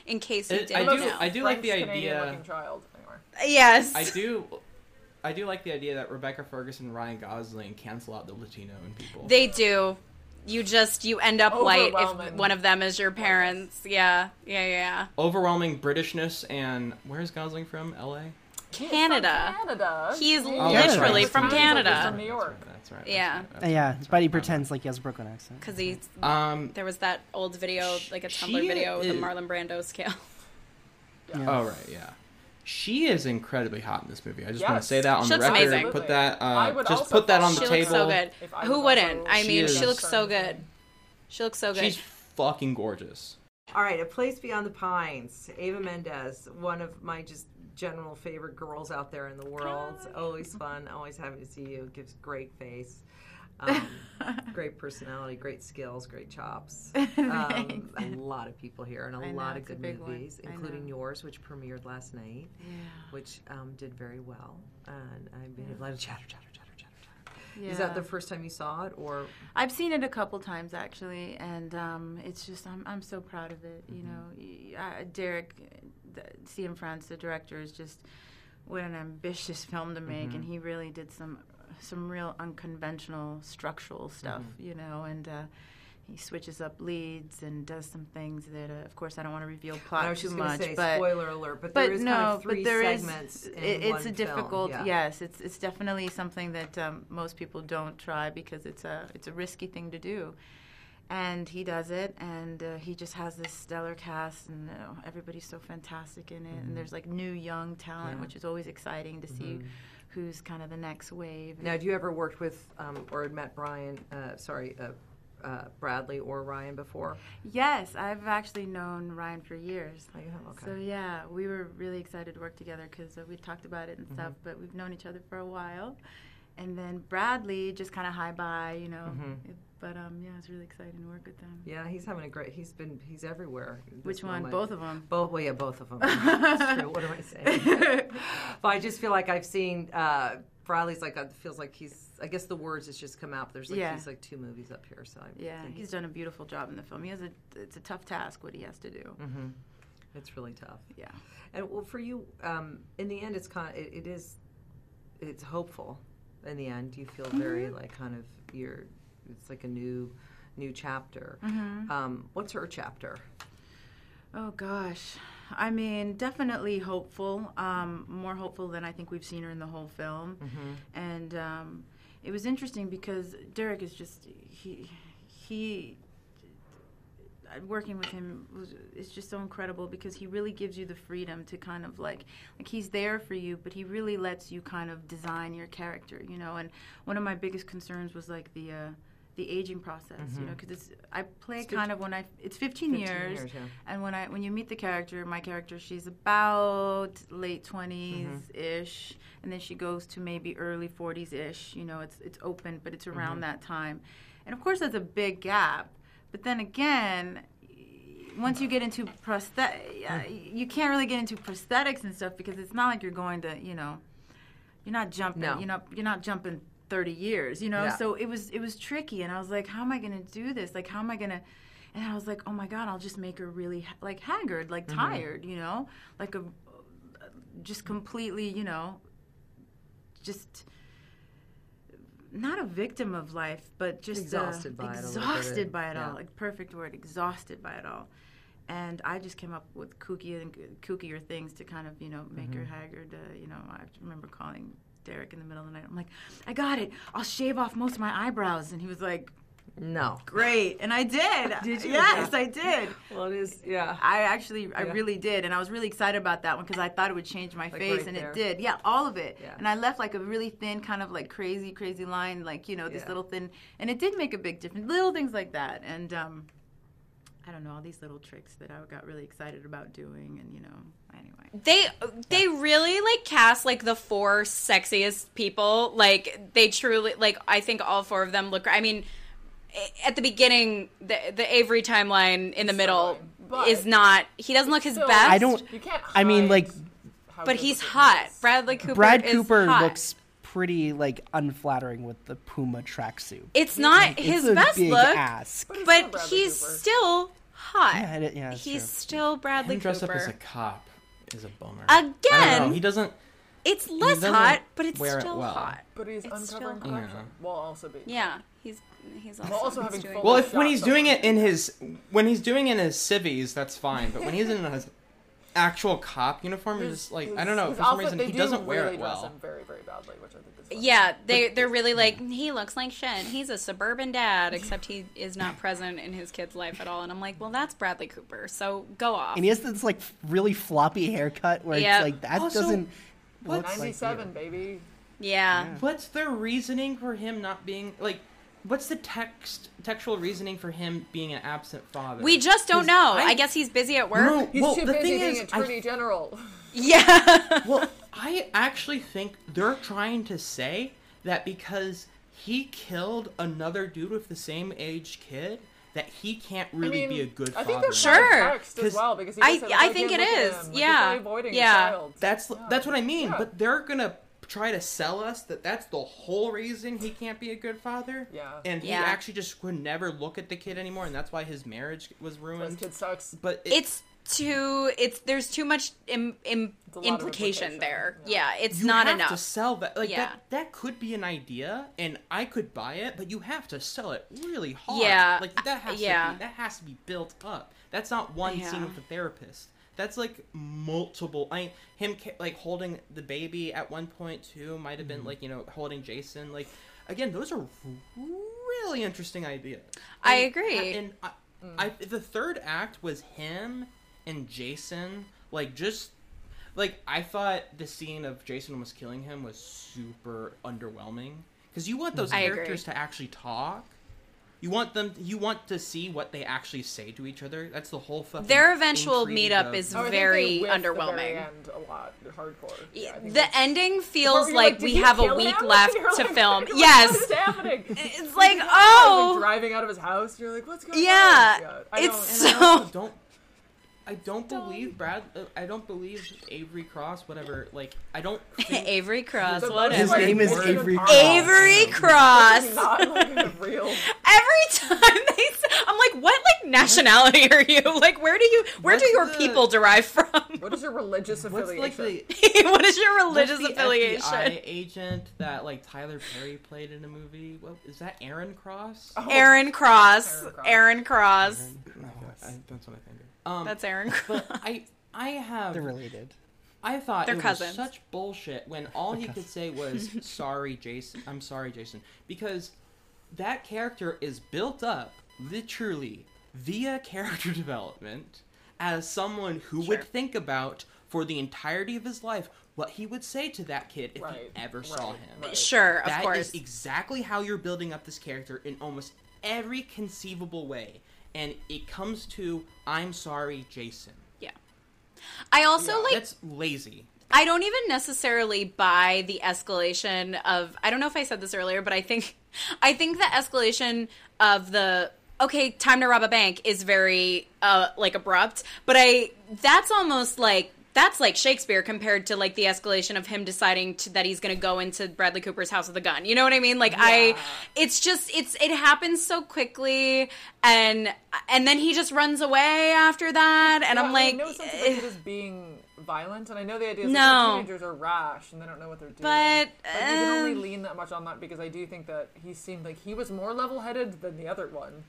In case you It- didn't I do- know. I do like the French idea- Canadian-looking child. Anyway. yes. I do. I do like the idea that Rebecca Ferguson and Ryan Gosling cancel out the Latino in people. They do. You just you end up white if one of them is your parents. Yeah, yeah, yeah. Overwhelming Britishness and where's Gosling from? L.A. He's Canada. From Canada. He is Oh, literally right. from Canada. He's from New York. That's right. That's right. Yeah. That's right, Uh, yeah, that's but he pretends like he has a Brooklyn accent. Because he's Um. there was that old video, like a Tumblr She video with the Marlon Brando scale. Yeah. Oh right, yeah. She is incredibly hot in this movie. I just want to say that on She the record. amazing. Put that. I Uh, would just put that on the She for table. looks so good. Who wouldn't? I mean, is- she looks so good. She looks so good. She's fucking gorgeous. All right, A Place Beyond the Pines. Eva Mendes, one of my just general favorite girls out there in the world. Always fun. Always happy to see you. Gives great face. Um, great personality, great skills, great chops. Um, a lot of people here and a I know, lot of good big one. movies, including yours, which premiered last night, Yeah. which um, did very well. And I made a lot of chatter, chatter, chatter, chatter, chatter. Yeah. Is that the first time you saw it, or I've seen it a couple times actually, and um, it's just I'm I'm so proud of it. You know, Y- uh, Derek, the, Cianfrance, the director, is just what an ambitious film to make, and he really did some some real unconventional structural stuff. You know, and. Uh, he switches up leads and does some things that, uh, of course, I don't want to reveal plot I was too just much. say, but spoiler alert, but but there is no, kind of three but there is- segments in it- it's a difficult. yeah. Yes, it's it's definitely something that um, most people don't try because it's a it's a risky thing to do. And he does it, and uh, he just has this stellar cast, and uh, everybody's so fantastic in it. Mhm. And there's like new young talent, Yeah. which is always exciting to see Mhm. Who's kind of the next wave. Now, have you ever worked with um, or had met Brian? Uh, sorry, uh, uh, Bradley or Ryan before? Yes, I've actually known Ryan for years. Oh, you have? Okay. So yeah, we were really excited to work together because uh, we talked about it and stuff. Mhm. But we've known each other for a while, and then Bradley just kind of hi bye, you know. Mhm. It- but um, yeah, it's really exciting to work with them. Yeah, he's having a great. He's been. He's everywhere. Which one? moment. Both of 'em? Both. Well, yeah, both of them. What am I saying? but I just feel like I've seen uh, Bradley's like it feels like he's. I guess the words has just come out. There's like Yeah. he's like two movies up here. So I Yeah, think he's done a beautiful job in the film. He has a. It's a tough task what he has to do. Mm-hmm. It's really tough. Yeah. And well, for you, um, in the end, it's kind. Of, it, it is. It's hopeful. In the end. You feel very like kind of you're. It's like a new, new chapter. Mhm. Um, what's her chapter? Oh gosh. I mean, definitely hopeful. Um, more hopeful than I think we've seen her in the whole film. Mhm. And um, it was interesting because Derek is just he he working with him was is just so incredible because he really gives you the freedom to kind of like like he's there for you but he really lets you kind of design your character you know? And one of my biggest concerns was like the uh the aging process you know? Because it's i play It's kind fif- of when i it's 15, 15 years, years, yeah. and when i when you meet the character my character she's about late 20s ish and then she goes to maybe early 40s ish you know? It's it's open but it's around Mhm. that time. And of course that's a big gap but then again once you get into prosthet you can't really get into prosthetics and stuff because it's not like you're going to you know you're not jumping No. you're not you're not jumping 30 years you know Yeah. so it was it was tricky and i was like how am i going to do this like how am i going to and i was like oh my god i'll just make her really like haggard like Mhm. tired you know like a just completely you know just not a victim of life but just Exhausted uh, by it a little bit, exhausted by it yeah. all like perfect word exhausted by it all and I just came up with kooky and kookier things to kind of you know make her Mhm. haggard. Uh, you know, I remember calling Derek in the middle of the night. I'm like, I got it. I'll shave off most of my eyebrows, and he was like, No. Great, and I did. Did you? Yes, Yeah. I did. Well, it is. Yeah. I actually, I Yeah. really did, and I was really excited about that one because I thought it would change my Like face, right and there. it did. Yeah, all of it. Yeah. And I left like a really thin, kind of like crazy, crazy line, like you know, this Yeah. little thin, and it did make a big difference. Little things like that, and um, I don't know, all these little tricks that I got really excited about doing, and you know, anyway. They they really like cast like the four sexiest people. Like they truly like I think all four of them look. I mean, a- at the beginning, the the Avery timeline in the middle but is not. He doesn't look his still- best. I don't. You can't I mean, like but he's the film hot. is. Bradley Cooper. Brad is Cooper hot. looks pretty like unflattering with the Puma tracksuit. It's not It's his a best big look, ask. But it's but still he's Cooper. still hot. Yeah, it- yeah, he's true. still Bradley Him dressed Cooper. up as a cop is a bummer. Again. He doesn't. it's less doesn't hot, but it's wear it still well. hot. But he's It's uncovering still- corruption Yeah. while also being. Yeah, he's he's also, While also he's having doing Well, if when he's doing it in his when he's doing it in his civvies, that's fine. But when he's in his actual cop uniform, it's just like I don't know. For some outfit- reason, they he do doesn't wear really it dress well. him very, very badly, which I think is. funny. Yeah, they they're really like he looks like shit. He's a suburban dad, except he is not present in his kid's life at all. And I'm like, well, that's Bradley Cooper. So go off. And he has this like really floppy haircut where Yep. it's like that Also, doesn't. what- look like Ninety-seven, you. baby. yeah. What's their reasoning for him not being like? What's the text textual reasoning for him being an absent father? We just don't know. I, I- guess he's busy at work. No, He's well, too the busy thing being is, I- attorney general. Yeah. well, I actually think they're trying to say that because he killed another dude with the same age kid, that he can't really mean, be a good father. I think there's Sure. sure. text as 'Cause well because he I- just said, I think it is. it look at is. him. Like, Yeah. avoiding Yeah. child. That's that's what I mean. Yeah. But they're gonna try to sell us that that's the whole reason he can't be a good father. Yeah. And he Yeah. actually just would never look at the kid anymore, and that's why his marriage was This ruined. kid sucks. But it, it's too. It's there's too much Im, im, It's a lot of implication implication, there. yeah. Yeah, it's you not have enough. to sell that. Like Yeah. that, that could be an idea, and I could buy it, but you have to sell it really hard. Yeah, like that has yeah. to be, that has to be built up. That's not one Yeah. scene with the therapist. That's like multiple. I him like holding the baby at one point too might have been mm-hmm. like you know holding Jason. Like again, those are really interesting ideas. I And- agree. And I, mm. I, the third act was him and Jason, like just like I thought the scene of Jason almost killing him was super underwhelming because you want hmm. those I agree. characters to actually talk. You want them. You want to see what they actually say to each other. That's the whole fucking. Their eventual meetup of- is Oh, I think very they whiffed the underwhelming. very end a lot, hardcore. Yeah, I the that's- ending feels You're like, we have a week him?" left to like- film. like, yes. What is happening? It's like, Like, oh, driving out of his house. You're like, what's going Yeah, on? Yeah, it's don't- And I also so. don't. I don't believe Brad. Uh, I don't believe Avery Cross. Whatever. Like I don't. Think, Avery Cross, The whatever. His like, name is Mission Avery Cross. Avery Cross. Not like real. Every time they, s- I'm like, what like nationality are you? Like, where do you where do your the- people derive from? What is your religious What's affiliation? like the what is your what's religious the affiliation? FBI agent that like Tyler Perry played in a movie? What is that? Aaron Cross? Oh, Aaron Cross. Aaron Cross. Aaron Cross. No, I, that's what I think. Um, That's Aaron Cross. But I I have They're related. I thought They're it cousins. was such bullshit when all he could say was "sorry, Jason." I'm sorry, Jason, because that character is built up literally via character development as someone who Sure. would think about for the entirety of his life what he would say to that kid if Right, he ever saw right, him. right. Sure, of That course. is exactly how you're building up this character in almost every conceivable way. And it comes to I'm sorry, Jason. yeah. I also like That's lazy. I don't even necessarily buy the escalation of I don't know if I said this earlier, but I think I think the escalation of the okay, time to rob a bank is very uh like abrupt, but I that's almost like that's like Shakespeare compared to like the escalation of him deciding to, that he's going to go into Bradley Cooper's house with a gun. You know what I mean? Like I it's just it's it happens so quickly and and then he just runs away after that and Yeah, I'm like I know sense of eh. it as being violent, and I know the idea is No. that teenagers are rash and they don't know what they're doing. But, but you can only uh, lean that much on that because I do think that he seemed like he was more level-headed than the other one.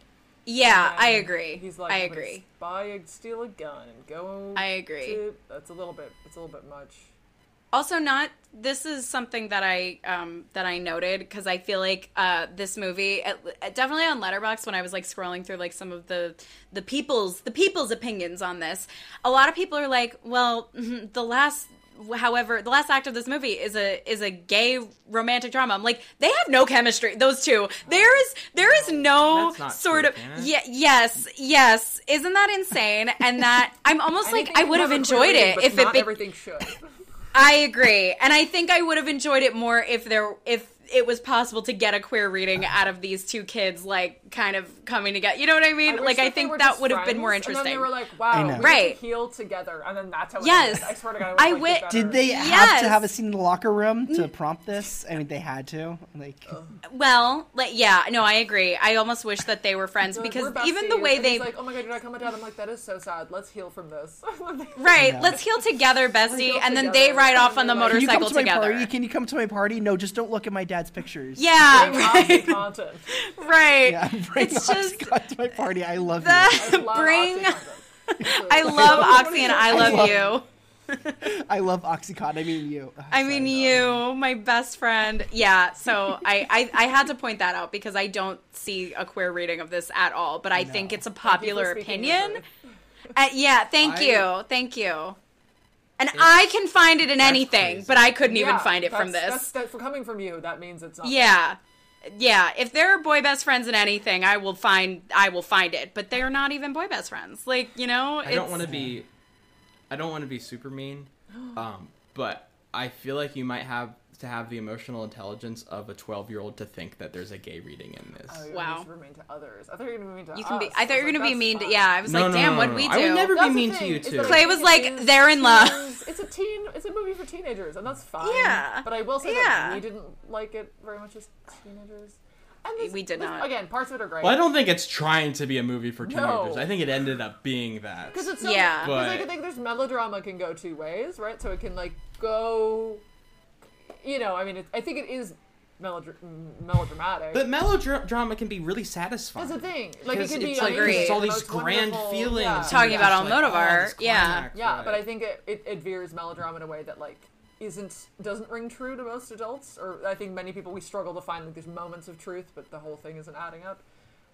Yeah, And I agree. He's like, I agree. Buy a steal a gun and go. I agree. to-" That's a little bit. It's a little bit much. Also, not this is something that I um, that I noted because I feel like uh, this movie at, at- definitely on Letterboxd when I was like scrolling through like some of the the people's the people's opinions on this. A lot of people are like, well, the last. However, the last act of this movie is a is a gay romantic drama. I'm like, they have no chemistry. Those two. There is there is no sort true, of yeah yes yes. Isn't that insane? And that I'm almost like I would have enjoyed it if not it be- everything should. I agree, and I think I would have enjoyed it more if there if it was possible to get a queer reading out of these two kids, like kind of coming together. You know what I mean? wish like I think that would have been more interesting. And then they were like, I "Wow, know. we Right. right. heal together," and then that's how. It Yes. ended. I swear to God, I I, would wi- like it better. Did they have to have a scene in the locker room to prompt this? I mean, they had to. Like, well, like yeah, no, I agree. I almost wish that they were friends like, because "We're even the way and they he's like, "Oh my God, you're not coming down." I'm like, "That is so sad. Let's heal from this." right, let's heal together, bestie, heal and then they ride off on the they're like, can you come motorcycle to my together. party? Can you come to my party? No, just don't look at my dad's pictures. Yeah, Bring right, OxyContin. right. Yeah, bring It's just- Oxycontin to my party. I love you. I love Bring- I love Oxy and I love love- you. I love Oxycontin. I mean you. Ah, I mean you, my best friend. Yeah, so I, I I had to point that out because I don't see a queer reading of this at all, but I think it's a popular opinion. Uh, yeah, thank I- you, thank you. And I can find it in anything, crazy. but I couldn't even find it from this. That's, that, for coming from you, that means it's not. Yeah. Yeah, if there are boy best friends in anything, I will find I will find it, but they're not even boy best friends. Like, you know, I don't want to be I don't want to be super mean. Um, but I feel like you might have to have the emotional intelligence of a 12-year-old to think that there's a gay reading in this. Oh, you're Wow. just mean to others. I thought you were gonna be mean to You can be. I thought you were was going to be mean that's to fine. Yeah, I was No, like, no, "Damn, no, what'd we no. do?" I would never be That's the mean to you is two. Clay was like, is- "They're in love." teens- It's a teen. It's a movie for teenagers, and that's fine. Yeah. But I will say Yeah. that we didn't like it very much as teenagers. And this- We did this- not. Again, parts of it are great. Well, I don't think it's trying to be a movie for No. teenagers. I think it ended up being that. Because it's so, Yeah. Because I But- think there's melodrama can go two ways, right? So it can like go. You know, I mean, it, I think it is melodra- melodramatic. But melodrama can be really satisfying. That's the thing. Like it Because can be it's like Agreed. it's all these grand feelings. yeah. Talking about just like, Almodovar, oh, yeah. climax, Yeah, right. but I think it, it, it veers melodrama in a way that like isn't doesn't ring true to most adults, or I think many people we struggle to find like these moments of truth, but the whole thing isn't adding up.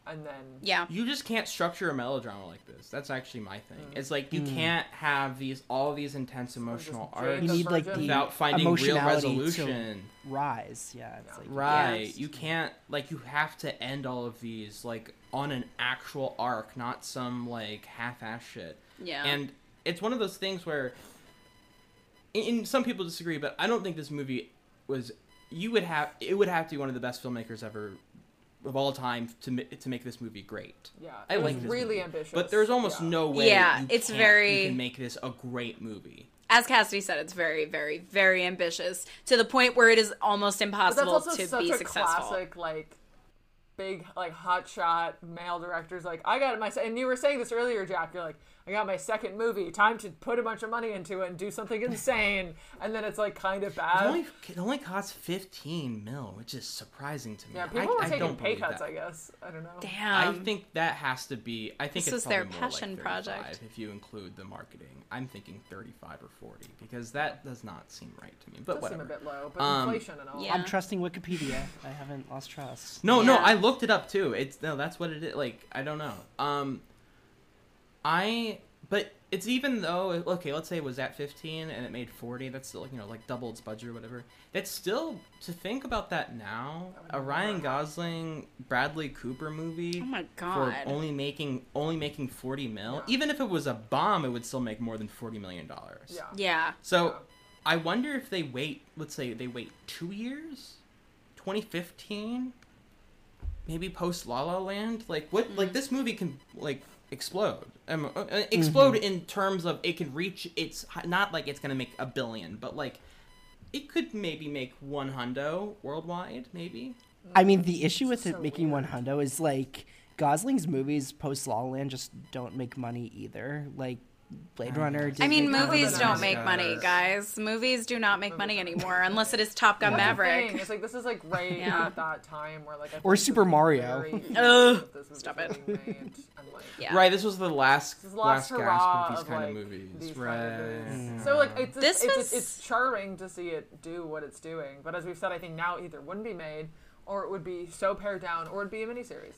And then Yeah. You just can't structure a melodrama like this. That's actually my thing. Mm. It's like you can't have these all these intense emotional just arcs You need like the without finding real resolution. rise. Yeah, it's like Right. Yes. You can't like you have to end all of these like on an actual arc, not some like half-ass shit. Yeah. And it's one of those things where and- and some people disagree, but I don't think this movie was you would have it would have to be one of the best filmmakers ever of all time to to make this movie great. yeah, I it was like this really movie. ambitious. But there's almost yeah. no way Yeah, you it's can't- very- you can make this a great movie. As Cassidy said, it's very, very, very ambitious to the point where it is almost But that's impossible also to such be a successful. classic like big like hot shot male directors like I got my myself, and you were saying this earlier, Jack. You're like I got my second movie. Time to put a bunch of money into it and do something insane. And then it's like kind of It bad. only, it only costs 15 mil, which is surprising to me. yeah, people I, were I taking don't pay cuts. that. I guess I don't know. Damn. I think that has to be. I think This it's was their passion like project. 35 If you include the marketing, I'm thinking 35 or 40 because that does not seem right to me. But Does seem a bit low, but Um, inflation and all. Yeah. I'm trusting Wikipedia. I haven't lost trust. No, no, I looked it up too. It's no, that's what it is. Like I don't know. Um, I but it's even though okay, let's say it was at 15 and it made 40. That's still you know like double its budget or whatever. That's still to think about that now. A Ryan Gosling, Bradley Cooper movie. Oh my For only making only making 40 mil. Even if it was a bomb, it would still make more than 40 million dollars. Yeah. Yeah. So I wonder if they wait, let's say they wait two years, 2015, maybe post La La Land. Like what? Mm. Like this movie can like explode. Um, uh, uh, explode Mhm. in terms of it can reach its not like it's gonna make a billion, but like it could maybe make one hundo worldwide, maybe. I mean, the issue with it making one hundo is like Gosling's movies post La La Land just don't make money either. Like Blade Runner. I mean, movies don't make money, guys. Movies do not make money anymore unless it is Top Gun Maverick. It's like this is like right Yeah. at that time where like Or Super Mario. Ugh, this was stop it. like, Yeah. Right. This was the last This is last, last gasp of these of, kind like, of movies. these right. kind of movies. yeah. So like it's This it's, was- it's, it's charming to see it do what it's doing, but as we've said, I think now either wouldn't be made or it would be so pared down or it'd be a miniseries.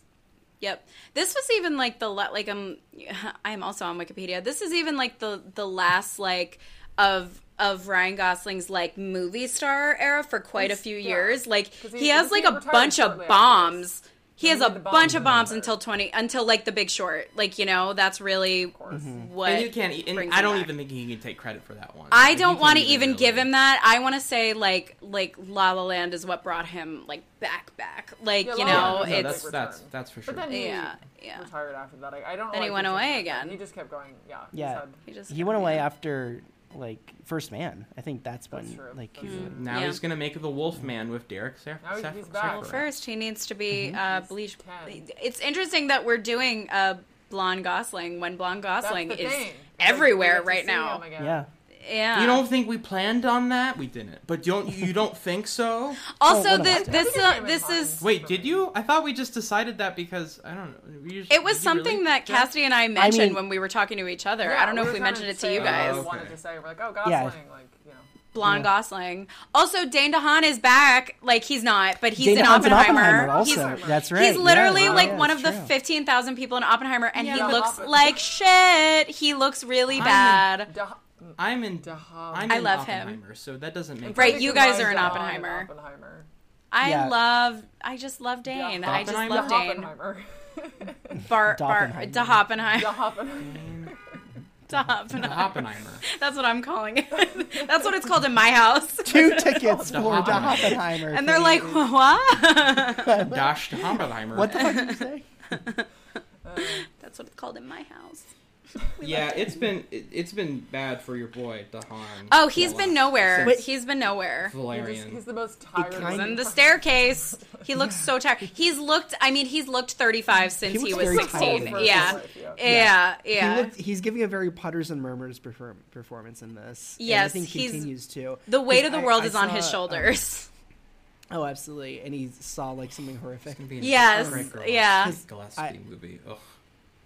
Yep. This was even like the la- like um I am also on Wikipedia. This is even like the the last like of of Ryan Gosling's like movie star era for quite a few yeah. years. Like he- he has like a bunch of bombs. He has a bunch of bombs until twenty until like the Big Short. Like you know that's really what mm-hmm. and you can't. And I don't back. even think he can take credit for that one. I Like, don't want to even give really- him that. I want to say like like La La Land is what brought him like back back. Like Yeah, you La La know Land was it's big that's return. that's for sure. But then he Yeah, yeah. retired after that. I, I don't. Then he went away again. He just kept going. Yeah. he Yeah, said- He just he went away after like First Man. I think that's when true. like That's he- true. Now Yeah. he's gonna make the Wolf Man with Derek Saf- Now Saf- he's back. Well, first he needs to be Mm-hmm. uh, bleached. It's interesting that we're doing uh, blonde Gosling when blonde Gosling is thing. Everywhere we get to right see now. him again. yeah. Yeah. You don't think we planned on that? We didn't. But don't you don't think so? Also, Oh, what this I uh, this is Wait, did you? I thought we just decided that because I don't know. We just- it was did you really, something that Jeff? Cassidy and I mentioned mean- when we were talking to each other. Yeah, I don't know we if we trying mentioned it to you guys. we Oh, wanted okay. to say. We're like, oh, Gosling, Yeah. like you know. Blonde Yeah. Gosling. Also, Dane DeHaan is back. Like he's not, but he's Dane in Oppenheimer. Oppenheimer also. He's, That's right. He's literally Yeah, like yeah, one it's of the fifteen thousand people in Oppenheimer, and he looks Oppen- like shit. He looks really I'm bad. Da- I'm in. DeHaan. I'm I in love him. So that doesn't make Right, sense. you guys are in Oppenheimer. Oppenheimer. I Yeah. love. I just love Dane. Yeah. I just love Dane. Oppenheimer. Bar Bar Doppenheimer. DeHoppenheimer. Oppenheimer. DeHoppenheimer. Oppenheimer. That's what I'm calling it. That's what it's called in my house. two tickets for Oppenheimer. the Oppenheimer. And they're like, what? Dash to Oppenheimer. what the fuck did you say? That's what it's called in my house. Yeah, it's been it, it's been bad for your boy DeHaan. Oh, he's been nowhere. since He's been nowhere. Valerian. He's the most tired. kind- He's one. in the staircase. He looks so tired. He's looked. I mean, he's looked 35 since He he, was 16. tired. Yeah. Life, yeah. yeah, yeah, He looked, he's giving a very Putters and Murmurs perform, performance in this. and Yes, I think he's- continues to. The weight of the world I is on his saw, um, shoulders. oh, absolutely. And he saw like something horrific. It's gonna be an Yes, Frank Gillespie- yeah. Gillespie I- movie. Ugh.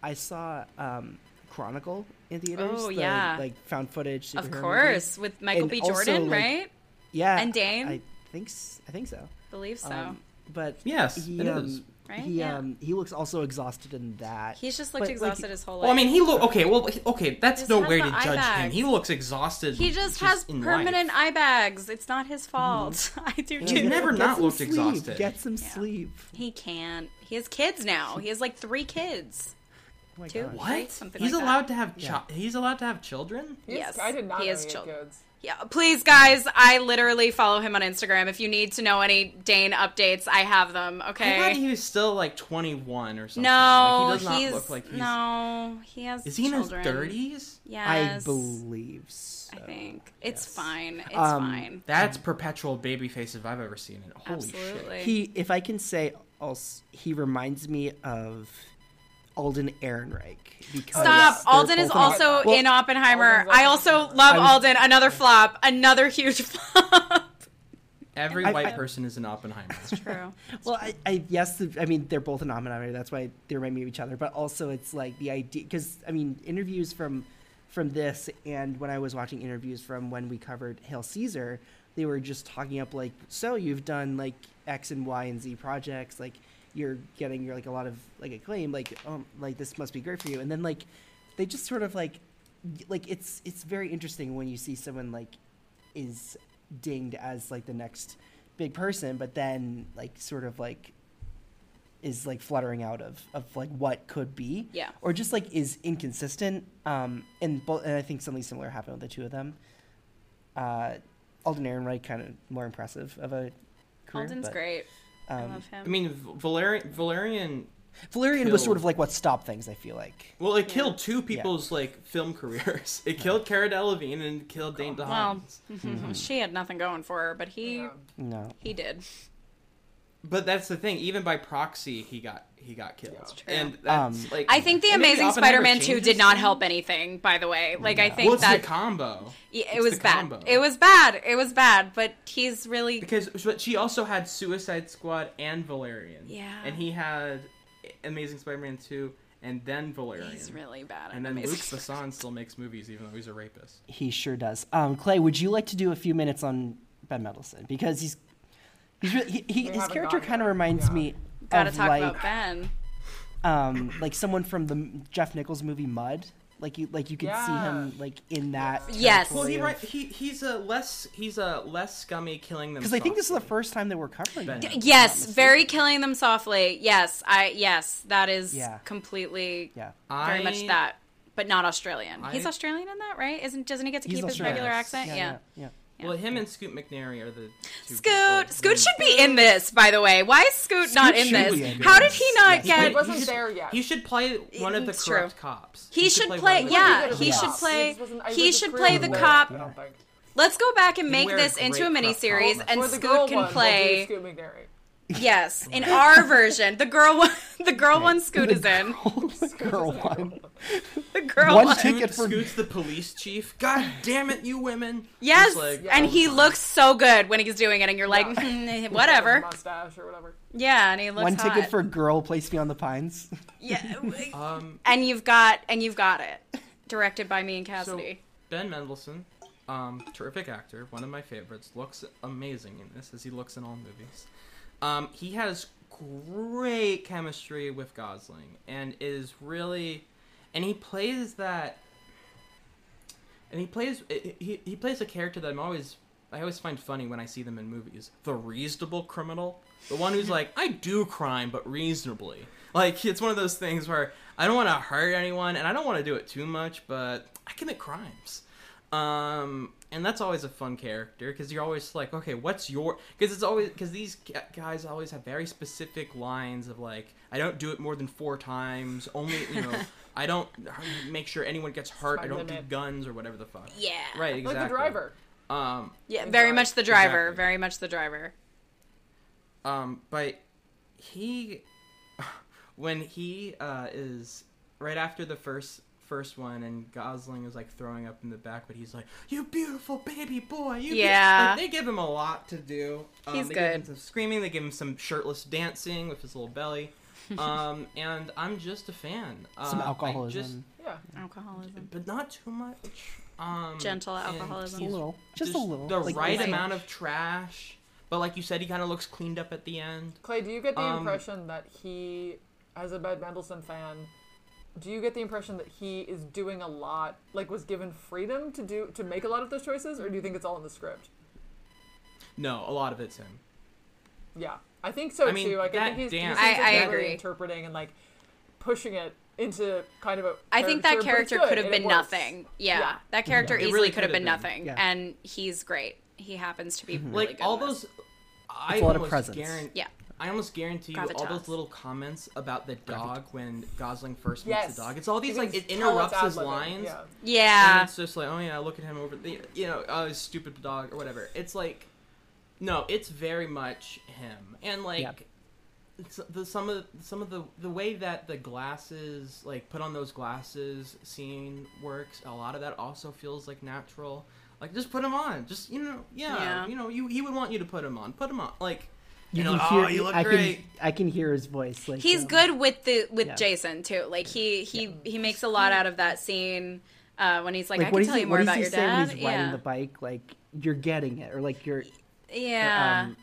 I saw um, Chronicle in theaters. Oh, the, yeah. like found footage. of superhero movie. course, with Michael And B. also, Jordan, like, right? Yeah, And Dane? I think s- I think so. Believe so. Um, but Yes, he, it um, is. Right? He Yeah. um he looks also exhausted in that. He's just looked but, like, exhausted his whole life. Well, I mean, he look okay. Well, okay, that's no way to eye judge him. He looks exhausted. he just has permanent life. eye bags. It's not his fault. I do He's too. never not some looked sleep. exhausted. Get some sleep. He can't. He has kids now. He has like three kids. Oh my Two? God. What? Something He's like that. allowed to have. Yeah. He's allowed to have children. He's- Yes, I did not he know has he had children. kids. Yeah, please, guys. I literally follow him on Instagram. If you need to know any Dane updates, I have them. I Okay. thought he was still like 21 or something. no, like, he does not he's look like he's. no. He has. Is he in his 30s? Yes, I believe so. I think it's Yes. fine. It's Um, fine. That's perpetual baby face if I've ever seen it. Holy Absolutely. shit. He, if I can say also he reminds me of Alden Ehrenreich because Stop. Alden is also Well, in Oppenheimer. Alden's I also also love I was- Alden. Another flop. Another huge flop. Every I- white I- person is an Oppenheimer. That's true. Well, I, I yes, the, I mean they're both an Oppenheimer. That's why they remind me of each other. But also, it's like the idea because I mean interviews from from this and when I was watching interviews from when we covered Hail Caesar, they were just talking up like, so you've done like X and Y and Z projects, like you're getting you're like a lot of like acclaim, like um like this must be great for you. And then like they just sort of like like it's it's very interesting when you see someone like is dinged as like the next big person, but then like sort of like is like fluttering out of of like what could be, Yeah. or just like is inconsistent. Um, and both, and I think something similar happened with the two of them. Uh, Alden Ehrenreich kind of more impressive of a career. Alden's but, great. I Um, love him. I mean, V- Valerian. Valerian. Valerian was sort of like what stopped things. I feel like. Well, it killed two people's like film careers. It killed Cara Delevingne and killed Dane DeHaan. well, DeHaan. she had nothing going for her, but he No. he did. But that's the thing. Even by proxy, he got he got killed. true. And that's Um, like I think the Amazing Oppenheimer Spider-Man 2 did not help anything, by the way. Like I think Well, it's that the combo. Yeah, it It's was the bad. combo. It was bad. It was bad, but he's really because but she also had Suicide Squad and Valerian. Yeah. And he had Amazing Spider-Man 2 and then Valerian. He's really bad And then Amazing Luc Besson still makes movies even though he's a rapist. He sure does. Um, Clay, would you like to do a few minutes on Ben Mendelsohn because he's he's really, he, he, his character kind of reminds Yeah. me Gotta of talk like about Ben. um like someone from the Jeff Nichols movie Mud. Like you like you could see him like in that. Yes. Well, he, right, he he's a less he's a less scummy killing them Because I think this is the first time that we're covering Ben. him. Yes, very killing them softly. Yes, I yes, that is Yeah. completely yeah. very much that, but not Australian. He's Australian in that, right? Isn't doesn't he get to He's keep his Australian. regular Yes. accent? Yeah, Yeah. yeah, yeah. Well, him and Scoot McNairy are the two Scoot, people. Scoot should be in this, by the way. Why is Scoot, not in this? in How did he not He get? should- wasn't he should- there yet. He should play one of the It's true. corrupt cops. He should one play. of the- Yeah, He he should play. cop. He should play the cop. I. Let's go back and make this into a great miniseries, crop top. and Or the girl Scoot can one, we'll do play. Scoot McNairy. Yes, in our version, the girl one, the girl one Scoot is in. Girl one. The girl One one. ticket for Scoot's the police chief. God damn it, you women! Yes, like, and he looks so good when he's doing it, and you're like, Yeah. "Hmm, whatever. Mustache or whatever. Yeah, and he looks One hot. ticket for Girl Place Me on the Pines. yeah, um, and you've got and you've got it, directed by me and so Cassidy. Ben Mendelsohn, um, terrific actor, one of my favorites. Looks amazing in this, as he looks in all movies. Um, he has great chemistry with Gosling, and is really, and he plays that. And he plays he, he plays a character that I'm always I always find funny when I see them in movies. The reasonable criminal, the one who's like I do crime but reasonably. Like it's one of those things where I don't want to hurt anyone and I don't want to do it too much, but I commit crimes. Um, and that's always a fun character because you're always like, okay, what's your? Because it's always because these guys always have very specific lines of like, I don't do it more than four times. Only you know, I don't make sure anyone gets hurt. I don't do limit. guns or whatever the fuck. Yeah. Right. Exactly. Like the driver. Um, Yeah, very much the driver. Exactly. Very much the driver. um, but he, when he uh, is right after the first first one, and Gosling is like throwing up in the back, but he's like, "You beautiful baby boy." You be-" Yeah. Like, they give him a lot to do. Um, He's they Give him good. some screaming. They give him some shirtless dancing with his little belly. um, and I'm just a fan. Some Uh, I alcoholism. just- Yeah. Alcoholism. but not too much. Um, Gentle and alcoholism. a little, just, a little. the like, right like- amount of trash. But like you said, he kind of looks cleaned up at the end. Clay, do you get the Um, impression that he, as a Ben Mendelsohn fan, do you get the impression that he is doing a lot, like was given freedom to do to make a lot of those choices, or do you think it's all in the script? No, a lot of it's him. Yeah, I think so I mean, too. Like I think he's, dance- he seems I- like I agree. interpreting and like pushing it into kind of a. I think that caricature, but it's character could have been nothing. Yeah, Yeah. that character It easily really could have been been. nothing, Yeah. and he's great. He happens to be mm-hmm. really Like good all in this. those, I It's a lot of almost presence. guarantee. Yeah. I almost guarantee you all those little comments about the dog when Gosling first meets Yes. the dog. It's all these You like it interrupts his lines. yeah. Yeah. And it's just like, oh yeah, look at him over the, you know, oh his stupid dog or whatever. It's like, no, it's very much him, and like, Yeah. the, some of some of the the way that the glasses like put on those glasses scene works. A lot of that also feels like natural. Like just put them on. Just you know, yeah, Yeah. you know, you he would want you to put them on. Put them on. Like You you know, can hear. oh, you look I great. can. I can hear his voice. Like He's um, good with the with yeah. Jason too. Like he he he makes a lot out of that scene uh, when he's like, Like, I what can does tell he, you more does about he your say dad. when he's riding yeah. the bike? Like you're getting it, or like you're. yeah. um,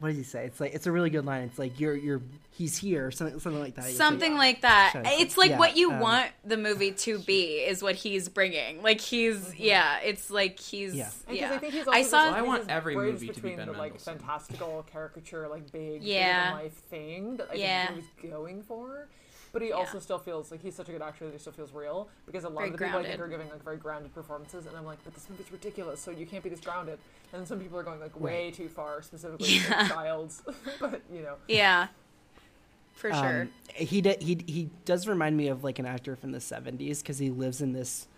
what does he say? It's like it's a really good line. It's like you're you're he's here, or something something like that. Something like, like that. Shut. It's like Yeah, what you um, want the movie to be is what he's bringing. Like he's yeah, it's like he's Yeah. Yeah. I think he's I saw this- I want every movie to be Ben the like Mendelsohn. fantastical caricature, like big Yeah. life thing that I Yeah. think he was going for. But he also still feels like he's such a good actor that he still feels real because a lot Very of the people I think are giving like very grounded performances, and I'm like, but this movie's ridiculous, so you can't be this grounded. And then some people are going like way too far, specifically Yeah. for childs. but you know, Yeah. For sure. Um, he d- he he does remind me of like an actor from the '70s because he lives in this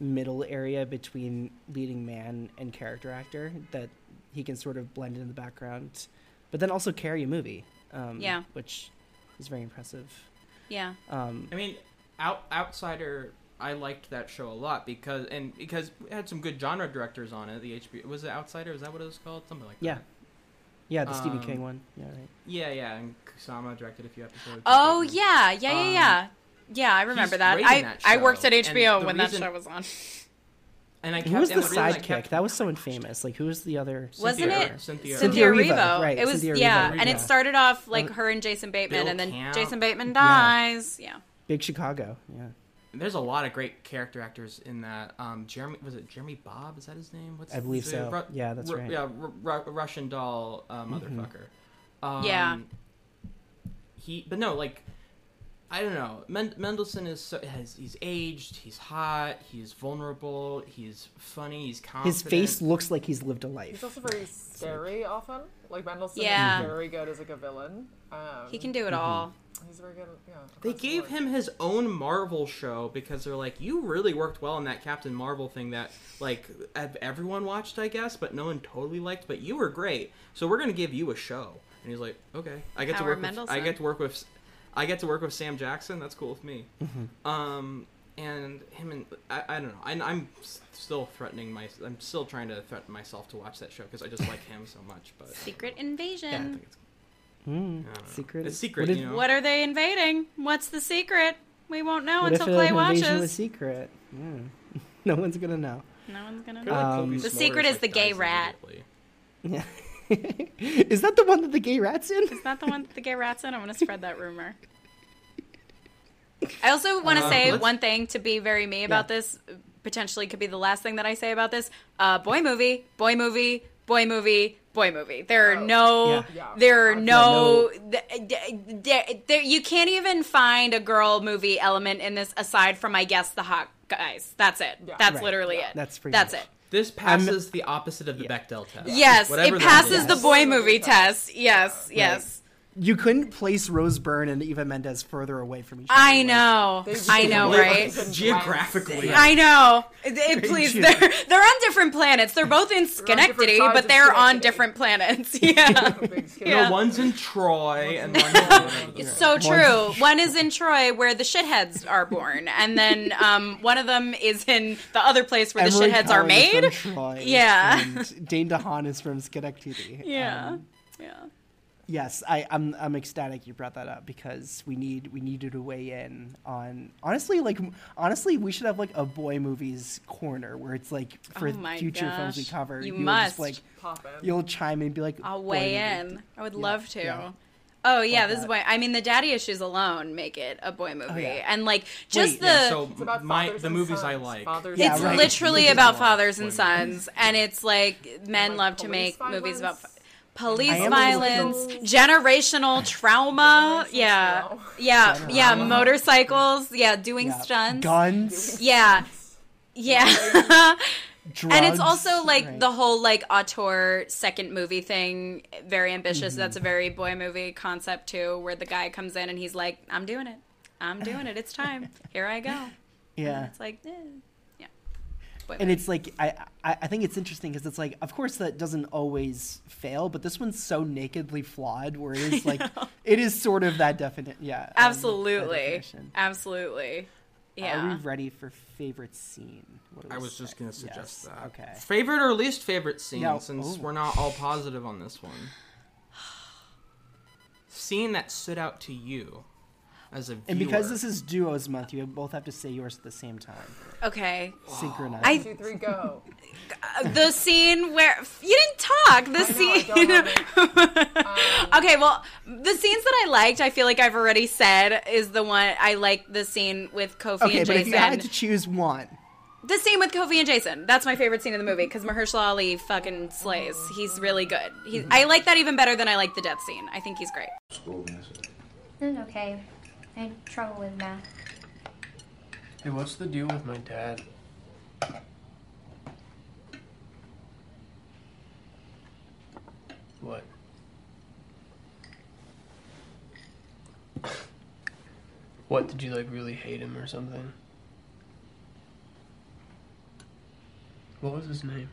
middle area between leading man and character actor that he can sort of blend in the background, but then also carry a movie. Um, Yeah. which is very impressive. yeah. Um, I mean, out, Outsider. I liked that show a lot because and because it had some good genre directors on it. The HBO was it Outsider? Is that what it was called? Something like yeah, that. Yeah, the Stephen Um, King one. Yeah, right. Yeah, yeah. And Kusama directed a few episodes. Oh yeah, yeah, yeah, Um, yeah. Yeah, I remember that. I that I worked at HBO the when that show was on. And I Who was and the sidekick? kept- That was so infamous. Like, who was the other? Wasn't Cynthia- it Cynthia- Cynthia Erivo, Erivo? right, It was Cynthia Erivo, yeah, and it started off like her and Jason Bateman, Bill and then Camp. Jason Bateman dies. Yeah. Big Chicago. Yeah. There's a lot of great character actors in that. Um, Jeremy was it Jeremy Bobb? Is that his name? What's I believe the- so. Yeah, that's right. Yeah, Ru- Ru- Russian doll uh, motherfucker. Um, Yeah. He, but no, like, I don't know. Men- Mendelsohn is so, has he's aged. He's hot. He's vulnerable. He's funny. He's confident. His face looks like he's lived a life. he's also very scary often. Like Mendelsohn Yeah. is very good as like a villain. Um, He can do it all. He's very good. Yeah. They across the gave him his own Marvel show because they're like, you really worked well in that Captain Marvel thing that like everyone watched, I guess, but no one totally liked. But you were great, so we're gonna give you a show. And he's like, okay, I get to Howard work. With, I get to work with, I get to work with Sam Jackson. That's cool with me. Um, and him and I, I don't know. I, I'm still threatening my. I'm still trying to threaten myself to watch that show because I just like him so much. But Secret Invasion. yeah, I invasion. think it's Mm, I don't know. secret. It's secret, What if, you know. What are they invading? What's the secret? We won't know what if until an Clay invasion was secret? Yeah. no one's gonna know. No one's gonna know. Um, The secret is like, the gay rat. Yeah. is that the one that the gay rat's in? Is that the one that the gay rat's in? I'm gonna spread that rumor. I also want to Uh, say let's- one thing to be very me about Yeah. this. Potentially could be the last thing that I say about this. Uh, boy movie, boy movie, boy movie, boy movie. There are Oh, no, yeah. Yeah. there are Yeah, no, th- th- th- there, you can't even find a girl movie element in this aside from I guess the hot guys. That's it. Yeah. That's Right. literally Yeah. it. That's pretty That's much- it. This passes the opposite of the Yeah. Bechdel test. Yes, Whatever it passes the boy movie test. Yes, yes. You couldn't place Rose Byrne and Eva Mendes further away from each other. I know. They just I know, like right? Geographically. I know. It- it- please, they're they're on different planets. They're both in Schenectady, sides but they're on different planets. Yeah, Yeah. No, one's in Troy and one's in whatever the it's fuck. so true. One is in Troy, where the shitheads are born, and then um, one of them is in the other place where the Emory shitheads are Cohen is made. From Troy, Yeah. And Dane DeHaan is from Schenectady. Yeah, Um, yeah. Yes, I, I'm I'm ecstatic you brought that up because we need we need you to weigh in on honestly like honestly we should have like a boy movies corner where it's like for Oh my future films we cover You you'll must. just like Pop in. you'll chime in and be like I'll boy weigh movie. in. I would Yeah, love to. yeah. Oh yeah, Love this is why. I mean, the daddy issues alone make it a boy oh, movie, yeah. and like just Wait, the. Yeah, so It's about my the and movies I like. Fathers Yeah, it's right. literally Movies about fathers boy and movies. sons, and it's like men like love to police make movies about violence? Police violence, generational trauma. Generational yeah, trauma. yeah, yeah. Motorcycles. Yeah, doing Yeah. stunts. guns Yeah, yeah. drugs, and it's also like right. the whole like auteur second movie thing very ambitious Mm-hmm. that's a very boy movie concept too where the guy comes in and he's like i'm doing it i'm doing it it's time here i go yeah it's like eh. Spoiler. and it's like I, I I think it's interesting because it's like of course that doesn't always fail, but this one's so nakedly flawed where it is like it is sort of that definite yeah um, Absolutely. definition. Absolutely. Yeah. Are we ready for favorite scene? What I we was just gonna suggest Yes, that. Okay. Favorite or least favorite scene, No. since Oh. we're not all positive on this one. Scene that stood out to you as a viewer. And because this is duos month, you both have to say yours at the same time. Okay. Synchronized. I- One, two, three, go. the scene where you didn't talk. The scene. Um, okay, well, the scenes that I liked, I feel like I've already said is the one I like. The scene with Kofi okay, and but if Jason. you had to choose one, The scene with Kofi and Jason. That's my favorite scene in the movie because Mahershala Ali fucking slays. He's really good. He, I like that even better than I like the death scene. I think he's great. It's mm, okay. I had trouble with math. Hey, what's the deal with my dad? What? What, did you like really hate him or something? What was his name?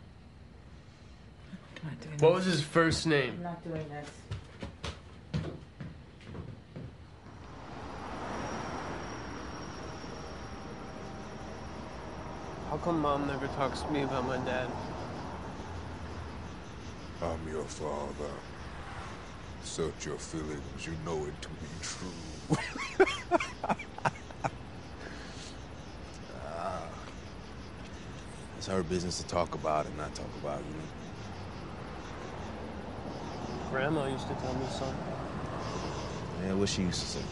What was his first name? not doing this. How come mom never talks to me about my dad? I'm your father. Search your feelings, you know it to be true. Ah. It's her business to talk about and not talk about you. know? Grandma used to tell me something. Yeah, what she used to say.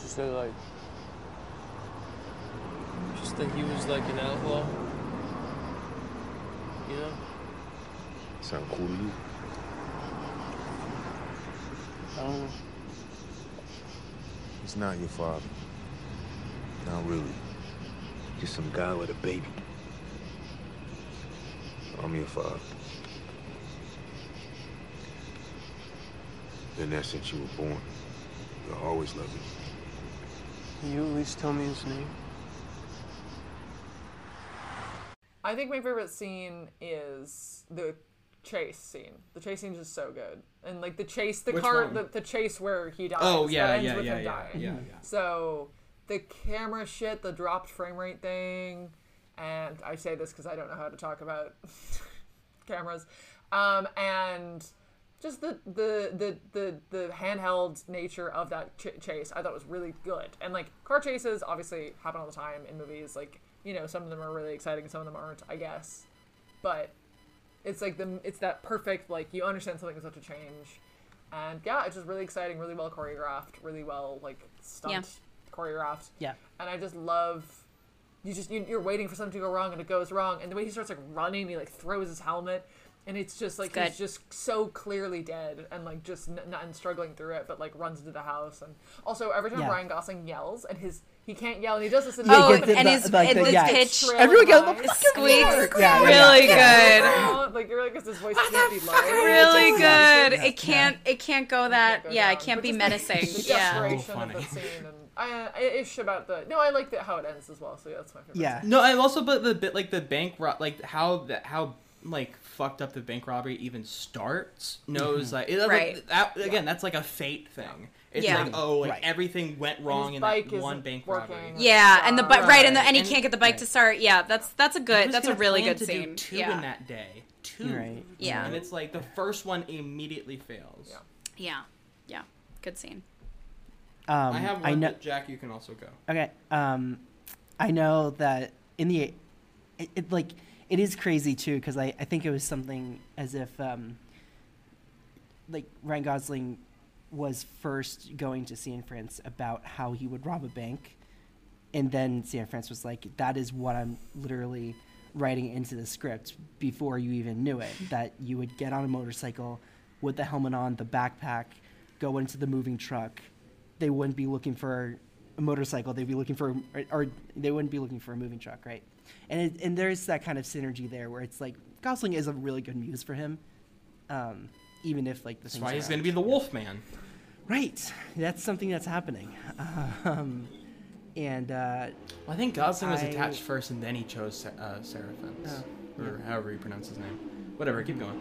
She said like, just that he was like an outlaw. You know? Sound cool to you? I don't know. He's not your father. Not really. Just some guy with a baby. I'm your father. Been there since you were born. You'll always love you. Can you at least tell me his name? I think my favorite scene is the chase scene. The chase scene is just so good, and like the chase, the Which car, the, the chase where he dies. Oh, yeah, ends yeah, with yeah, him yeah, dying. yeah, yeah. So the camera shit, the dropped frame rate thing, and I say this because I don't know how to talk about cameras, um, and just the the the the, the handheld nature of that ch- chase I thought was really good. And like car chases obviously happen all the time in movies. Like you know some of them are really exciting, some of them aren't. I guess, but it's like the it's that perfect like you understand something is about to change, and yeah, it's just really exciting, really well choreographed, really well like stunt Yeah. choreographed. Yeah. and I just love. You just you, you're waiting for something to go wrong and it goes wrong, and the way he starts like running, he like throws his helmet, and it's just like It's he's just so clearly dead and like just n- n- and struggling through it, but like runs into the house, and also every time Yeah. Ryan Gosling yells and his he can't yell and he does this in Yeah, Oh, get the- and the- his, like and the- yeah. pitch Everyone go, Trailing "Look, squeaks Yeah, yeah, really yeah. good. Oh, like you're like 'cause his voice oh, can't be low. Really It's like- good. It can't. It can't go that. go Yeah, it can't But be menacing. The Yeah. desperation So of funny. the scene, and I, I ish about the. No, I like the, how it ends as well. So yeah, that's my favorite. Yeah. No, and also but the bit like the bank ro- like how that how like fucked up the bank robbery even starts knows mm-hmm. like, it, like, Right. that again that's like a fate thing. It's Yeah. like oh like Right. everything went wrong in that one bank working. robbery. Yeah, and the bi- right, and the, and he And- can't get the bike to start. Yeah, that's that's a good. That's a really plan good to do scene. Two yeah. in that day. Two. Right. Yeah. And it's like the first one immediately fails. Yeah. Yeah. Yeah. Good scene. Um, I have one. I know. that Jack, you can also go. Okay. Um, I know that in the, it, it like it is crazy too because I, I think it was something as if um, like Ryan Gosling was first going to Cianfrance about how he would rob a bank, and then Cianfrance was like, "That is what I'm literally writing into the script before you even knew it. That you would get on a motorcycle with the helmet on, the backpack, go into the moving truck. They wouldn't be looking for a motorcycle. They'd be looking for, or, or they wouldn't be looking for a moving truck, right? And it, and there's that kind of synergy there where it's like Gosling is a really good muse for him, um, even if like the that's why he's going to be the Wolf Man. Right, that's something that's happening. Um, and uh, well, I think Gosling was attached first, and then he chose uh, Seraphim, oh, yeah. or however you pronounce his name. Whatever, keep going.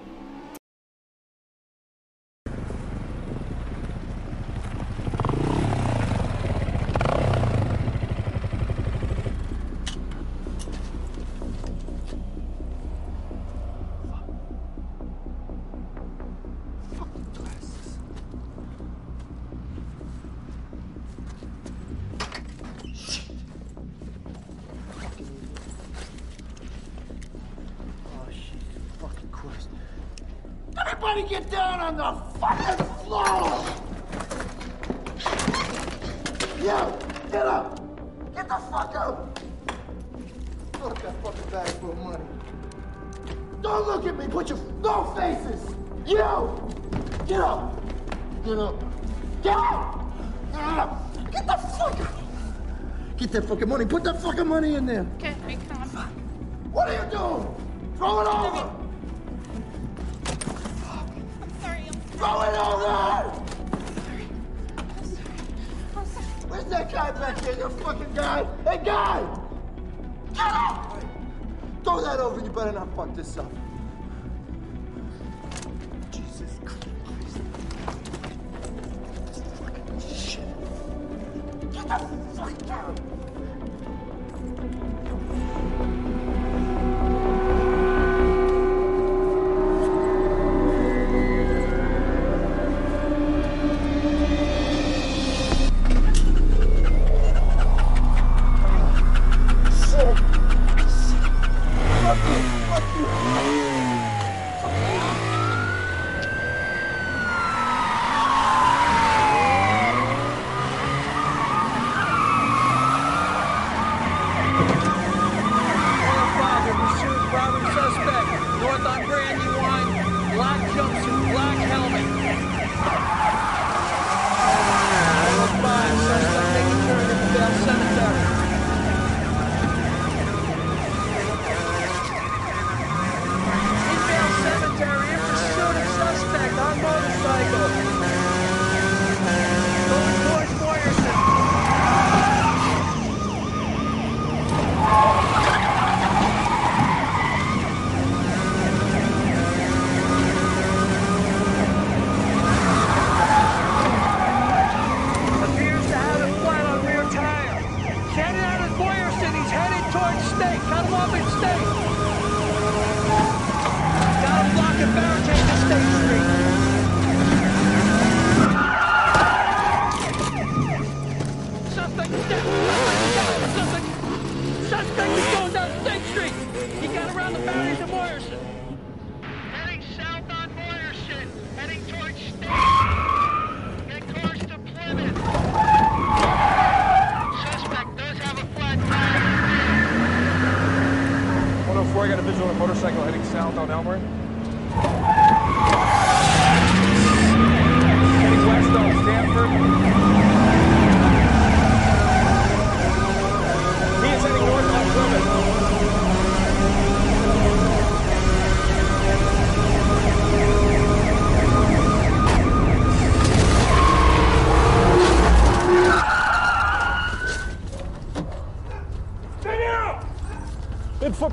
money in there. Okay.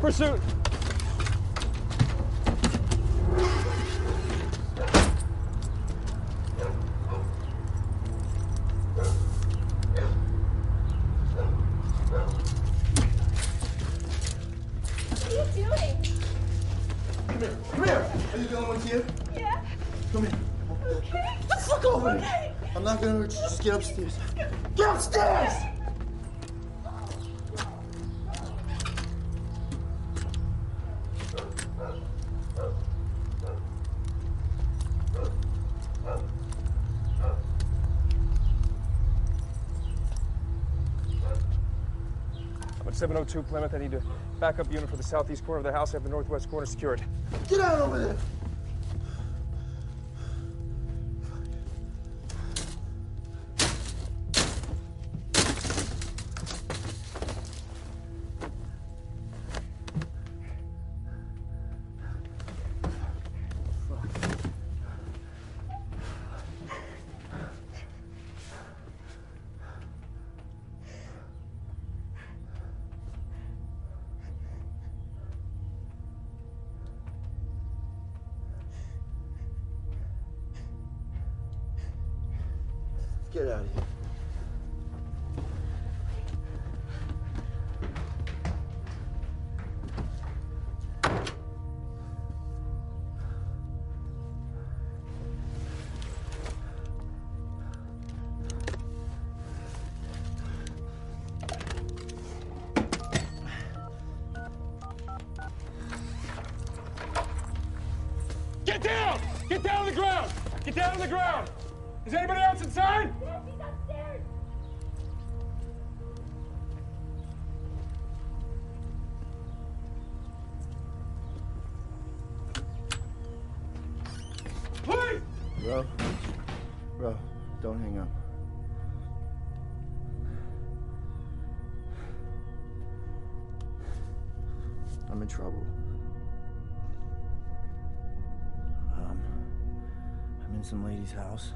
pursuit. 702 Plymouth. I need a backup unit for the southeast corner of the house. I have the northwest corner secured. Get out over there! Some lady's house.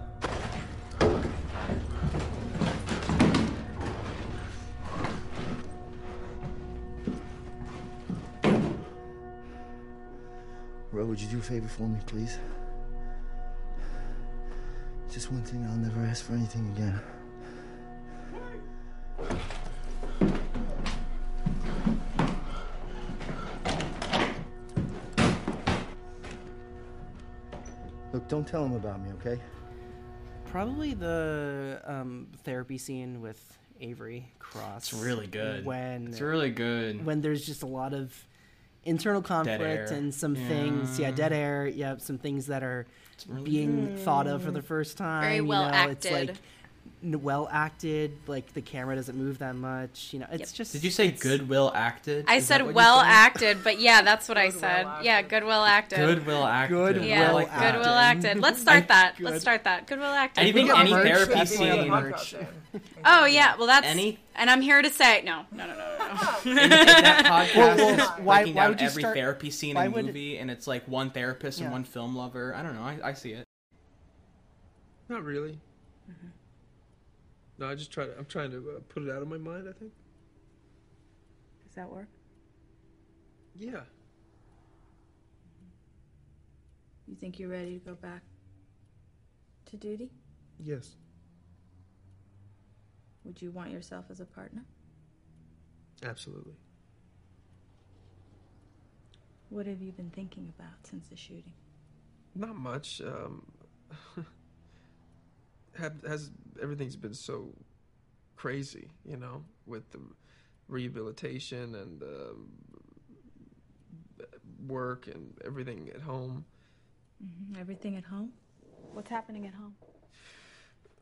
Bro, would you do a favor for me, please? Just one thing, I'll never ask for anything again. Tell them about me, okay? Probably the um, therapy scene with Avery Cross. It's really good. When It's really good. When there's just a lot of internal conflict and some things, yeah, Yeah. dead air. Yeah, some things that are being thought of for the first time. Very you well know, It's acted. like n- well acted. Like the camera doesn't move that much. You know, it's just. Did you say it's- goodwill acted? I Is said well said? acted, but yeah, that's what I said. Yeah, goodwill acted. Goodwill acted. Good Yeah, will goodwill acted. acted. Let's start that. Good. Let's start that. Goodwill acted. Anything, got any merch, therapy scene. Oh yeah, well that's Any- and I'm here to say no, no, no, no, no. in, in that podcast Well, well, is why- breaking why down would you every start- therapy scene why in a would- movie, and it's like one therapist Yeah. and one film lover. I don't know. I, I see it. Not really. No, I just try to. I'm trying to uh, put it out of my mind. I think. Does that work? Yeah. You think you're ready to go back to duty? Yes. Would you want yourself as a partner? Absolutely. What have you been thinking about since the shooting? Not much. Um, have, has everything's been so crazy, you know, with the rehabilitation and um, work and everything at home. hmm Everything at home? What's happening at home?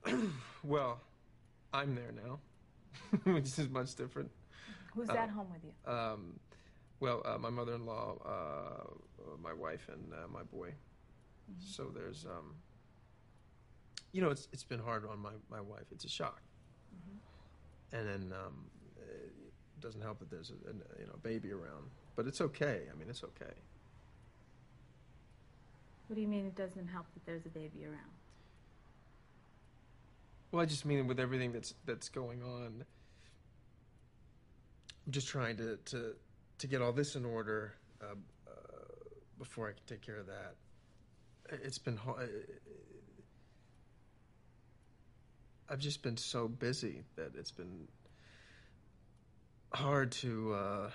Well, I'm there now, which is much different. Who's Uh, at home with you? Um, well, uh, my mother-in-law, uh, uh, my wife, and uh, my boy. So there's, um, you know, it's it's been hard on my, my wife. It's a shock, and then um, it doesn't help that there's a, a you know baby around, but it's okay. I mean, it's okay. What do you mean it doesn't help that there's a baby around? Well, I just mean with everything that's that's going on. I'm just trying to to, to get all this in order uh, uh, before I can take care of that. It's been hard. I've just been so busy that it's been hard to. Uh,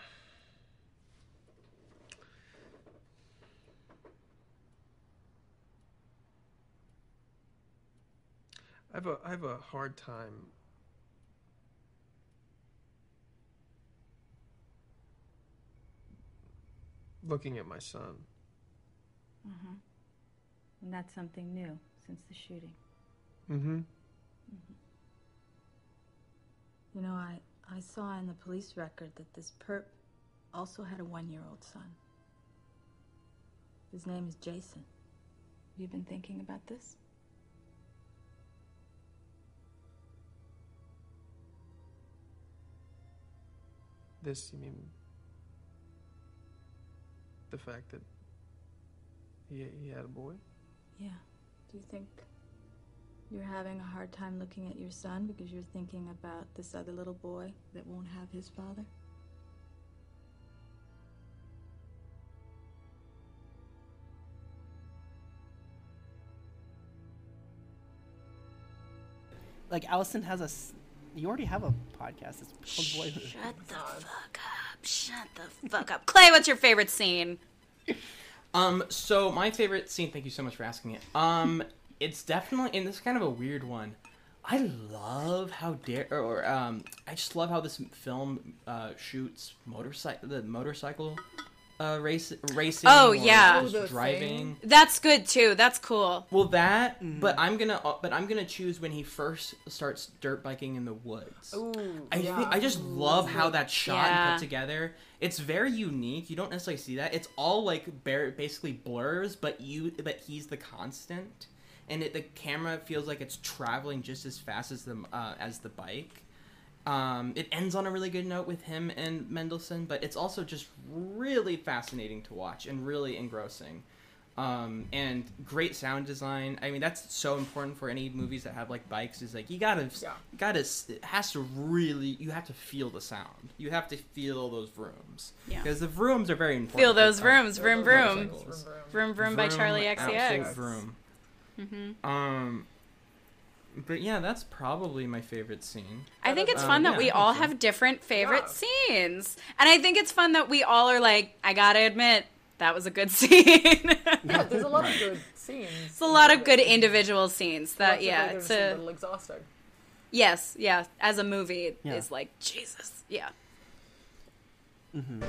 I have a I have a hard time looking at my son. Mm-hmm. And that's something new since the shooting. Mm-hmm. You know, I, I saw in the police record that this perp also had a one year old son. His name is Jason. Have you been thinking about this? This, you mean the fact that he he had a boy? Yeah. Do you think you're having a hard time looking at your son because you're thinking about this other little boy that won't have his father? like Allison has a. You already have a podcast. It's called Boyhood. Shut the fuck up. Shut the fuck up. Clay, what's your favorite scene? Um, so my favorite scene. Thank you so much for asking it. Um, it's definitely, and this is kind of a weird one. I love how dare, or, or um, I just love how this film uh, shoots motorcycle, the motorcycle, uh, race racing. Oh, or yeah. Oh, the driving. That's good too. That's cool. Well, that, but I'm gonna, uh, but I'm gonna choose when he first starts dirt biking in the woods. Ooh, I yeah. think I just love how that shot and put together. It's very unique. You don't necessarily see that. It's all like bare, basically blurs, but you, but he's the constant, and it, the camera feels like it's traveling just as fast as the uh, as the bike. Um, it ends on a really good note with him and Mendelsohn, but it's also just really fascinating to watch and really engrossing. Um, and great sound design. I mean, that's so important for any movies that have like bikes. Is like you gotta, Yeah. gotta. It has to really. You have to feel the sound. You have to feel those vrooms. Yeah. Because the vrooms are very important. Feel those car- vrooms. Vroom vroom. motorcycles. Vroom vroom by Charli absolute XCX. Vroom. Mm-hmm. Um. But yeah, that's probably my favorite scene. I think it's Um, fun that yeah, we all so. have different favorite scenes. And I think it's fun that we all are like, I gotta admit, that was a good scene. Yeah, there's a lot of good scenes. it's a lot of good individual scenes that, yeah, it's a a, little exhausting. yes, yeah, as a movie, it Yeah. is like, Jesus, yeah. And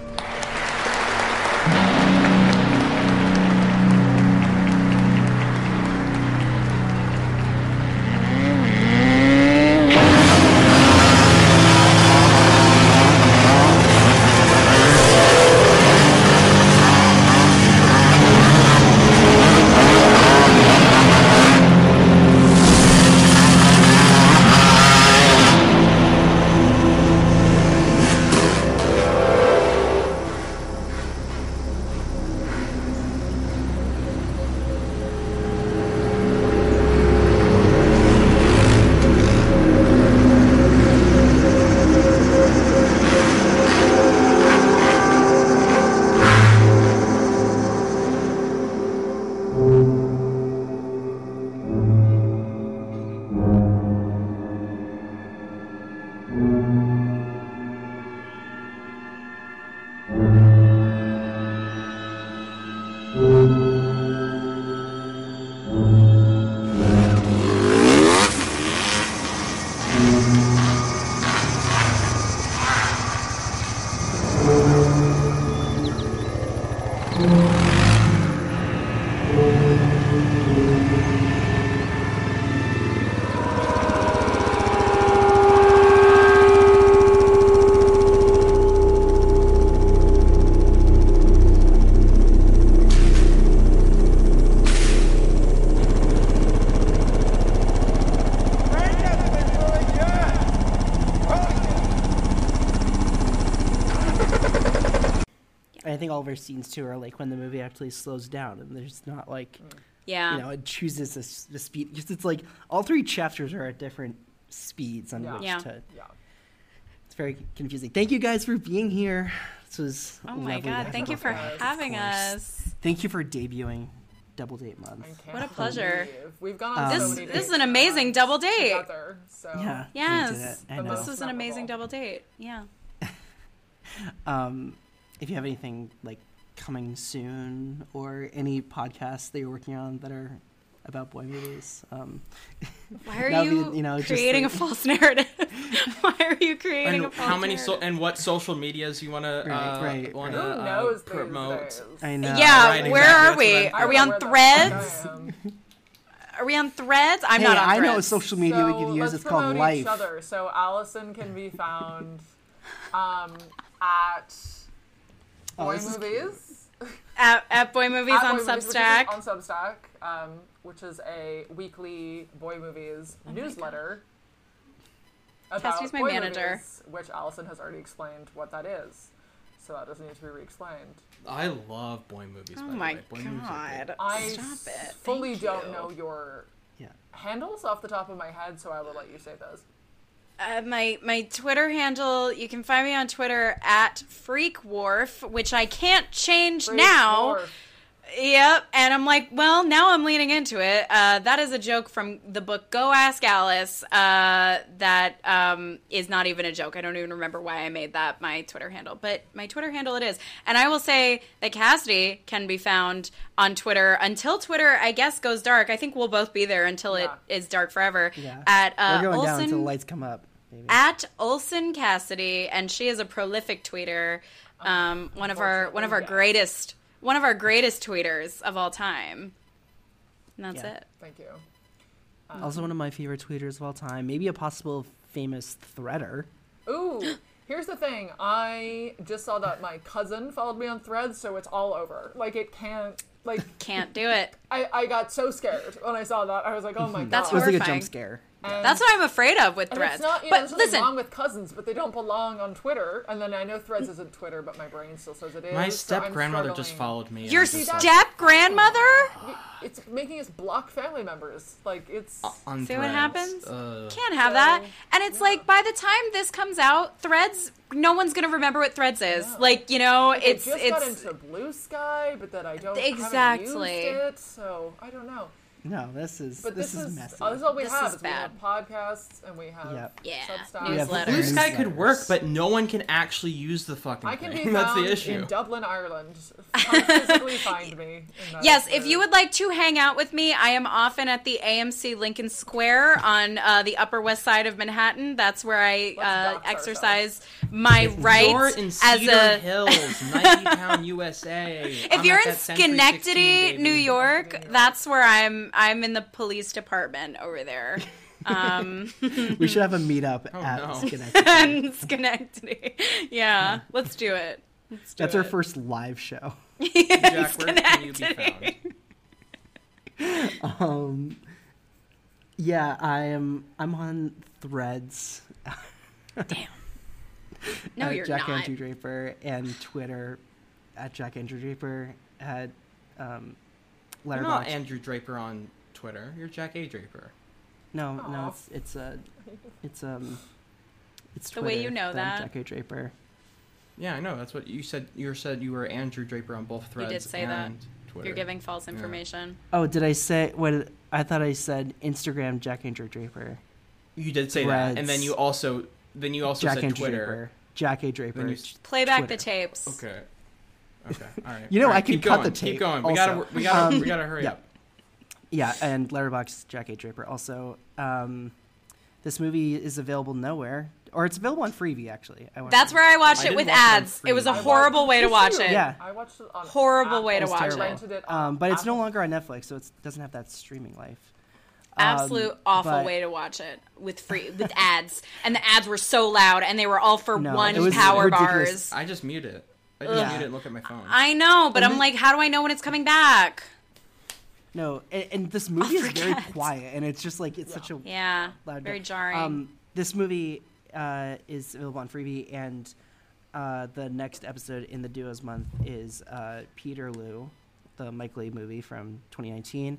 I think all of our scenes too are like when the movie actually slows down and there's not like, Yeah. you know, it chooses the, the speed. Just it's like all three chapters are at different speeds on Yeah. which Yeah. to. Yeah. It's very confusing. Thank you guys for being here. This was Oh my god, thank you for Of having us. Thank you for debuting Double Date Month. I What a pleasure. believe We've gone on Um, so This many this is an amazing double date. together. So Yeah. Yes. it. I The know. This was an amazing double date. Yeah. Um, if you have anything like coming soon or any podcasts that you're working on that are about boy movies, um, Why are that would be, you, you know, just creating like- a false narrative? Why are you creating a false how many narrative? so and what social medias you want to Right, uh, right, want right. to uh, promote? I know. yeah, Right, where exactly, are we? Are we on Where the fuck threads? Are we on threads? I'm hey, not on I threads. know a social media we So could use. It's called Life. Each other. So Allison can be found um, at Boy this is Movies. At, at Boy Movies At on Boy Movies, Substack. on Substack, um, which is a weekly Boy Movies Oh newsletter. About Cassie's my boy manager. movies, which Allison has already explained what that is. So that doesn't need to be re-explained. I love boy movies. Oh by the my way. Boy movies are good. god. I Stop s- it. fully Thank don't you. know your Yeah. handles off the top of my head, so I will let you say those. Uh, my my Twitter handle. You can find me on Twitter at Freak Wharf, which I can't change Freak now. Wharf. Yep, and I'm like, well, now I'm leaning into it. Uh, that is a joke from the book Go Ask Alice. Uh, that um, is not even a joke. I don't even remember why I made that my Twitter handle, but my Twitter handle it is. And I will say that Cassidy can be found on Twitter until Twitter, I guess, goes dark. I think we'll both be there until it is dark forever. Yeah. At uh, We're going Olsen, down until the lights come up. Baby. at Olsen Cassidy, and she is a prolific tweeter. Um, one of our one of our yes. greatest one of our greatest tweeters of all time. And that's Yeah. it. Thank you. also one of my favorite tweeters of all time. Maybe a possible famous threader. Ooh, here's the thing. I just saw that my cousin followed me on Threads, so it's all over. Like it can't. Like Can't do it. I, I got so scared when I saw that. I was like, oh my god. That's It was like a jump scare. And- That's what I'm afraid of with threads. it's not, you know, but there's listen, wrong with cousins, but they don't belong on Twitter. And then I know Threads isn't Twitter, but my brain still says it is. My step I'm grandmother just followed me. your I'm like, step grandmother. It's making us block family members. Like it's. on See what happens? Uh, Can't have that. And it's like by the time this comes out, threads. No one's gonna remember what threads is. Like you know, Like, it's I just got it's into Blue Sky, but that I don't Exactly. used it, so I don't know. No, this is But this, this, is, is, messy. oh, this is all we This have. is is we have podcasts and we have Yep. Yeah, Substack. Newsletters. Blue Sky could work, but no one can actually use the fucking I can thing. be That's found the issue. in Dublin, Ireland. Physically find me. in that Yes, if you would like to hang out with me, I am often at the AMC Lincoln Square on uh, the Upper West Side of Manhattan. That's where I uh, dox exercise my If rights you're in as a. Hills, Nike Town, USA. If I'm you're in that 16, Schenectady. New York, that's where I'm. I'm in the police department over there. Um, we should have a meetup Oh, at no. Schenectady. Schenectady. Yeah, let's do it. Let's do That's it. our first live show. Jack, where can you be found? Um, yeah, I am. I'm on Threads. Damn. No, at you're Jack not. Andrew Draper and Twitter at Jack Andrew Draper at um, You're not Andrew Draper on Twitter. You're Jack A. Draper. no, no, it's it's a it's um it's The way you know that. Jack A. Draper. Yeah, I know. That's what you said. You said you were Andrew Draper on both threads. You did say that. Twitter. You're giving false Yeah. information. Oh, did I say what? I thought I said Instagram Jack Andrew Draper. You did say that, and then you also then you also Jack said Andrew Twitter. Draper. Jack A. Draper. Then you s- Play back Twitter. the tapes. Okay. Okay. All right. You know, All right, I can keep cut going, the Keep tape going. We also. gotta. We gotta. Um, we gotta hurry yeah. up. Yeah, and Letterboxd Jack A. Draper. Also, um, this movie is available nowhere, or it's available on Freevee. Actually, I That's it. where I watched I it didn't with watch it ads. It was a Freevee. horrible way to watch it. Yeah. I watched it on Horrible way to watch terrible. it. rented it on Um, but it's no longer on Netflix, so it doesn't have that streaming life. Um, Absolute awful but- way to watch it with free with ads, and the ads were so loud, and they were all for No, one power ridiculous. bars. I just mute it. I just Ugh. mute it and look at my phone. I know, but And I'm then- like, how do I know when it's coming back? No, and, and this movie is very quiet, and it's just like it's such a Yeah, loud. very noise. jarring. Um, this movie uh, is available on Freevee, and uh, the next episode in the Duos month is uh, Peter Peterloo, the Mike Leigh movie from 2019,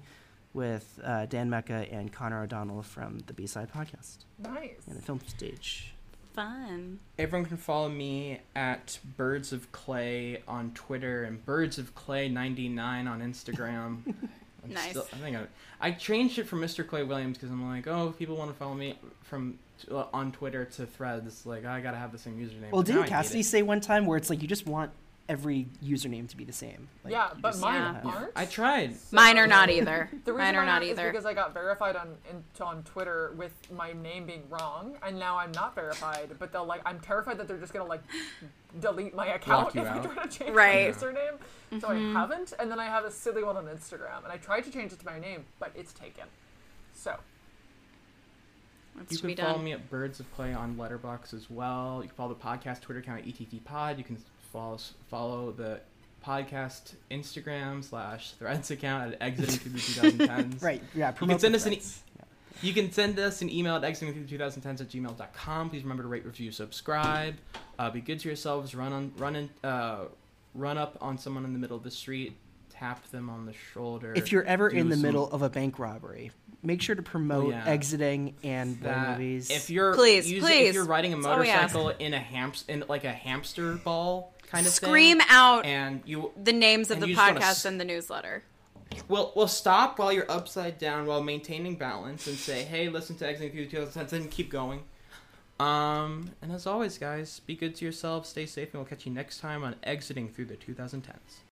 with uh, Dan Mecca and Connor O'Donnell from the B Side Podcast Nice. and the film stage. Fun. Everyone can follow me at Birds of Clay on Twitter and Birds of Clay 99 on Instagram. I'm Nice. Still, I think I, I changed it from Mr. Clay Williams because I'm like, oh, if people want to follow me from uh, on Twitter to Threads, like I gotta have the same username. Well, didn't Cassidy say one time where it's like you just want every username to be the same? Like, yeah, but just- mine Yeah. aren't. I tried. Mine are not either. The reason Mine are why not is either. because I got verified on in, on Twitter with my name being wrong, and now I'm not verified. But they'll like, I'm terrified that they're just gonna like delete my account you if I try to change Right. my username. So Mm-hmm. I haven't, and then I have a silly one on Instagram, and I tried to change it to my name, but it's taken. So What's You can follow done? me at Birds of Clay on Letterboxd as well. You can follow the podcast Twitter account at ETT Pod. You can follow follow the podcast Instagram slash Threads account at exiting through the 2010s. right. Yeah. You can send us threads. an. E- You can send us an email at exiting through the 2010s at gmail.com. Please remember to rate, review, subscribe. Uh, be good to yourselves. Run on, run in, uh, run up on someone in the middle of the street. Tap them on the shoulder. If you're ever in the some... middle of a bank robbery, make sure to promote oh, yeah. exiting and the movies. If you're please, please. if you're riding a motorcycle in a hamster in like a hamster ball, kind of scream thing. out and you the names of the podcast and the newsletter. Well, well, stop while you're upside down while maintaining balance and say, "Hey, listen to Exiting Through the 2010s and keep going. Um, and as always, guys, be good to yourselves, stay safe, and we'll catch you next time on Exiting Through the 2010s.